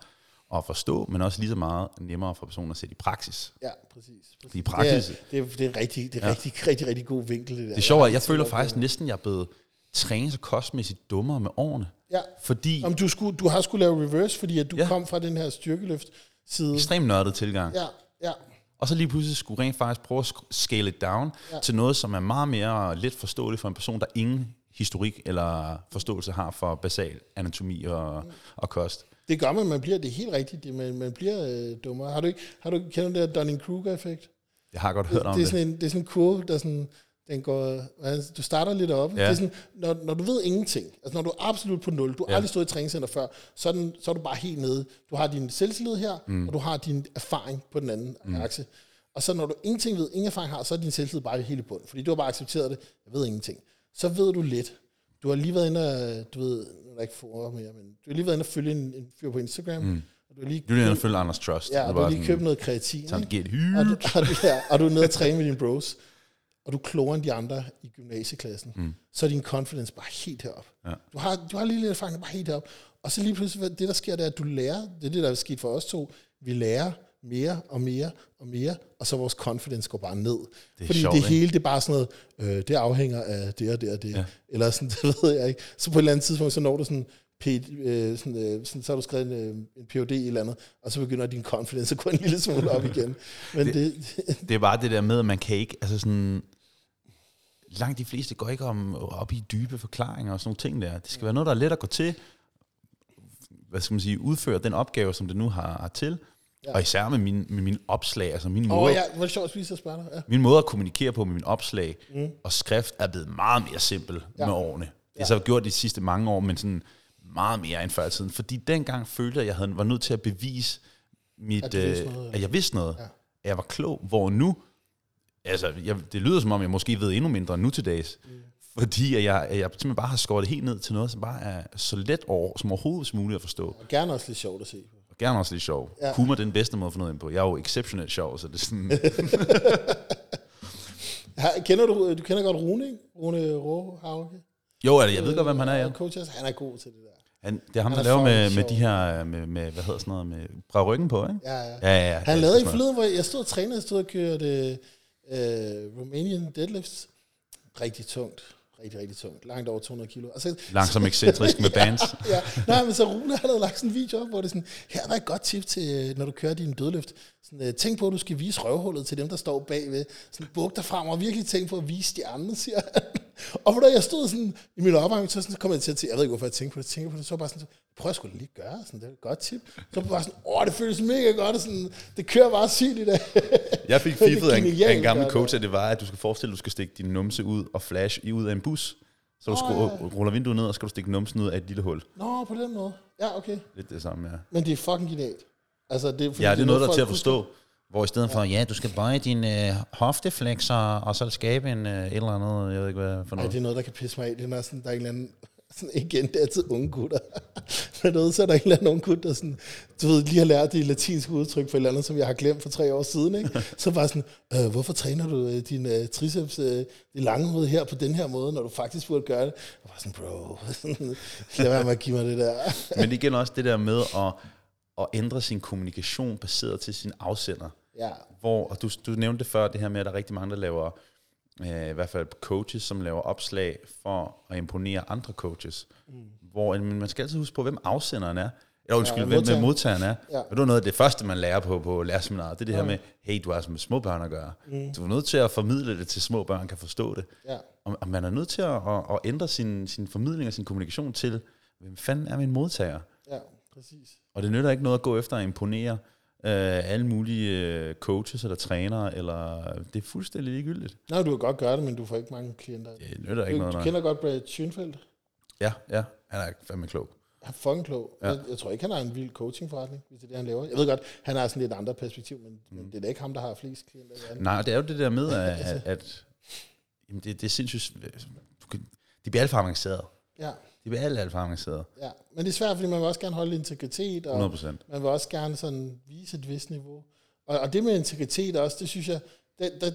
at forstå, men også lige så meget nemmere for personen at sætte i praksis. ja, præcis. præcis. Fordi praksis, Det er, det er, det er rigtig, det er Ja. rigtig, rigtig, rigtig god vinkel, det der. det er sjovt, at jeg føler faktisk på- næsten, jeg er blevet trænet så kostmæssigt dummere med årene. Ja, Fordi om du, skulle, du har skulle lave reverse, fordi at du Ja. kom fra den her styrkeløft side. ekstremt nørdet tilgang. Ja, ja. Og så lige pludselig skulle rent faktisk prøve at scale it down Ja. til noget, som er meget mere let forståeligt for en person, der ingen historik eller forståelse har for basal anatomi og, og kost. Det gør man, man bliver, det helt rigtigt, det, man, man bliver øh, dummere. Har du ikke, har du, kender du det der Dunning-Kruger-effekt? Jeg har godt hørt om det, er det. sådan en, det er sådan en kurve, der sådan, den går, du starter lidt op. Ja. Det er sådan, når, når du ved ingenting, altså når du er absolut på nul, du har Ja. aldrig stået i træningscenter før, så er, den, så er du bare helt nede. Du har din selvtillid her, mm. og du har din erfaring på den anden mm. akse. Og så når du ingenting ved, ingen erfaring har, så er din selvtillid bare helt i bund, fordi du har bare accepteret det, jeg ved ingenting. Så ved du lidt. Du har lige været inde og, du ved, nu er der ikke for mere, men du har lige været inde og følge en, en fyr på Instagram, mm. og du har lige, Du er følge Anders Trust. ja, og du har lige købt noget kreatin. Ikke? get og, du, og, du, ja, og du er nede og træne med dine bros, og du er klogere end de andre i gymnasieklassen, mm. så er din confidence bare helt herop. Ja. Du, har, du har lige lidt erfaring, bare helt herop. Og så lige pludselig, det der sker, det er, at du lærer, det er det, der er sket for os to, vi lærer mere og mere og mere, og så vores confidence går bare ned. Det er Fordi sjovt, det ikke? hele, det er bare sådan noget, øh, det afhænger af det og det og det. Ja. Eller sådan, det ved jeg ikke. Så på et eller andet tidspunkt, så når du sådan, P, øh, sådan, øh, sådan, så har du skrevet en, øh, en PhD i eller andet, og så begynder din confidence at gå en lille smule op igen. Men det, det, Det er bare det der med, at man kan ikke, altså sådan, langt de fleste går ikke om, op i dybe forklaringer og sådan nogle ting der. Det skal være noget, der er let at gå til, hvad skal man sige, udføre den opgave, som det nu har, har til. Ja. Ja. Og især med min, med mine opslag, altså min måde, oh, ja, hvor sjovt at spise og spørge. Ja. min måde at kommunikere på med mine opslag Mm. og skrift er blevet meget mere simpel Ja. ja. med årene. Det Ja. har så gjort de sidste mange år, men sådan meget mere end før i tiden. Fordi dengang følte jeg, at jeg havde, var nødt til at bevise, mit, At øh, noget. at jeg vidste noget. Ja. Ja. At jeg var klog. Hvor nu, altså jeg, det lyder som om, jeg måske ved endnu mindre nu til dags. Mm. Fordi at jeg, jeg simpelthen bare har skåret det helt ned til noget, som bare er så let over, som overhovedet muligt at forstå. Og gerne også lidt sjovt at se på. Og gerne også lidt sjov. Ja. Humor er den bedste måde at få noget ind på. Jeg er jo exceptionelt sjov, så det er sådan... Kender du, du kender godt Rune, ikke? Rune Råhauke? jo, altså, jeg ved godt, hvem han er, ja. Coach, også. han er god til det der. Han, det er ham, Han der er laver med, med de her, med, med, hvad hedder sådan noget, med bræd ryggen på, ikke? Ja, ja. Ja, ja. Han lavede smart. forleden, hvor jeg stod og trænede, jeg stod og kørte øh, Romanian deadlifts. Rigtig tungt. Rigtig, rigtig tungt. Langt over 200 kilo. Og så, Langsom ekscentrisk med bands. ja, nej, men så Rune han havde lagt sådan en video op, hvor det er sådan, her er et godt tip til, øh, når du kører din dødløft. Sådan, øh, tænk på, at du skal vise røvhullet til dem, der står bagved. Sådan, buk dig frem og virkelig tænk på at vise stjernen, siger han. Og hvor jeg stod sådan i min opvarmning, så, sådan, så kom jeg til at tænke, jeg ved ikke, hvorfor jeg tænkte på det, tænker på det, så var bare sådan, prøv at skulle lige gøre, sådan, det er et godt tip. Så var bare sådan, åh, det føles mega godt, og sådan, det kører bare sygt i dag. Jeg fik fiffet af en, af en gammel coach, at det var, at du skal forestille, at du skal stikke din numse ud og flash i ud af en bus. Så du Åh, skru, ruller vinduet ned, og skal du stikke numsen ud af et lille hul. Nå, på den måde. Ja, okay. Lidt det samme, ja. Men det er fucking genialt. Altså, det er, fordi Ja, det er noget, der er til at forstå. Hvor i stedet for, ja, du skal bøje dine øh, hofteflexer, og så skabe en øh, et eller andet, jeg ved ikke hvad for noget. det er noget, der kan pisse mig af. Det er sådan, der er en eller anden, sådan igen, det er altid unge gutter. Men du ved, så er der en eller anden unge gut, der sådan, du ved, lige har lært det latinske udtryk for et eller andet, som jeg har glemt for tre år siden, ikke? Så bare sådan, øh, hvorfor træner du øh, din øh, triceps, øh, det lange hoved her på den her måde, når du faktisk burde gøre det? Og bare sådan, bro, lad være med at give mig det der. Men det gælder også det der med at, at ændre sin kommunikation baseret til sin afsender. Ja, Hvor, og du, du nævnte før, det her med, at der er rigtig mange, der laver, øh, i hvert fald coaches, som laver opslag for at imponere andre coaches. Mm. Hvor men man skal altid huske på, hvem afsenderen er. Eller undskyld, Ja, ja, hvem modtageren. modtageren er. Ja. Ja. Og det var noget af det første, man lærer på, på lærerseminaret. Det er det her med, hey, du har altså med små børn at gøre. Mm. Du er nødt til at formidle det til små børn, kan forstå det. ja. Og, og man er nødt til at, at, at ændre sin, sin formidling og sin kommunikation til, hvem fanden er min modtager? Ja, præcis. Og det nytter ikke noget at gå efter at imponere øh, alle mulige øh, coaches eller trænere, eller det er fuldstændig ligegyldigt. Nej, du kan godt gøre det, men du får ikke mange klienter. Det nytter ikke Du, noget. du kender godt Brad Schoenfeldt. Ja, ja, han er fandme klog. Han er fucking klog. Ja. Jeg, jeg, tror ikke, han har en vild coachingforretning, hvis det er det, han laver. Jeg ved godt, han har sådan lidt andre perspektiv, men, mm. men det er da ikke ham, der har flest klienter. Nej, det er jo det der med, at, at, at jamen det, det er sindssygt... Du kan, de bliver alt for avanceret. Ja, De bliver alt, alt for avanceret. ja. Men det er svært, fordi man vil også gerne holde integritet, og 100 procent. man vil også gerne sådan vise et vist niveau. Og, og det med integritet også, det synes jeg, der, der,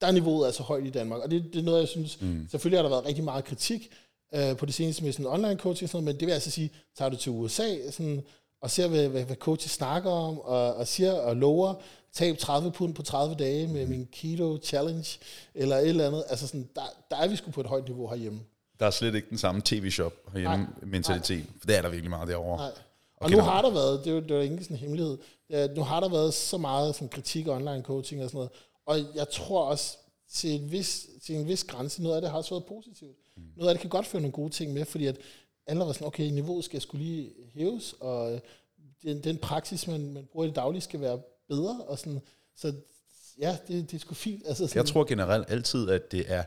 der er niveauet altså højt i Danmark. Og det, det er noget, jeg synes, mm. selvfølgelig har der været rigtig meget kritik øh, på det seneste med sådan online coaching, og sådan noget, men det vil altså sige, tager du til USA sådan, og ser, hvad, hvad, hvad coaches snakker om, og, og siger og lover, tab 30 pund på 30 dage med min keto challenge, eller et eller andet. Altså sådan, der, der er vi sgu på et højt niveau herhjemme. Der er slet ikke den samme tv-shop herhjemme mentalitet. For det er der virkelig meget derovre. Nej. Og nu har der været, det er jo, det er jo ikke sådan en hemmelighed, er, nu har der været så meget sådan kritik online coaching og sådan noget, og jeg tror også, til en vis, til en vis grænse, noget af det har også været positivt. Mm. Noget af det kan godt føre nogle gode ting med, fordi at alle var sådan, okay, niveauet skal skulle lige hæves, og den, den praksis, man, man bruger i det daglige, skal være bedre, og sådan, så ja, det, det er sgu fint. Altså sådan, Jeg tror generelt altid, at det er,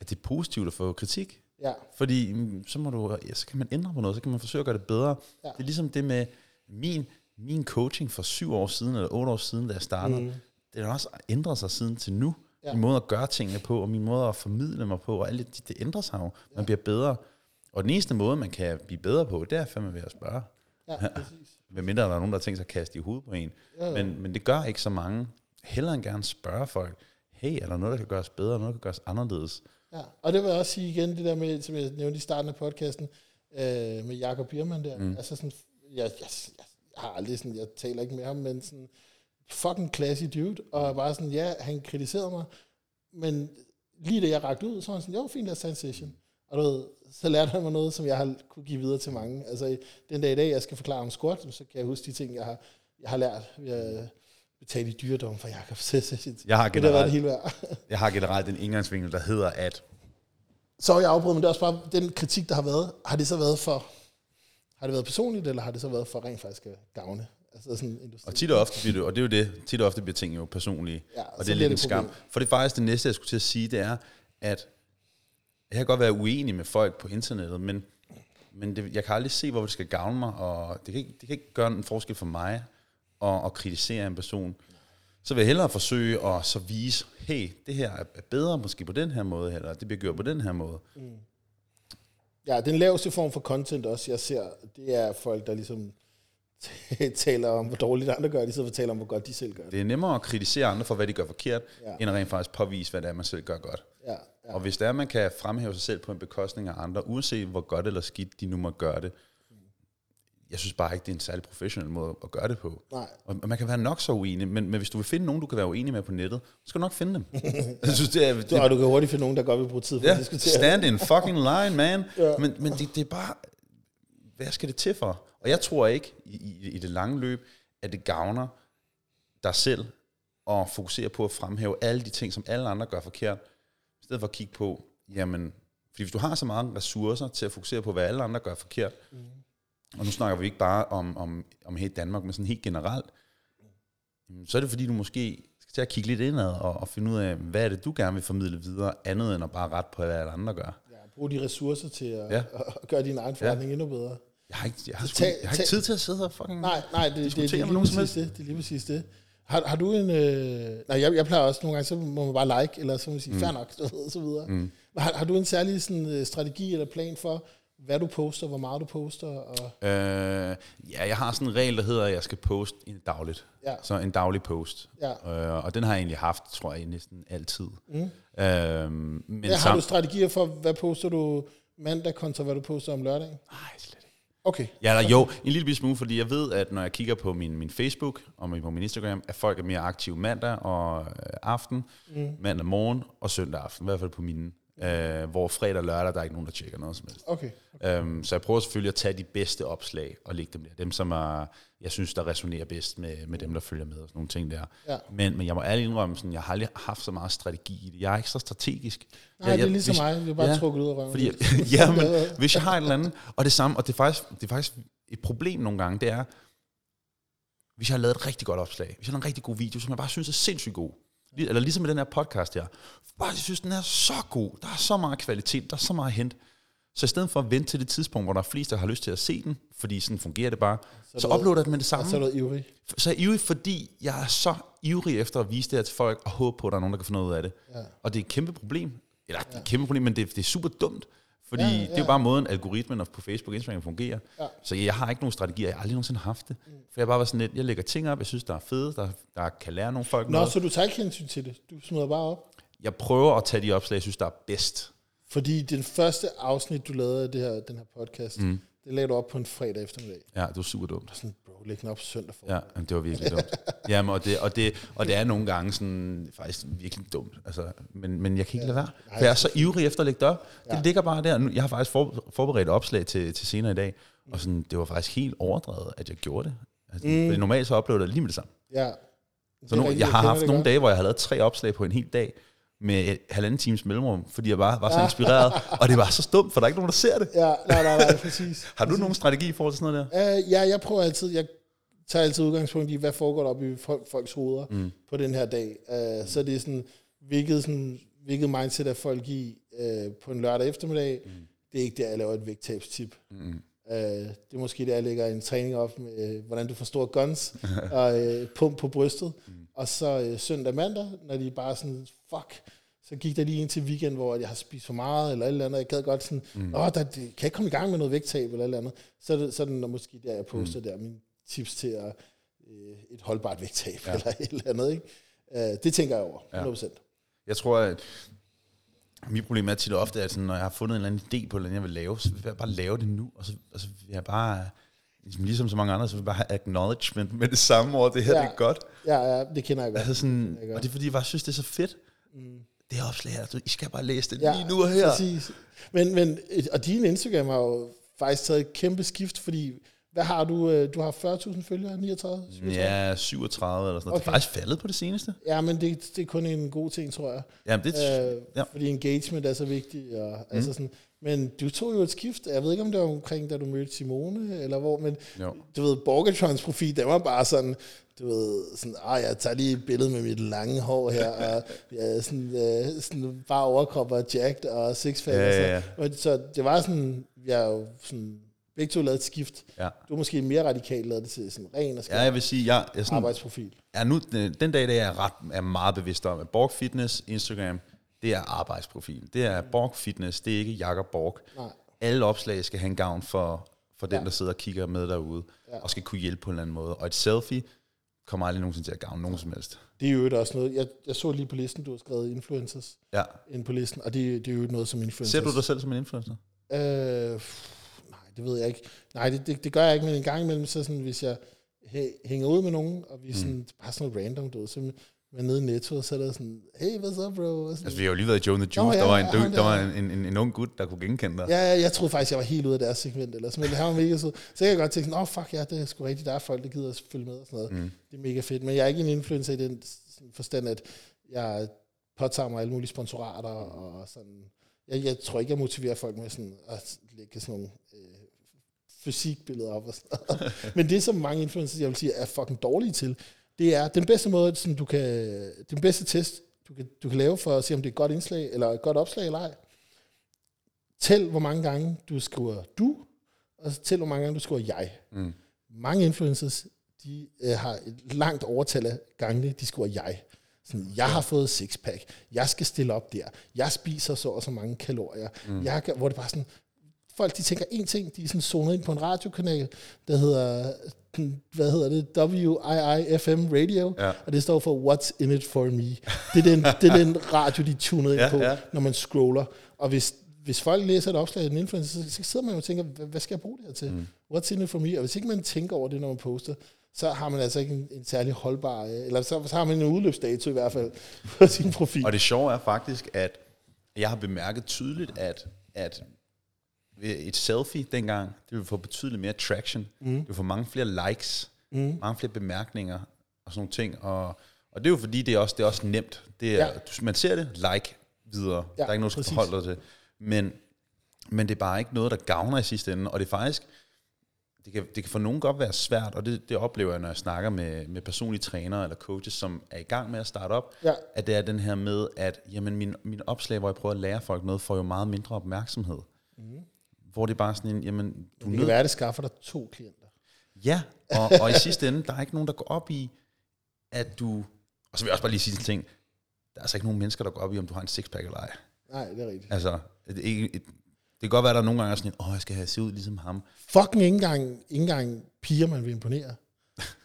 at det er positivt at få kritik. Ja, Fordi mm, så, må du, ja, så kan man ændre på noget, så kan man forsøge at gøre det bedre. Ja. Det er ligesom det med min, min coaching for syv år siden, eller otte år siden, da jeg startede. Mm. Det har også ændret sig siden til nu. Ja. Ja. Min måde at gøre tingene på, og min måde at formidle mig på, og alt det, det ændrer sig jo. Man bliver bedre. Og den eneste måde, man kan blive bedre på, det er fandme ved at spørge. ja, præcis. Hvad mindre der er nogen, der har tænkt sig at kaste i hovedet på en. Ja, ja. Men, men det gør ikke så mange. Hellere end gerne spørge folk, hey, er der noget, der kan gøres bedre, noget, der kan gøres anderledes? Ja, og det vil jeg også sige igen, det der med, som jeg nævnte i starten af podcasten, øh, med Jakob Biermann der, mm. altså sådan, jeg, jeg, jeg, jeg har aldrig sådan, jeg taler ikke med ham, men sådan, fucking classy dude, og bare sådan, ja, han kritiserede mig, men lige da jeg rakte ud, så var han sådan, jo, fint, lad os tage en session. Og du ved, så lærte han mig noget, som jeg har kunne give videre til mange. Altså, den dag i dag, jeg skal forklare om squat, så kan jeg huske de ting, jeg har, jeg har lært at betale i dyredom for Jakob. Jeg har Det har været det generelt, hele værd. jeg har generelt en indgangsvinkel, der hedder, at Så jeg afbryder, men det er også bare den kritik, der har været. Har det så været for, har det været personligt, eller har det så været for rent faktisk at gavne? Altså sådan industri. Og tit og ofte bliver det, og det er jo det, tit og ofte bliver ting jo personlige, Ja, og det er lidt det en skam. For det er faktisk det næste, jeg skulle til at sige, det er, at jeg kan godt være uenig med folk på internettet, men, men det, jeg kan aldrig se, hvor det skal gavne mig, og det kan ikke, det kan ikke gøre en forskel for mig at, at kritisere en person. Så vil jeg hellere forsøge at så vise, hey, det her er bedre måske på den her måde, eller det bliver gjort på den her måde. Ja, den laveste form for content også, jeg ser, det er folk, der ligesom taler om, hvor dårligt andre gør, de så fortæller om, hvor godt de selv gør det. Det er nemmere at kritisere andre for, hvad de gør forkert, ja. end at rent faktisk påvise, hvad det er, man selv gør godt. Ja, ja. Og hvis det er, at man kan fremhæve sig selv på en bekostning af andre, uanset hvor godt eller skidt de nu må gøre det, jeg synes bare ikke, det er en særlig professionel måde at gøre det på. Nej. Og og man kan være nok så uenig, men, men hvis du vil finde nogen, du kan være uenig med på nettet, så skal du nok finde dem. jeg synes, det er, det, Du, og du kan hurtigt finde nogen, der godt vil bruge tid på at ja, diskutere. stand in fucking line, man. Ja. Men, men det, det er bare, hvad skal det til for? Og jeg tror ikke i, i, i det lange løb, at det gavner dig selv at fokusere på at fremhæve alle de ting, som alle andre gør forkert, i stedet for at kigge på, jamen, fordi hvis du har så mange ressourcer til at fokusere på, hvad alle andre gør forkert, mm. Og nu snakker vi ikke bare om, om, om hele Danmark, men sådan helt generelt, så er det fordi, du måske skal til at kigge lidt indad og, og finde ud af, hvad er det, du gerne vil formidle videre, andet end at bare rette på, hvad alle andre gør. Ja, brug de ressourcer til at, ja. At gøre din egen forretning ja. endnu bedre. Jeg har ikke, jeg har, sgu, jeg har ikke tid til at sidde og fucking... Nej, nej, det, det, det, det, er lige præcis det. Det er lige præcis det. Har, har du en... Øh, nej, jeg, jeg plejer også nogle gange, så må man bare like, eller så må man sige, mm. fair nok, og så videre. Mm. Har, har du en særlig sådan, øh, strategi eller plan for, hvad du poster, hvor meget du poster? Og, Øh, ja, jeg har sådan en regel, der hedder, at jeg skal poste en dagligt. Ja. Så en daglig post. Ja. Øh, og den har jeg egentlig haft, tror jeg, næsten altid. Mm. Øh, men ja, har du strategier for, hvad poster du mandag kontra hvad du poster om lørdagen? Nej, slet ikke. Okay. Ja, der, jo, en lille smule, fordi jeg ved, at når jeg kigger på min, min Facebook og på min Instagram, at folk er mere aktive mandag og øh, aften, mm. mandag morgen og søndag aften, i hvert fald på mine. Øh, hvor fredag og lørdag, der er ikke nogen, der tjekker noget som helst. Okay. Øhm, så jeg prøver selvfølgelig at tage de bedste opslag og lægge dem der. Dem, som er, jeg synes, der resonerer bedst med, med dem, der følger med og sådan nogle ting der. Ja. Men, men jeg må ærligt indrømme, sådan, jeg har aldrig haft så meget strategi i det. Jeg er ikke så strategisk. Nej, jeg, det er jeg, ligesom hvis, mig. Vi er bare ja, trukket ud af røven. Fordi, ja, men hvis jeg har et eller andet, og det samme, og det er faktisk, det er faktisk et problem nogle gange, det er, hvis jeg har lavet et rigtig godt opslag, hvis jeg har lavet en rigtig god video, som jeg bare synes er sindssygt god, eller ligesom med den her podcast her, bare jeg synes, den er så god, der er så meget kvalitet, der er så meget at hente, så i stedet for at vente til det tidspunkt, hvor der er flest, der har lyst til at se den, fordi sådan fungerer det bare, så, så uploader jeg den med det samme. så er du ivrig. Så er jeg ivrig, fordi jeg er så ivrig efter at vise det her til folk, og håbe på, at der er nogen, der kan få noget ud af det. Ja. Og det er et kæmpe problem. Eller det er et kæmpe problem, men det, det er super dumt. Fordi Ja, ja, det er jo bare måden, algoritmen på Facebook og Instagram fungerer. Ja. Så jeg har ikke nogen strategier. Jeg har aldrig nogensinde haft det. For jeg bare været sådan lidt, jeg lægger ting op, jeg synes, der er fede, der, der kan lære nogle folk Nå, noget. så du tager ikke hensyn til det. Du smider bare op. Jeg prøver at tage de opslag, jeg synes, der er bedst. Fordi den første afsnit, du lavede af det her, den her podcast, mm. Det lagde du op på en fredag eftermiddag. Ja, det var super dumt. Sådan, bro, læg den op søndag for. Ja, jamen, det var virkelig dumt. Jamen, og, det, og, det, og det er nogle gange sådan, faktisk virkelig dumt. Altså, men, men jeg kan ikke ja, lade være. For jeg er så ivrig efter at lægge det op. Det Ja. ligger bare der. Jeg har faktisk for, forberedt opslag til, til senere i dag, Og sådan, det var faktisk helt overdrevet, at jeg gjorde det. Altså, mm. Fordi normalt så oplever jeg det lige med det samme. Ja. Så nu, jeg har haft nogle dage, hvor jeg har lavet tre opslag på en hel dag, med et halvanden times mellemrum, fordi jeg bare var så inspireret, og det var så stumt, for der er ikke nogen, der ser det. Ja, nej, nej, nej, præcis. har du præcis. nogen strategi i forhold til sådan noget der? Uh, ja, jeg prøver altid, jeg tager altid udgangspunkt i, hvad foregår der op i folk, folks hoveder mm. på den her dag. Uh, så det er sådan, hvilket, sådan, hvilket mindset er folk i uh, på en lørdag eftermiddag. Mm. Det er ikke der, jeg laver et vægttabstip. Mm. Uh, det er måske der, jeg lægger en træning op med, uh, hvordan du får store guns og uh, pump på brystet. Mm. Og så uh, søndag mandag, når de bare sådan, fuck, så gik der lige en til weekend, hvor jeg har spist for meget, eller et eller andet, jeg gad godt sådan, mm. åh, der, det, kan jeg ikke komme i gang med noget vægttab, eller et eller andet. Så er det, så er det måske der, jeg poster mm. der mine tips til at, øh, et holdbart vægttab, ja. eller et eller andet, ikke? Uh, det tænker jeg over, 100%. Ja. Jeg tror, at mit problem er tit og ofte, at sådan, når jeg har fundet en eller anden idé på, hvad jeg vil lave, så vil jeg bare lave det nu, og så altså, vil jeg bare, ligesom, ligesom så mange andre, så vil jeg bare have acknowledgement med det samme ord, det her ja. det er godt. Ja, ja, det kender jeg godt. Altså sådan, godt. Og det er fordi, jeg bare synes, det er så fedt. Mm det her opslag her, I skal bare læse det ja, lige nu og her. Præcis. Men, men, og din Instagram har jo faktisk taget et kæmpe skift, fordi hvad har du? Øh, du har 40.000 følgere, 39? 37? Ja, 37 eller sådan noget. Okay. Det er faktisk faldet på det seneste. Ja, men det, det er kun en god ting, tror jeg. Jamen, det, øh, ja. Fordi engagement er så vigtigt. Og, mm. altså sådan, men du tog jo et skift. Jeg ved ikke, om det var omkring, da du mødte Simone, eller hvor, men jo. du ved, Borgatrons profil, det var bare sådan, du ved, sådan, ah, jeg tager lige et billede med mit lange hår her, og er sådan, øh, sådan bare overkrop og jacked og sixpack. Ja, ja, ja. Og så, det var sådan, jeg jo sådan, begge to lavet et skift. Ja. Du måske mere radikalt lavet det til sådan ren og Ja, jeg vil sige, jeg, jeg sådan, arbejdsprofil. Ja, nu, den dag, der er jeg ret, er meget bevidst om, at Borg Fitness, Instagram, det er arbejdsprofil. Det er Borg Fitness, det er ikke Jakob Borg. Nej. Alle opslag skal have en gavn for, for den, ja. der sidder og kigger med derude, ja. og skal kunne hjælpe på en eller anden måde. Og et selfie kommer aldrig nogensinde til at gavne nogen som helst. Det er jo også noget, jeg, jeg så lige på listen, du har skrevet influencers ja. ind på listen, og det, det er jo noget som influencers. Ser du dig selv som en influencer? Øh, nej, det ved jeg ikke. Nej, det, det, det gør jeg ikke, men en gang imellem, så sådan, hvis jeg hænger ud med nogen, og vi mm. sådan, bare sådan noget random, du ved, så men nede i Netto, så er der sådan, hey, what's up, bro? Altså, vi har jo lige været i Joe the Juice, oh, ja, der var, en, der, der var en, en, en, ung gut, der kunne genkende dig. Ja, ja, jeg troede faktisk, jeg var helt ude af deres segment, eller sådan, men det var mega sød. Så jeg kan godt tænke, åh, oh, fuck ja, det er sgu rigtigt, der er folk, der gider at følge med og sådan noget. Mm. Det er mega fedt, men jeg er ikke en influencer i den forstand, at jeg påtager mig alle mulige sponsorater og sådan. Jeg, jeg tror ikke, jeg motiverer folk med sådan at lægge sådan nogle øh, fysikbilleder op og sådan noget. Men det, som mange influencers, jeg vil sige, er fucking dårlige til, det er den bedste måde, sådan du kan, den bedste test, du kan, du kan lave for at se, om det er et godt indslag, eller et godt opslag eller ej. Tæl, hvor mange gange du skriver du, og tæl, hvor mange gange du skriver jeg. Mm. Mange influencers, de øh, har et langt overtal af gangene, de skriver jeg. Sådan, jeg har fået sixpack, jeg skal stille op der, jeg spiser så og så mange kalorier. Mm. Jeg kan, hvor det bare sådan, folk de tænker én ting, de er sådan zonet ind på en radiokanal, der hedder, hvad hedder det, WIIFM Radio, ja. og det står for What's in it for me. Det er den, det er den radio, de tuner ind ja, på, ja. når man scroller. Og hvis, hvis folk læser et opslag af en influencer, så sidder man og tænker, hvad skal jeg bruge det her til? Mm. What's in it for me? Og hvis ikke man tænker over det, når man poster, så har man altså ikke en, en særlig holdbar, eller så, så har man en udløbsdato i hvert fald på sin profil. Og det sjove er faktisk, at jeg har bemærket tydeligt, at, at et selfie dengang, det vil få betydeligt mere traction. Mm. Det vil få mange flere likes, mm. mange flere bemærkninger og sådan nogle ting. Og, og det er jo fordi, det er også, det er også nemt. Det er, ja. Man ser det, like videre. Ja, der er ikke noget, du skal forholde dig til. Men, men det er bare ikke noget, der gavner i sidste ende. Og det er faktisk, det kan, det kan for nogen godt være svært, og det, det oplever jeg, når jeg snakker med, med personlige trænere eller coaches, som er i gang med at starte op, ja. at det er den her med, at jamen, min, min opslag, hvor jeg prøver at lære folk noget, får jo meget mindre opmærksomhed. Mm hvor det er bare sådan en, jamen... Du det kan være, det skaffer dig to klienter. Ja, og, og i sidste ende, der er ikke nogen, der går op i, at du... Og så vil jeg også bare lige sige en ting. Der er altså ikke nogen mennesker, der går op i, om du har en sixpack eller ej. Nej, det er rigtigt. Altså, det, ikke, et, det kan godt være, at der er nogle gange er sådan en, åh, jeg skal have se ud ligesom ham. Fucking ikke engang, ikke engang piger, man vil imponere,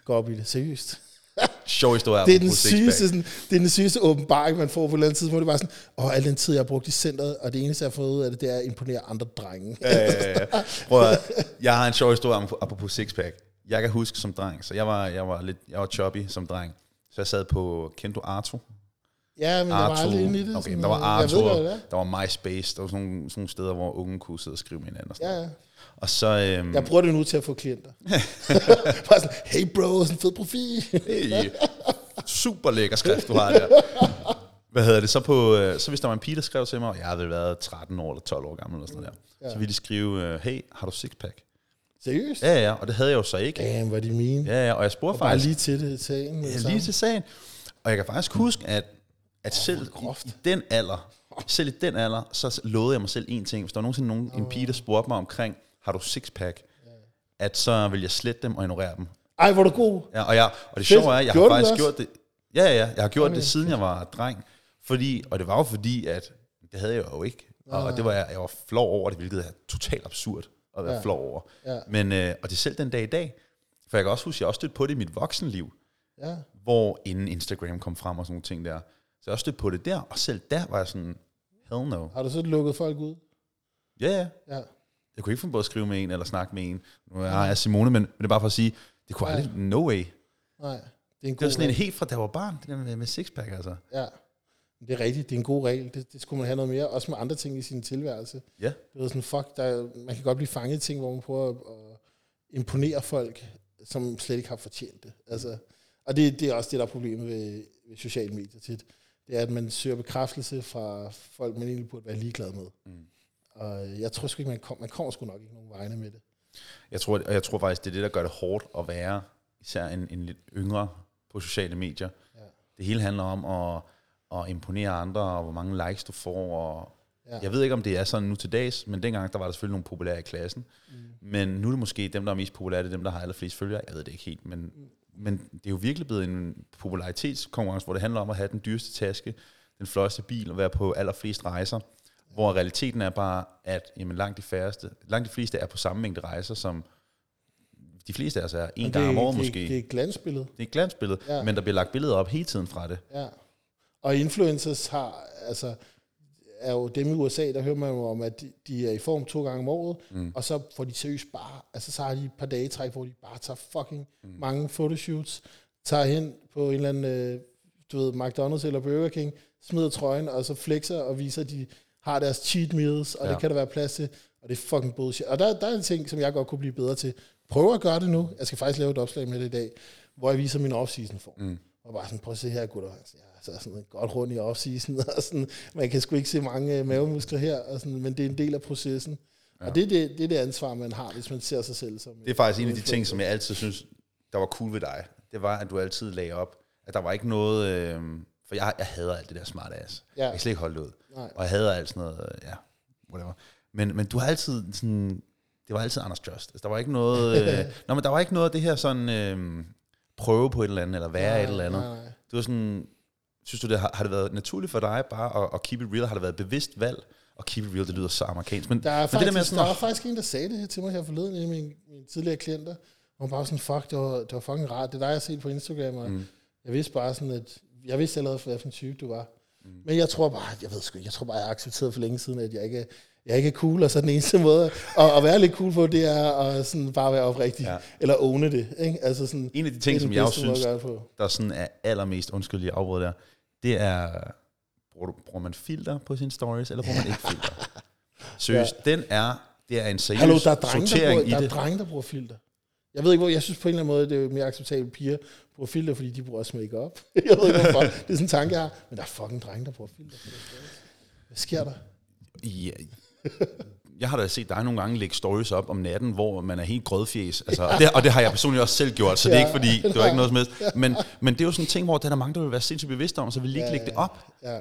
går op i det. Seriøst. Sjov historie. Det er den sygeste, sådan, det er den sygeste åbenbaring, man får på et eller andet tidspunkt. Det var sådan, åh, al den tid, jeg har brugt i centret, og det eneste, jeg har fået ud af det, det er at imponere andre drenge. Ja, ja, ja. Prøv at, jeg har en sjov historie apropos sixpack. Jeg kan huske som dreng, så jeg var, jeg var lidt, jeg var choppy som dreng. Så jeg sad på Kendo Arto. Ja, men der var Arto. aldrig inde i det. Okay, sådan, der var Arto, ved, er. der var MySpace, der var sådan nogle, sådan nogle steder, hvor unge kunne sidde og skrive med hinanden. Og, sådan Ja, ja. Og så, øhm, Jeg bruger det nu til at få klienter. Bare sådan, hey bro, sådan en fed profil. hey, super lækker skrift, du har der. Hvad hedder det? Så, på, øh, så hvis der var en pige, der skrev til mig, og jeg havde været 13 år eller 12 år gammel, eller sådan der, så ville de skrive, øh, hey, har du sixpack? Seriøst? Ja, ja, og det havde jeg jo så ikke. Damn, er de mine. Ja, ja, og jeg spurgte Og bare faktisk... lige til det til en. Ja, lige til sagen. Og jeg kan faktisk huske, at, at selv i, i den alder, selv i den alder, så lovede jeg mig selv en ting. Hvis der var nogensinde nogen, en pige, der spurgte mig omkring, har du sixpack? At så vil jeg slette dem og ignorere dem. Ej, hvor er du god. Ja, og, jeg, og det sjove er, at jeg Gjorde har faktisk det gjort det. Ja, ja, jeg har gjort Okay. det, siden jeg var dreng. Fordi, og det var jo fordi, at det havde jeg jo ikke. Og det var jeg, jeg var flov over det, hvilket er totalt absurd at være ja. flov over. Ja. Men, øh, og det er selv den dag i dag. For jeg kan også huske, at jeg også stødte på det i mit voksenliv Ja. hvor inden Instagram kom frem og sådan nogle ting der. Så jeg også stødte på det der, og selv der var jeg sådan, hell no. Har du så lukket folk ud? Ja, ja. Ja. Jeg kunne ikke finde på at skrive med en eller snakke med en. Nu er jeg Simone, men, men det er bare for at sige, det kunne Ja. aldrig, no way. Nej, det er en Det var god sådan en helt fra da jeg var barn, det der med, med sixpack altså. Ja. Det er rigtigt, det er en god regel. Det, det skulle man have noget mere, også med andre ting i sin tilværelse. Ja. Du ved sådan, fuck, der, man kan godt blive fanget i ting, hvor man prøver at, at imponere folk, som slet ikke har fortjent det. Altså, og det, det er også det, der er problemet ved, ved sociale medier tit. Det er, at man søger bekræftelse fra folk, man egentlig burde være ligeglad med. Mm. Og jeg tror sgu ikke, man, kom, man kommer sgu nok ikke nogen vegne med det. Jeg tror, og jeg tror faktisk, det er det, der gør det hårdt at være især en, en lidt yngre på sociale medier. Ja. Det hele handler om at, at imponere andre, og hvor mange likes du får. Og Ja. Jeg ved ikke, om det er sådan nu til dags, men dengang der var der selvfølgelig nogle populære i klassen. Mm. Men nu er det måske dem, der er mest populære, det er dem, der har allerflest følgere. Jeg ved det ikke helt, men, mm. men det er jo virkelig blevet en popularitetskonkurrence, hvor det handler om at have den dyreste taske, den fløjeste bil og være på allerflest rejser. Hvor realiteten er bare, at jamen, langt, de færreste, langt de fleste er på samme mængde rejser, som de fleste af os er en Men gang det, om året det, måske. Det er et glansbillede. Det er et glansbillede, Ja. men der bliver lagt billeder op hele tiden fra det. Ja. Og influencers har, altså, er jo dem i USA, der hører man jo om, at de, de er i form to gange om året, mm. og så får de seriøst bare, altså så har de et par dage træk, hvor de bare tager fucking mm. mange photoshoots, tager hen på en eller anden, øh, du ved, McDonald's eller Burger King, smider trøjen, og så flexer og viser, at de har deres cheat meals, og ja. Det kan der være plads til, og det er fucking bullshit. Og der, der er en ting, som jeg godt kunne blive bedre til. Prøv at gøre det nu. Jeg skal faktisk lave et opslag med det i dag, hvor jeg viser min off-season form. Mm. Og bare sådan, prøv at se her, gutter. Altså, jeg er sådan godt rundt i off-season, og sådan, man kan sgu ikke se mange øh, mavemuskler her, og sådan, men det er en del af processen. Ja. Og det er det, det er det ansvar, man har, hvis man ser sig selv som... Det er faktisk en af de ting, som jeg altid synes, der var cool ved dig. Det var, at du altid lagde op, at der var ikke noget... Øh, for jeg, jeg hader alt det der smart ass. Ja. Jeg kan slet ikke holde det ud. Nej. Og jeg hader alt sådan noget, øh, ja, whatever. Men, men du har altid sådan... Det var altid Anders Just. Altså, der var ikke noget... Øh, nå, men der var ikke noget af det her sådan... Øh, prøve på et eller andet, eller være Nej, et eller andet. nej, nej. Du var sådan... Synes du, det har, har det været naturligt for dig bare at, at keep it real? Har det været et bevidst valg? Og keep it real, det lyder så amerikansk. Men, Der er, men faktisk, det der med der, sådan, var at- faktisk en, der sagde det her til mig her forleden, en af mine, mine tidligere klienter, hvor hun bare sådan, fuck, det var, det var fucking rart. Det er dig, jeg har set på Instagram, og mm. jeg vidste bare sådan, at jeg vidste allerede, hvad for en type du var. Mm. Men jeg tror bare, jeg ved sgu ikke, jeg tror bare, jeg har accepteret for længe siden, at jeg ikke er, jeg ikke er cool, og så den eneste måde at, at være lidt cool på, det er at sådan bare være oprigtig, ja. Eller owne det. Ikke? Altså sådan, en af de ting, er som jeg også synes, der sådan er allermest, undskyld, jeg afbryder der, det er, bruger, bruger man filter på sine stories, eller bruger man ikke filter? Seriøst, ja. den er, det er en seriøs Hallo, der er drenge, der sortering bruger, der i er det. drenge, der bruger filter. Jeg ved ikke, hvor, jeg synes på en eller anden måde, det er mere acceptabelt, piger bruger filter, fordi de bruger også make-up. jeg ved ikke, hvorfor. Det er sådan en tanke, jeg har. Men der er fucking drenge, der bruger filter. Hvad sker der? Ja, jeg har da set dig nogle gange lægge stories op om natten, hvor man er helt grødfjes. Altså, og, det, og det har jeg personligt også selv gjort, så det er Ja, ikke fordi, det var ikke noget som helst. Men, men det er jo sådan en ting, hvor der er mange, der vil være sindssygt bevidste om, så vil de ikke Ja, lægge det ja. op. Ja.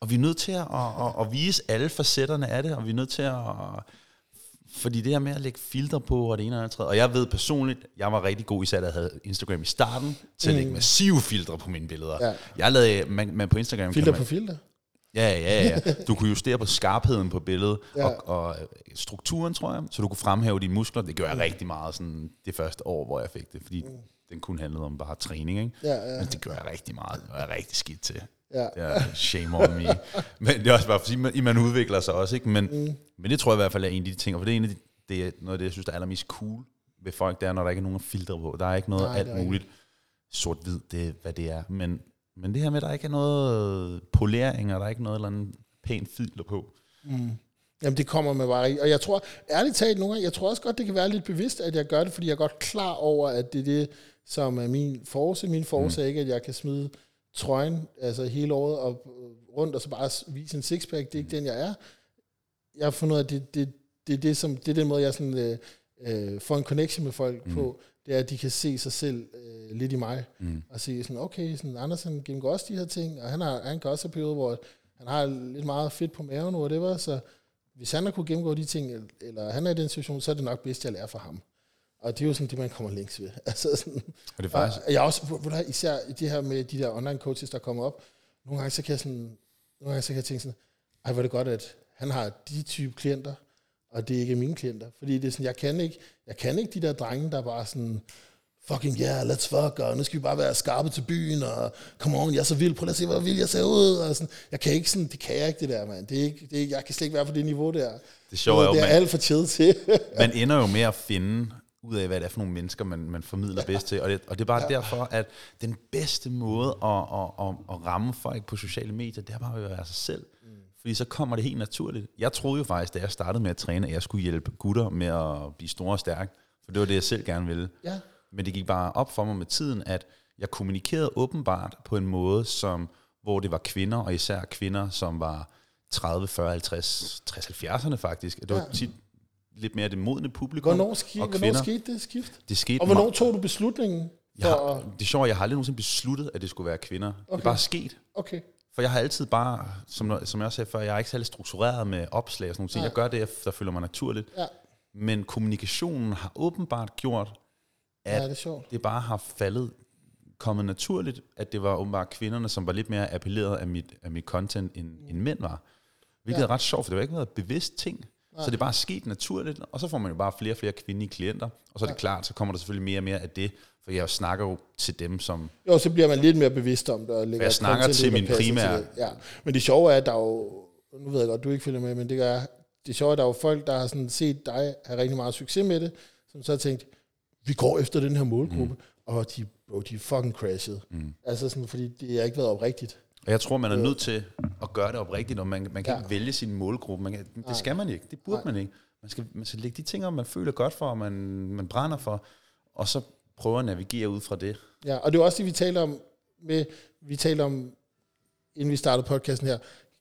Og vi er nødt til at, at, at, at vise alle facetterne af det, og vi er nødt til at... Fordi det her med at lægge filter på, og det ene og det andet, og jeg ved personligt, jeg var rigtig god, især da jeg havde Instagram i starten, til at lægge massive filtre på mine billeder. Mm. Ja. Jeg lavede, man, man på Instagram Filter man, på filter? Ja, ja, ja. Du kunne justere på skarpheden på billedet, Ja. og, og øh, strukturen, tror jeg, så du kunne fremhæve dine muskler. Det gjorde jeg rigtig meget sådan, det første år, hvor jeg fik det, fordi den kun handlede om bare træning, ikke? Mm. Ja, ja. Men det gjorde jeg rigtig meget. Var jeg rigtig skidt til. Ja. Shame on me. Men det er også bare fordi, man, man udvikler sig også, ikke? Men, mm. men det tror jeg i hvert fald er en af de ting, og for det er en af de, det er noget af det, jeg synes, der er allermest cool ved folk, det er, når der ikke er nogen filtre på. Der er ikke noget Nej, alt muligt sort-hvid, det er, hvad det er. Men Men det her med, at der ikke er noget polering, og der er ikke noget eller andet pænt filter på. Mm. Jamen det kommer med bare Og jeg tror, ærligt talt nogle gange, jeg tror også godt, det kan være lidt bevidst, at jeg gør det, fordi jeg er godt klar over, at det er det, som er min force. Min force mm. er ikke, at jeg kan smide trøjen altså hele året og rundt, og så bare vise en sixpack. Det er ikke mm. den, jeg er. Jeg har fundet ud af, at det, det, det, er det, som, det er den måde, jeg sådan, øh, øh, får en connection med folk mm. på. Det er, at de kan se sig selv øh, lidt i mig. Mm. Og se sådan, okay, sådan, Andersen gennemgår også de her ting, og han, har, han kan også have perioder, hvor han har lidt meget fedt på maven, og det var så hvis han har kunne gennemgå de ting, eller han er i den situation, så er det nok bedst, jeg lærer fra ham. Og det er jo sådan det, man kommer længst ved. Altså sådan, og det er faktisk... Og jeg også, hvor der, især i det her med de der online coaches, der kommer op, nogle gange så kan jeg, sådan, nogle gange så kan jeg tænke sådan, ej, hvor er det godt, at han har de type klienter, og det er ikke mine klienter. Fordi det er sådan, jeg kan ikke, jeg kan ikke de der drenge, der bare sådan, fucking yeah, let's fuck, og nu skal vi bare være skarpe til byen, og come on, jeg er så vild, prøv at se, hvor vild jeg ser ud, og sådan. Jeg kan ikke sådan, det kan jeg ikke det der, mand. Det er ikke, det er, jeg kan slet ikke være på det niveau der. Det, sjove er, jo, det er man, alt for chill til. man ender jo med at finde ud af, hvad det er for nogle mennesker, man, man formidler bedst til. Og det, og det er bare ja. derfor, at den bedste måde at, at, at, at ramme folk på sociale medier, det er bare at være sig selv. Mm. Fordi så kommer det helt naturligt. Jeg troede jo faktisk, da jeg startede med at træne, at jeg skulle hjælpe gutter med at blive store og stærke. For det var det, jeg selv gerne ville. Ja. Men det gik bare op for mig med tiden, at jeg kommunikerede åbenbart på en måde, som, hvor det var kvinder, og især kvinder, som var 30, 40, 50, 60, 70'erne faktisk. Det var ja. tit lidt mere det modne publikum. Hvornår, ski, og hvornår skete det skift? Det skete og hvornår tog du beslutningen? For jeg har, det er sjovt, jeg har aldrig nogensinde besluttet, at det skulle være kvinder. Okay. Det er bare sket. Okay. For jeg har altid bare, som, som jeg også sagde før, jeg er ikke særlig struktureret med opslag og sådan noget. Ja. Jeg gør det, der føler mig naturligt. Ja. Men kommunikationen har åbenbart gjort, at ja, det, er det bare har faldet, kommet naturligt, at det var åbenbart kvinderne, som var lidt mere appelleret af mit, af mit content, end, mm. end mænd var. Hvilket ja. er ret sjovt, for det var ikke været bevidst ting. Nej. Så det er bare sket naturligt, og så får man jo bare flere og flere kvindelige klienter, og så er det ja. klart, så kommer der selvfølgelig mere og mere af det, for jeg snakker jo til dem, som... Jo, så bliver man lidt mere bevidst om det. Og jeg snakker til min primære... Til ja. Men det sjove er, at der er jo... Nu ved jeg godt, du ikke følger med, men det er, det sjove er, at der er jo folk, der har sådan set dig have rigtig meget succes med det, som så har tænkt, vi går efter den her målgruppe, mm. og de, bro, de er fucking crashed. Mm. Altså sådan, fordi det har ikke været oprigtigt. Og jeg tror, man er nødt til at gøre det oprigtigt, og man, man kan ja. ikke vælge sin målgruppe. Man kan, det skal man ikke. Det burde Nej. man ikke. Man skal, man skal lægge de ting, man føler godt for, og man, man brænder for, og så prøve at navigere ud fra det. Ja, og det er også det, vi taler om, med, vi taler om, inden vi startede podcasten her,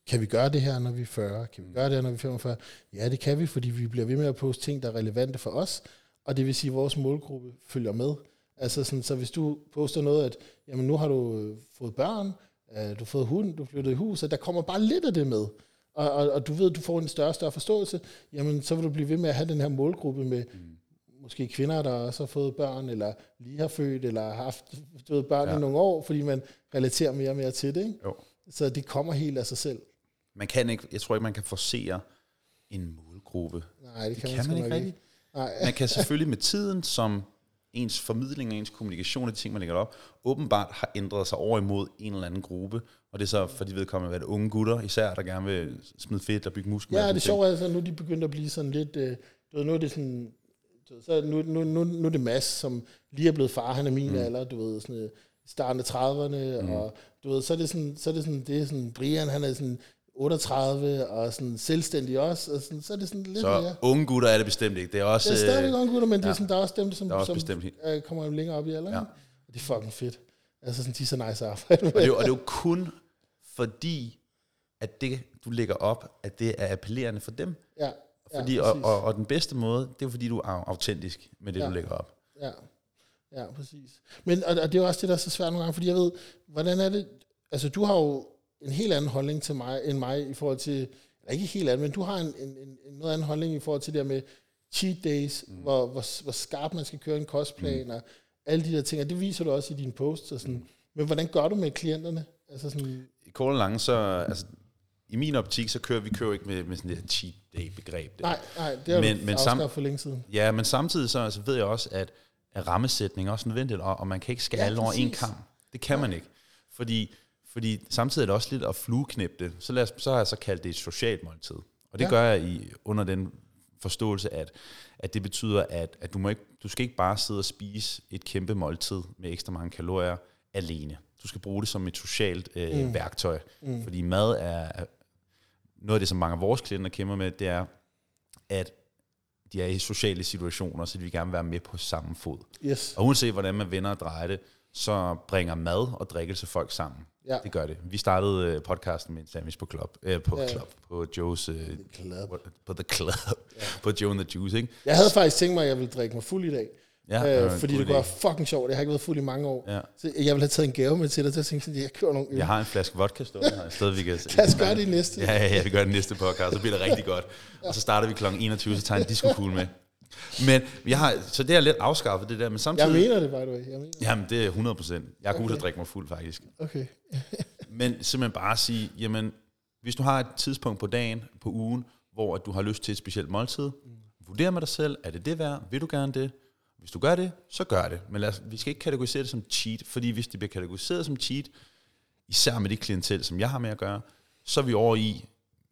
kan vi gøre det her, når vi er 40? Kan vi mm. gøre det her, når vi er 45? Ja, det kan vi, fordi vi bliver ved med at poste ting, der er relevante for os, og det vil sige, at vores målgruppe følger med. Altså sådan, så hvis du poster noget, at jamen, nu har du øh, fået børn, øh, du har fået hund, du flyttet i hus, og der kommer bare lidt af det med, og, og, og du ved, at du får en større og større forståelse, jamen så vil du blive ved med at have den her målgruppe med mm. måske kvinder, der også har fået børn, eller lige har født, eller har haft du ved, børn ja. i nogle år, fordi man relaterer mere og mere til det. Ikke? Jo. Så det kommer helt af sig selv. Man kan ikke, jeg tror ikke, man kan forsere en målgruppe. Nej, det kan, det kan man, man ikke rigtigt. Nej. Man kan selvfølgelig med tiden, som ens formidling og ens kommunikation af de ting, man lægger op, åbenbart har ændret sig over imod en eller anden gruppe. Og det er så for de vedkommende, at det unge gutter især, der gerne vil smide fedt og bygge muskler. Ja, det er sjovt, altså nu er de begyndt at blive sådan lidt, øh, du ved, nu er det sådan, så nu, nu, nu, nu er det Mads, som lige er blevet far, han er min mm. alder, du ved, sådan starten af 30'erne, mm. og du ved, så er det sådan, så er det sådan, det er sådan, Brian, han er sådan 38 og sådan selvstændig også, og sådan, så er det sådan lidt så mere. unge gutter er det bestemt ikke. Det er også... Det er stadigvæk unge gutter, men ja. det er sådan, der er også dem, som, også som øh, kommer længere op i alderen. Ja. Og det er fucking fedt. Altså sådan, de er så nice at arbejde med. Og det, er og det er jo kun fordi, at det, du lægger op, at det er appellerende for dem. Ja. Fordi, ja, og, og, og, den bedste måde, det er fordi, du er autentisk med det, ja. du lægger op. Ja, ja præcis. Men, og, og det er jo også det, der er så svært nogle gange, fordi jeg ved, hvordan er det, altså du har jo en helt anden holdning til mig, end mig i forhold til, eller ikke helt anden, men du har en, en, en noget anden holdning i forhold til det der med cheat days, mm. hvor, hvor, hvor skarpt man skal køre en kostplan, mm. og alle de der ting, og det viser du også i dine posts. Og sådan. Mm. Men hvordan gør du med klienterne? Altså sådan, I kort og så, altså, i min optik, så kører vi kører ikke med, med sådan et cheat day begreb. Der. Nej, nej, det har men, men sam- for længe siden. Ja, men samtidig så altså, ved jeg også, at, at rammesætning er også nødvendigt, og, og man kan ikke skære ja, alle over en kamp. Det kan nej. man ikke. Fordi fordi samtidig er det også lidt at flueknæppe det. Så, lad os, så har jeg så kaldt det et socialt måltid. Og det ja. gør jeg i, under den forståelse, at, at det betyder, at, at du, må ikke, du skal ikke bare sidde og spise et kæmpe måltid med ekstra mange kalorier alene. Du skal bruge det som et socialt øh, mm. værktøj. Mm. Fordi mad er, er noget af det, som mange af vores klienter kæmper med, det er, at de er i sociale situationer, så de vil gerne være med på samme fod. Yes. Og uanset hvordan man vender og drejer det, så bringer mad og drikkelse folk sammen. Ja. Det gør det. Vi startede øh, podcasten med en sandwich på club, øh, på Ja. club, på Joe's, øh, Club. på The Club, på Joe and the Juice, ikke? Jeg havde faktisk tænkt mig, at jeg ville drikke mig fuld i dag. Ja, Ja, det var øh, fordi det være fucking sjovt. Jeg har ikke været fuld i mange år. Ja. Så jeg ville have taget en gave med til dig, så jeg tænkte sådan, jeg kører nogle øl. Jeg har en flaske vodka stående her, et sted, vi kan... Lad os gøre det i næste. Ja, ja, ja, vi gør det næste podcast, så bliver det rigtig godt. Og så starter vi kl. 21, så tager en disco med. Men jeg har, så det er lidt afskaffet, det der, men Jeg samtidig... mener det, by the way. Jeg mener det. Jamen, det er 100 procent. Jeg er god til Okay. at drikke mig fuld, faktisk. Okay. Men simpelthen bare sige, jamen, hvis du har et tidspunkt på dagen, på ugen, hvor at du har lyst til et specielt måltid, vurder med dig selv, er det det værd? Vil du gerne det? Hvis du gør det, så gør det. Men lad os, vi skal ikke kategorisere det som cheat, fordi hvis det bliver kategoriseret som cheat, især med det klientel, som jeg har med at gøre, så er vi over i,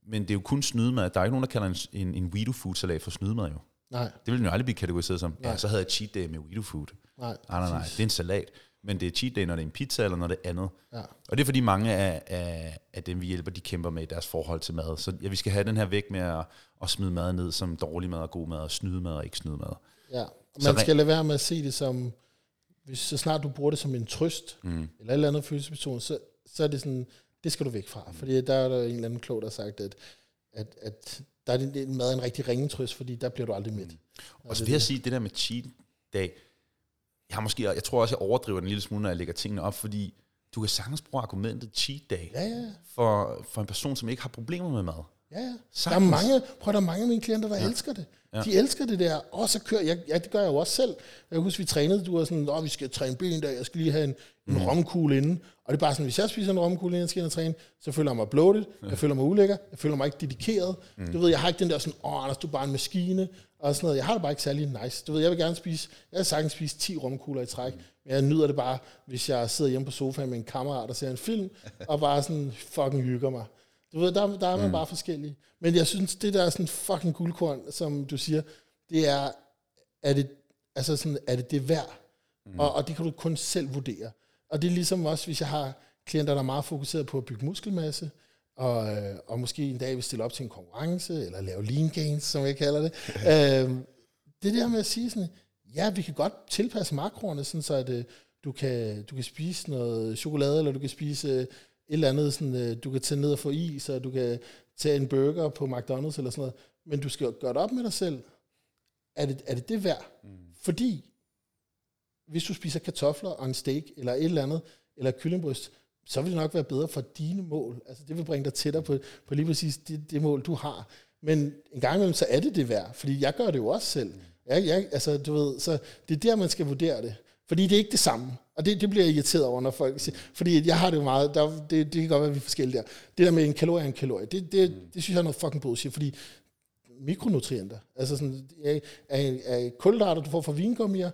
men det er jo kun snydemad. Der er ikke nogen, der kalder en, en, en Weedo Food salat for snydemad jo. Nej, Det vil den jo aldrig blive kategoriseret som, ja, Nej. så havde jeg cheat day med Weedo Food. nej. Nej, nej, nej, det er en salat. Men det er cheat day, når det er en pizza, eller når det er andet. Ja. Og det er fordi mange af, af, af dem, vi hjælper, de kæmper med i deres forhold til mad. Så ja, vi skal have den her væk med at, at smide mad ned som dårlig mad og god mad, og snyde mad og ikke snyde mad. Ja. Så man re- skal lade være med at se det som, hvis så snart du bruger det som en trøst, Mm. eller et eller andet følelsesperson, så, så er det sådan, det skal du væk fra. Fordi der er der en eller anden klog, der har sagt, at, at, at der er det, mad en rigtig ringe trøst, fordi der bliver du aldrig mæt. Og så vil jeg sige, det der med cheat day, jeg, har måske, jeg tror også, jeg overdriver den en lille smule, når jeg lægger tingene op, fordi du kan sagtens bruge argumentet cheat day Ja, ja, for, for en person, som ikke har problemer med mad. ja. ja. Der er Sagtens. mange, prøv, der er mange af mine klienter, der ja. elsker det. Ja. Ja. De elsker det der, og så kører jeg, ja, det gør jeg jo også selv. Jeg kan huske, vi trænede, du var sådan, åh, vi skal træne ben der, jeg skal lige have en, en mm. romkugle inden. Og det er bare sådan, hvis jeg spiser en romkugle, inden jeg skal ind og træne, så føler jeg mig bloated, jeg føler mig ulækker, jeg føler mig ikke dedikeret. Mm. Du ved, jeg har ikke den der sådan, åh, Anders, du er bare en maskine, og sådan noget. Jeg har det bare ikke særlig nice. Du ved, jeg vil gerne spise, jeg vil sagtens spise 10 romkugler i træk, men jeg nyder det bare, hvis jeg sidder hjemme på sofaen med en kammerat og ser en film, og bare sådan fucking hygger mig. Du ved, der, der er man mm. bare forskellige. Men jeg synes, det der er sådan fucking guldkorn, som du siger, det er, er det, altså sådan, er det det værd? Mm. Og, og det kan du kun selv vurdere. Og det er ligesom også, hvis jeg har klienter, der er meget fokuseret på at bygge muskelmasse, og, øh, og måske en dag vil stille op til en konkurrence, eller lave lean gains, som jeg kalder det. øhm, det der med at sige sådan, ja, vi kan godt tilpasse makroerne, sådan så at øh, du, kan, du kan spise noget chokolade, eller du kan spise eller andet, sådan, øh, du kan tage ned og få is, og du kan tage en burger på McDonald's eller sådan noget. Men du skal jo gøre det op med dig selv. Er det er det, det værd? Mm. Fordi hvis du spiser kartofler og en steak, eller et eller andet, eller kyllingbryst, så vil det nok være bedre for dine mål. Altså det vil bringe dig tættere på, på lige præcis det, det mål, du har. Men en gang imellem, så er det det værd, fordi jeg gør det jo også selv. Jeg, jeg, altså, du ved, så det er der, man skal vurdere det. Fordi det er ikke det samme. Og det, det bliver jeg irriteret over, når folk siger, fordi jeg har det jo meget, der, det, det kan godt være, at vi er forskellige der. Det der med en kalorie er en kalorie, det, det, det synes jeg er noget fucking bullshit, fordi mikronutrienter, altså sådan, er, er, er kulhydrater, du får fra vingummier,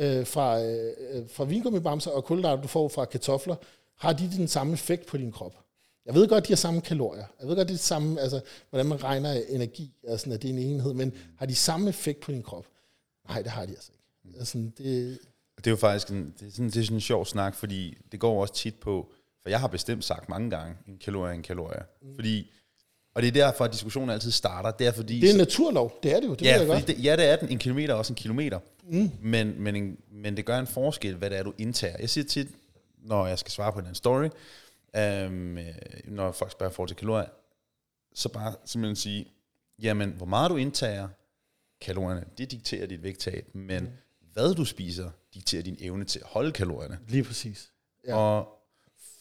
øh, fra, øh, fra vingummibamser, og kulhydrater, du får fra kartofler, har de den samme effekt på din krop? Jeg ved godt, de har samme kalorier. Jeg ved godt, det er det samme, altså, hvordan man regner energi, og sådan, at det er en enhed, men har de samme effekt på din krop? Nej, det har de altså ikke. Altså, det, Det er jo faktisk en, det er sådan, det er sådan en sjov snak, fordi det går også tit på, for jeg har bestemt sagt mange gange, en kalorie en kalorie. Mm. Fordi, og det er derfor, at diskussionen altid starter. Det er fordi... det er en naturlov, det er det jo, det ja, ved jeg godt. det, ja, det er den. En kilometer er også en kilometer. Mm. Men, men, en, men det gør en forskel, hvad det er, du indtager. Jeg siger tit, når jeg skal svare på den story, øhm, øh, når folk spørger forhold til kalorier, så bare simpelthen sige, jamen, hvor meget du indtager kalorierne, det dikterer dit vægttab, men mm. hvad du spiser, dikterer din evne til at holde kalorierne. Lige præcis. Ja. Og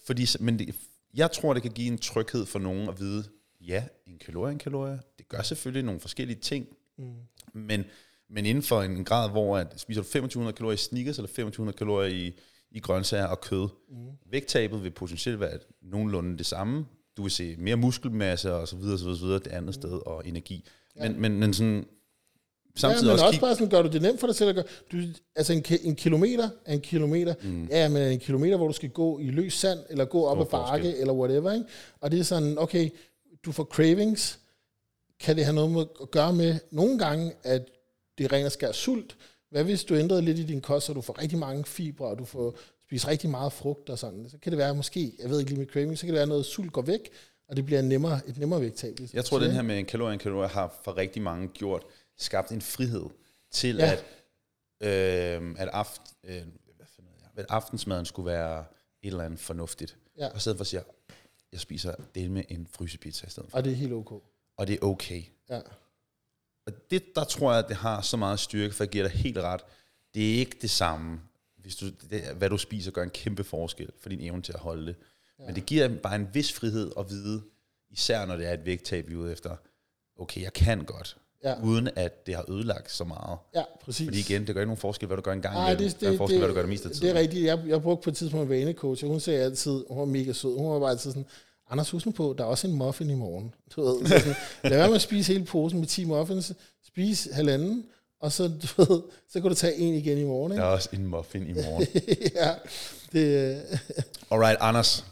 fordi, men det, jeg tror, det kan give en tryghed for nogen at vide, ja, en kalorie er en kalorie. Det gør selvfølgelig nogle forskellige ting, mm. men, men inden for en grad, hvor at spiser du 2500 kalorier i sneakers, eller 2500 kalorier i, i grøntsager og kød. Mm. Vægttabet vil potentielt være nogenlunde det samme. Du vil se mere muskelmasse og så videre, så videre, så videre det andet mm. sted, og energi. Ja. Men, men, men sådan, samtidig ja, men også, også kig, bare sådan, gør du det nemt for dig selv at gøre. Du, altså en, en kilometer er en kilometer. Mm. Ja, men en kilometer, hvor du skal gå i løs sand, eller gå op ad bakke, eller whatever. Ikke? Og det er sådan, okay, du får cravings. Kan det have noget med at gøre med nogle gange, at det er ren og skær sult? Hvad hvis du ændrede lidt i din kost, så du får rigtig mange fibre, og du får spise rigtig meget frugt og sådan, så kan det være måske, jeg ved ikke lige med craving, så kan det være noget sult går væk, og det bliver nemmere, et nemmere vægttab. Jeg tror, den her med en kalorie en kalorie har for rigtig mange gjort, skabt en frihed til, Ja. at, øh, at, aft, øh, hvad ved jeg, at aftensmaden skulle være et eller andet fornuftigt. Ja. Og i stedet for at sige, jeg spiser del med en frysepizza i stedet for. Og det er helt ok. Og det er okay. Ja. Og det, der tror jeg, at det har så meget styrke, for jeg giver dig helt ret. Det er ikke det samme. Hvis du, det, hvad du spiser gør en kæmpe forskel for din evne til at holde det. Ja. Men det giver bare en vis frihed at vide, især når det er et vægttab, vi er ude efter, okay, jeg kan godt, Ja. uden at det har ødelagt så meget. Ja, præcis. Fordi igen, det gør ikke nogen forskel, hvad du gør en gang Nej, det, det, det, forskel, det, hvad du gør det meste af det tiden. er rigtigt. Jeg, jeg brugte på et tidspunkt en vanecoach, og hun sagde altid, hun var mega sød, hun var bare altid sådan, Anders, husk på, der er også en muffin i morgen. Du ved, så sådan, lad være med at spise hele posen med 10 muffins, spis halvanden, og så, du ved, så kan du tage en igen i morgen. Der Ikke? er også en muffin i morgen. ja, det, Alright, Anders.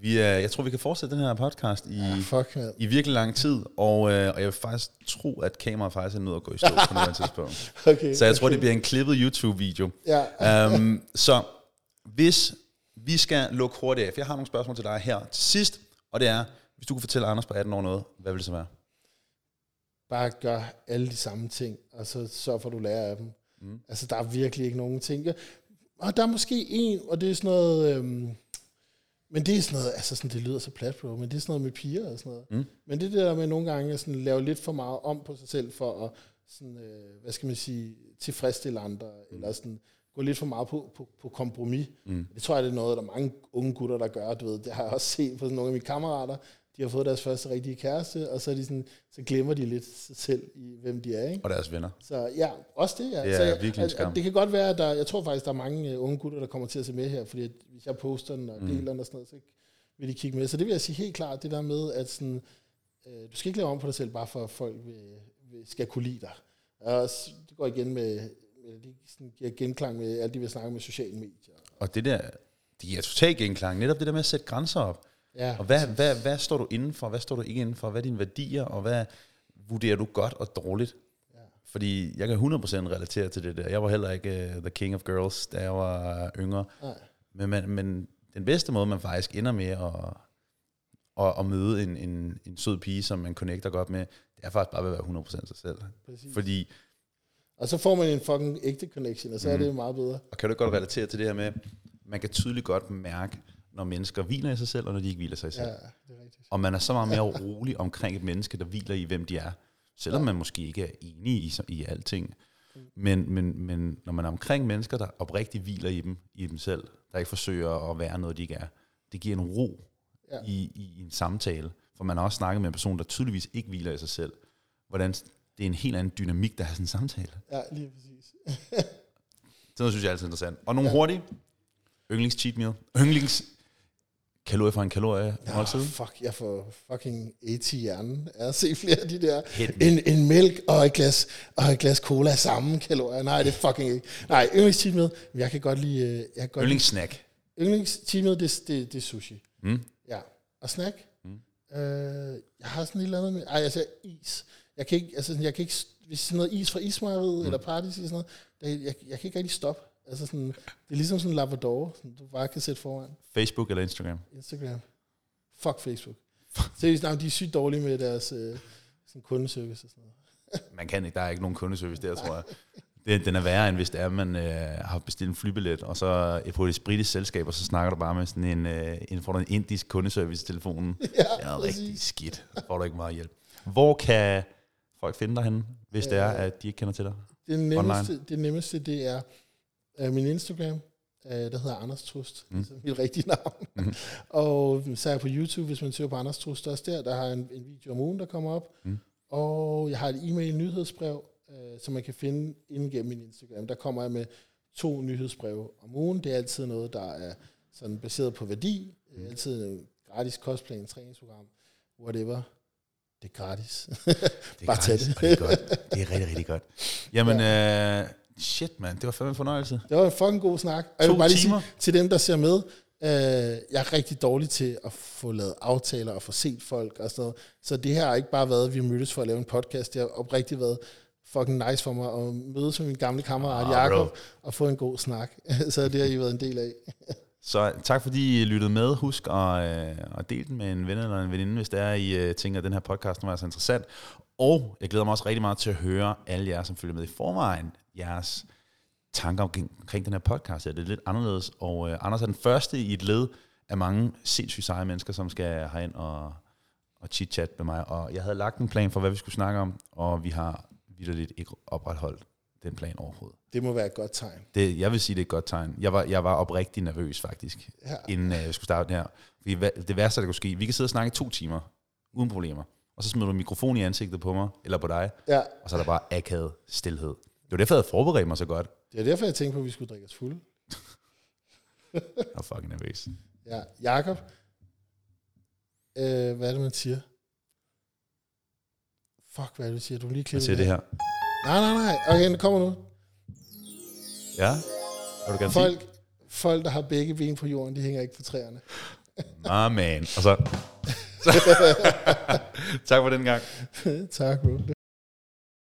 Vi er, jeg tror, vi kan fortsætte den her podcast i, uh, fuck, man. i virkelig lang tid, og, øh, og jeg vil faktisk tro, at kameraet faktisk er nødt at gå i stå på noget tidspunkt. Okay, Så jeg tror, det bliver en klippet YouTube-video. Ja, um, så hvis vi skal lukke hurtigt af, for jeg har nogle spørgsmål til dig her til sidst, og det er, hvis du kunne fortælle Anders på 18 år noget, hvad vil det så være? bare gør alle de samme ting, og så sørg for, at du lærer af dem. Mm. Altså, der er virkelig ikke nogen ting. Og der er måske en, og det er sådan noget... Øhm, men det er sådan noget, altså sådan, det lyder så plat, bro, men det er sådan noget med piger og sådan noget. Mm. Men det er der med nogle gange at sådan, lave lidt for meget om på sig selv, for at sådan, øh, hvad skal man sige, tilfredsstille andre, mm. eller sådan, gå lidt for meget på, på, på kompromis. Mm. Det tror jeg, det er noget, der er mange unge gutter, der gør. Du ved, det har jeg også set på sådan nogle af mine kammerater. De har fået deres første rigtige kæreste, og så, er de sådan, så glemmer de lidt sig selv i, hvem de er. Ikke? Og deres venner. Så ja, også det. Ja. Det er så jeg, virkelig at- skam. at Det kan godt være, at der, jeg tror faktisk, der er mange uh, unge gutter, der kommer til at se med her, fordi at hvis jeg poster den og Mm. deler den og sådan noget, så vil de kigge med. Så det vil jeg sige helt klart, det der med, at sådan, øh, du skal ikke lave om på dig selv, bare for at folk vil, vil, skal kunne lide dig. Og det går igen med, med det sådan giver genklang med alt det, vi har snakket med sociale medier. Og det der, det giver totalt genklang. Netop det der med at sætte grænser op. Ja, Og hvad, hvad, hvad står du inden for? Hvad står du ikke inden for? Hvad er dine værdier? Og hvad vurderer du godt og dårligt? Ja. Fordi jeg kan 100% relatere til det der. Jeg var heller ikke uh, the king of girls, da jeg var yngre. Nej. Men, man, men den bedste måde, man faktisk ender med at, at, at møde en, en, en sød pige, som man connecter godt med, det er faktisk bare ved at være 100% sig selv. præcis. Fordi, Og så får man en fucking ægte connection, og så mm. er Mhm. det meget bedre. og kan du godt relatere til det her med, man kan tydeligt godt mærke, når mennesker hviler i sig selv, og når de ikke hviler sig i sig Ja, selv. det er rigtigt. Og man er så meget mere rolig omkring et menneske, der hviler i, hvem de er. Selvom man måske ikke er enig i, i alting. Men, men, men når man er omkring mennesker, der oprigtigt hviler i dem, i dem selv, der ikke forsøger at være noget, de ikke er, det giver en ro Ja. ja. i, i en samtale. For man har også snakket med en person, der tydeligvis ikke hviler i sig selv. Hvordan det er en helt anden dynamik, der har sådan en samtale. Ja, lige præcis. Det noget, synes jeg er altid interessant. Og nogle ja. hurtige. Yndlings cheat meal. Yndlings kalorie for en kalorie måltid. Oh, fuck, jeg får fucking AT i hjernen af at se flere af de der. En, en mælk og et glas, og et glas cola sammen kalorier. Nej, det er fucking ikke. Nej, yndlings cheat meal. Jeg kan godt lide... øh, Jeg kan godt Yndlings snack. lide, yndlings cheat meal, det, det, det er sushi. Mm. Ja. Og snack? Mm. Øh, jeg har sådan et eller andet med... Ej, altså is. Jeg kan ikke... Altså, jeg kan ikke hvis sådan noget is fra ismejeriet, mm. eller parties, sådan noget, det, jeg, jeg kan ikke rigtig stoppe. Altså sådan, det er ligesom sådan en labrador, som du bare kan sætte foran. Facebook eller Instagram. Instagram. Fuck Facebook. Seriøst, nej, de er sygt dårlige med deres øh, sådan kundeservice og sådan noget. Man kan ikke, der er ikke nogen kundeservice der, tror jeg. Det, den er værre, end hvis det er, at man øh, har bestilt en flybillet, og så er på et britisk selskab, og så snakker du bare med sådan en, øh, en, får du en indisk kundeservice i telefonen. Ja, Det er præcis. rigtig skidt. Får du ikke meget hjælp. Hvor kan folk finde dig henne, hvis det er, at de ikke kender til dig? Det nemmeste, det nemmeste, det er øh, min Instagram, øh, der hedder Anders Trust, mm. altså mit rigtige navn. Mhm. og så er jeg på YouTube, hvis man søger på Anders Trust, også der, der har en, en video om ugen, der kommer op. Mm. Og jeg har et e-mail nyhedsbrev, øh, som man kan finde inden gennem min Instagram. Der kommer jeg med to nyhedsbreve om ugen. Det er altid noget, der er sådan baseret på værdi. Er altid en gratis kostplan, træningsprogram, whatever. Det er gratis. Det er Bare gratis, det. og det er godt. Det er rigtig, rigtig godt. Jamen, ja. øh, shit mand, det var fandme en fornøjelse. Det var en fucking god snak. Og jeg vil bare lige timer. sige til dem, der ser med, øh, jeg er rigtig dårlig til at få lavet aftaler og få set folk og sådan noget. Så det her har ikke bare været, at vi mødtes for at lave en podcast. Det har oprigtigt været fucking nice for mig at mødes med min gamle kammerat Ah, Jakob og få en god snak. så det har I været en del af. Så tak fordi I lyttede med. Husk at, øh, at dele den med en ven eller en veninde, hvis det er, I øh, tænker, at den her podcast er så interessant. Og jeg glæder mig også rigtig meget til at høre alle jer, som følger med i forvejen, jeres tanker omkring, den her podcast. Ja, det er lidt anderledes. Og øh, Anders er den første i et led af mange sindssygt seje mennesker, som skal herind og, og chit-chat med mig. Og jeg havde lagt en plan for, hvad vi skulle snakke om, og vi har vidderligt ikke opretholdt den plan overhovedet. Det må være et godt tegn. Det, jeg vil sige, det er et godt tegn. Jeg var, jeg var oprigtig nervøs, faktisk, Ja. inden øh, jeg skulle starte den her. Fordi det værste, der kunne ske, vi kan sidde og snakke i to timer, uden problemer. Og så smider du en mikrofon i ansigtet på mig, eller på dig, Ja, og så er der bare akavet stillhed. Det var derfor, jeg havde forberedt mig så godt. det er derfor, jeg tænkte på, at vi skulle drikke os fulde. Jeg var fucking nervøs. Ja, Jakob. Øh, hvad er det, man siger? Fuck, hvad er det, du siger? Du lige Jeg klippe siger det her. Nej, nej, nej. Okay, det kommer nu. Ja? Vil du gerne sige? Folk, folk, der har begge ben på jorden, de hænger ikke på træerne. Ah, man. Og så... tak for den gang. tak, bro.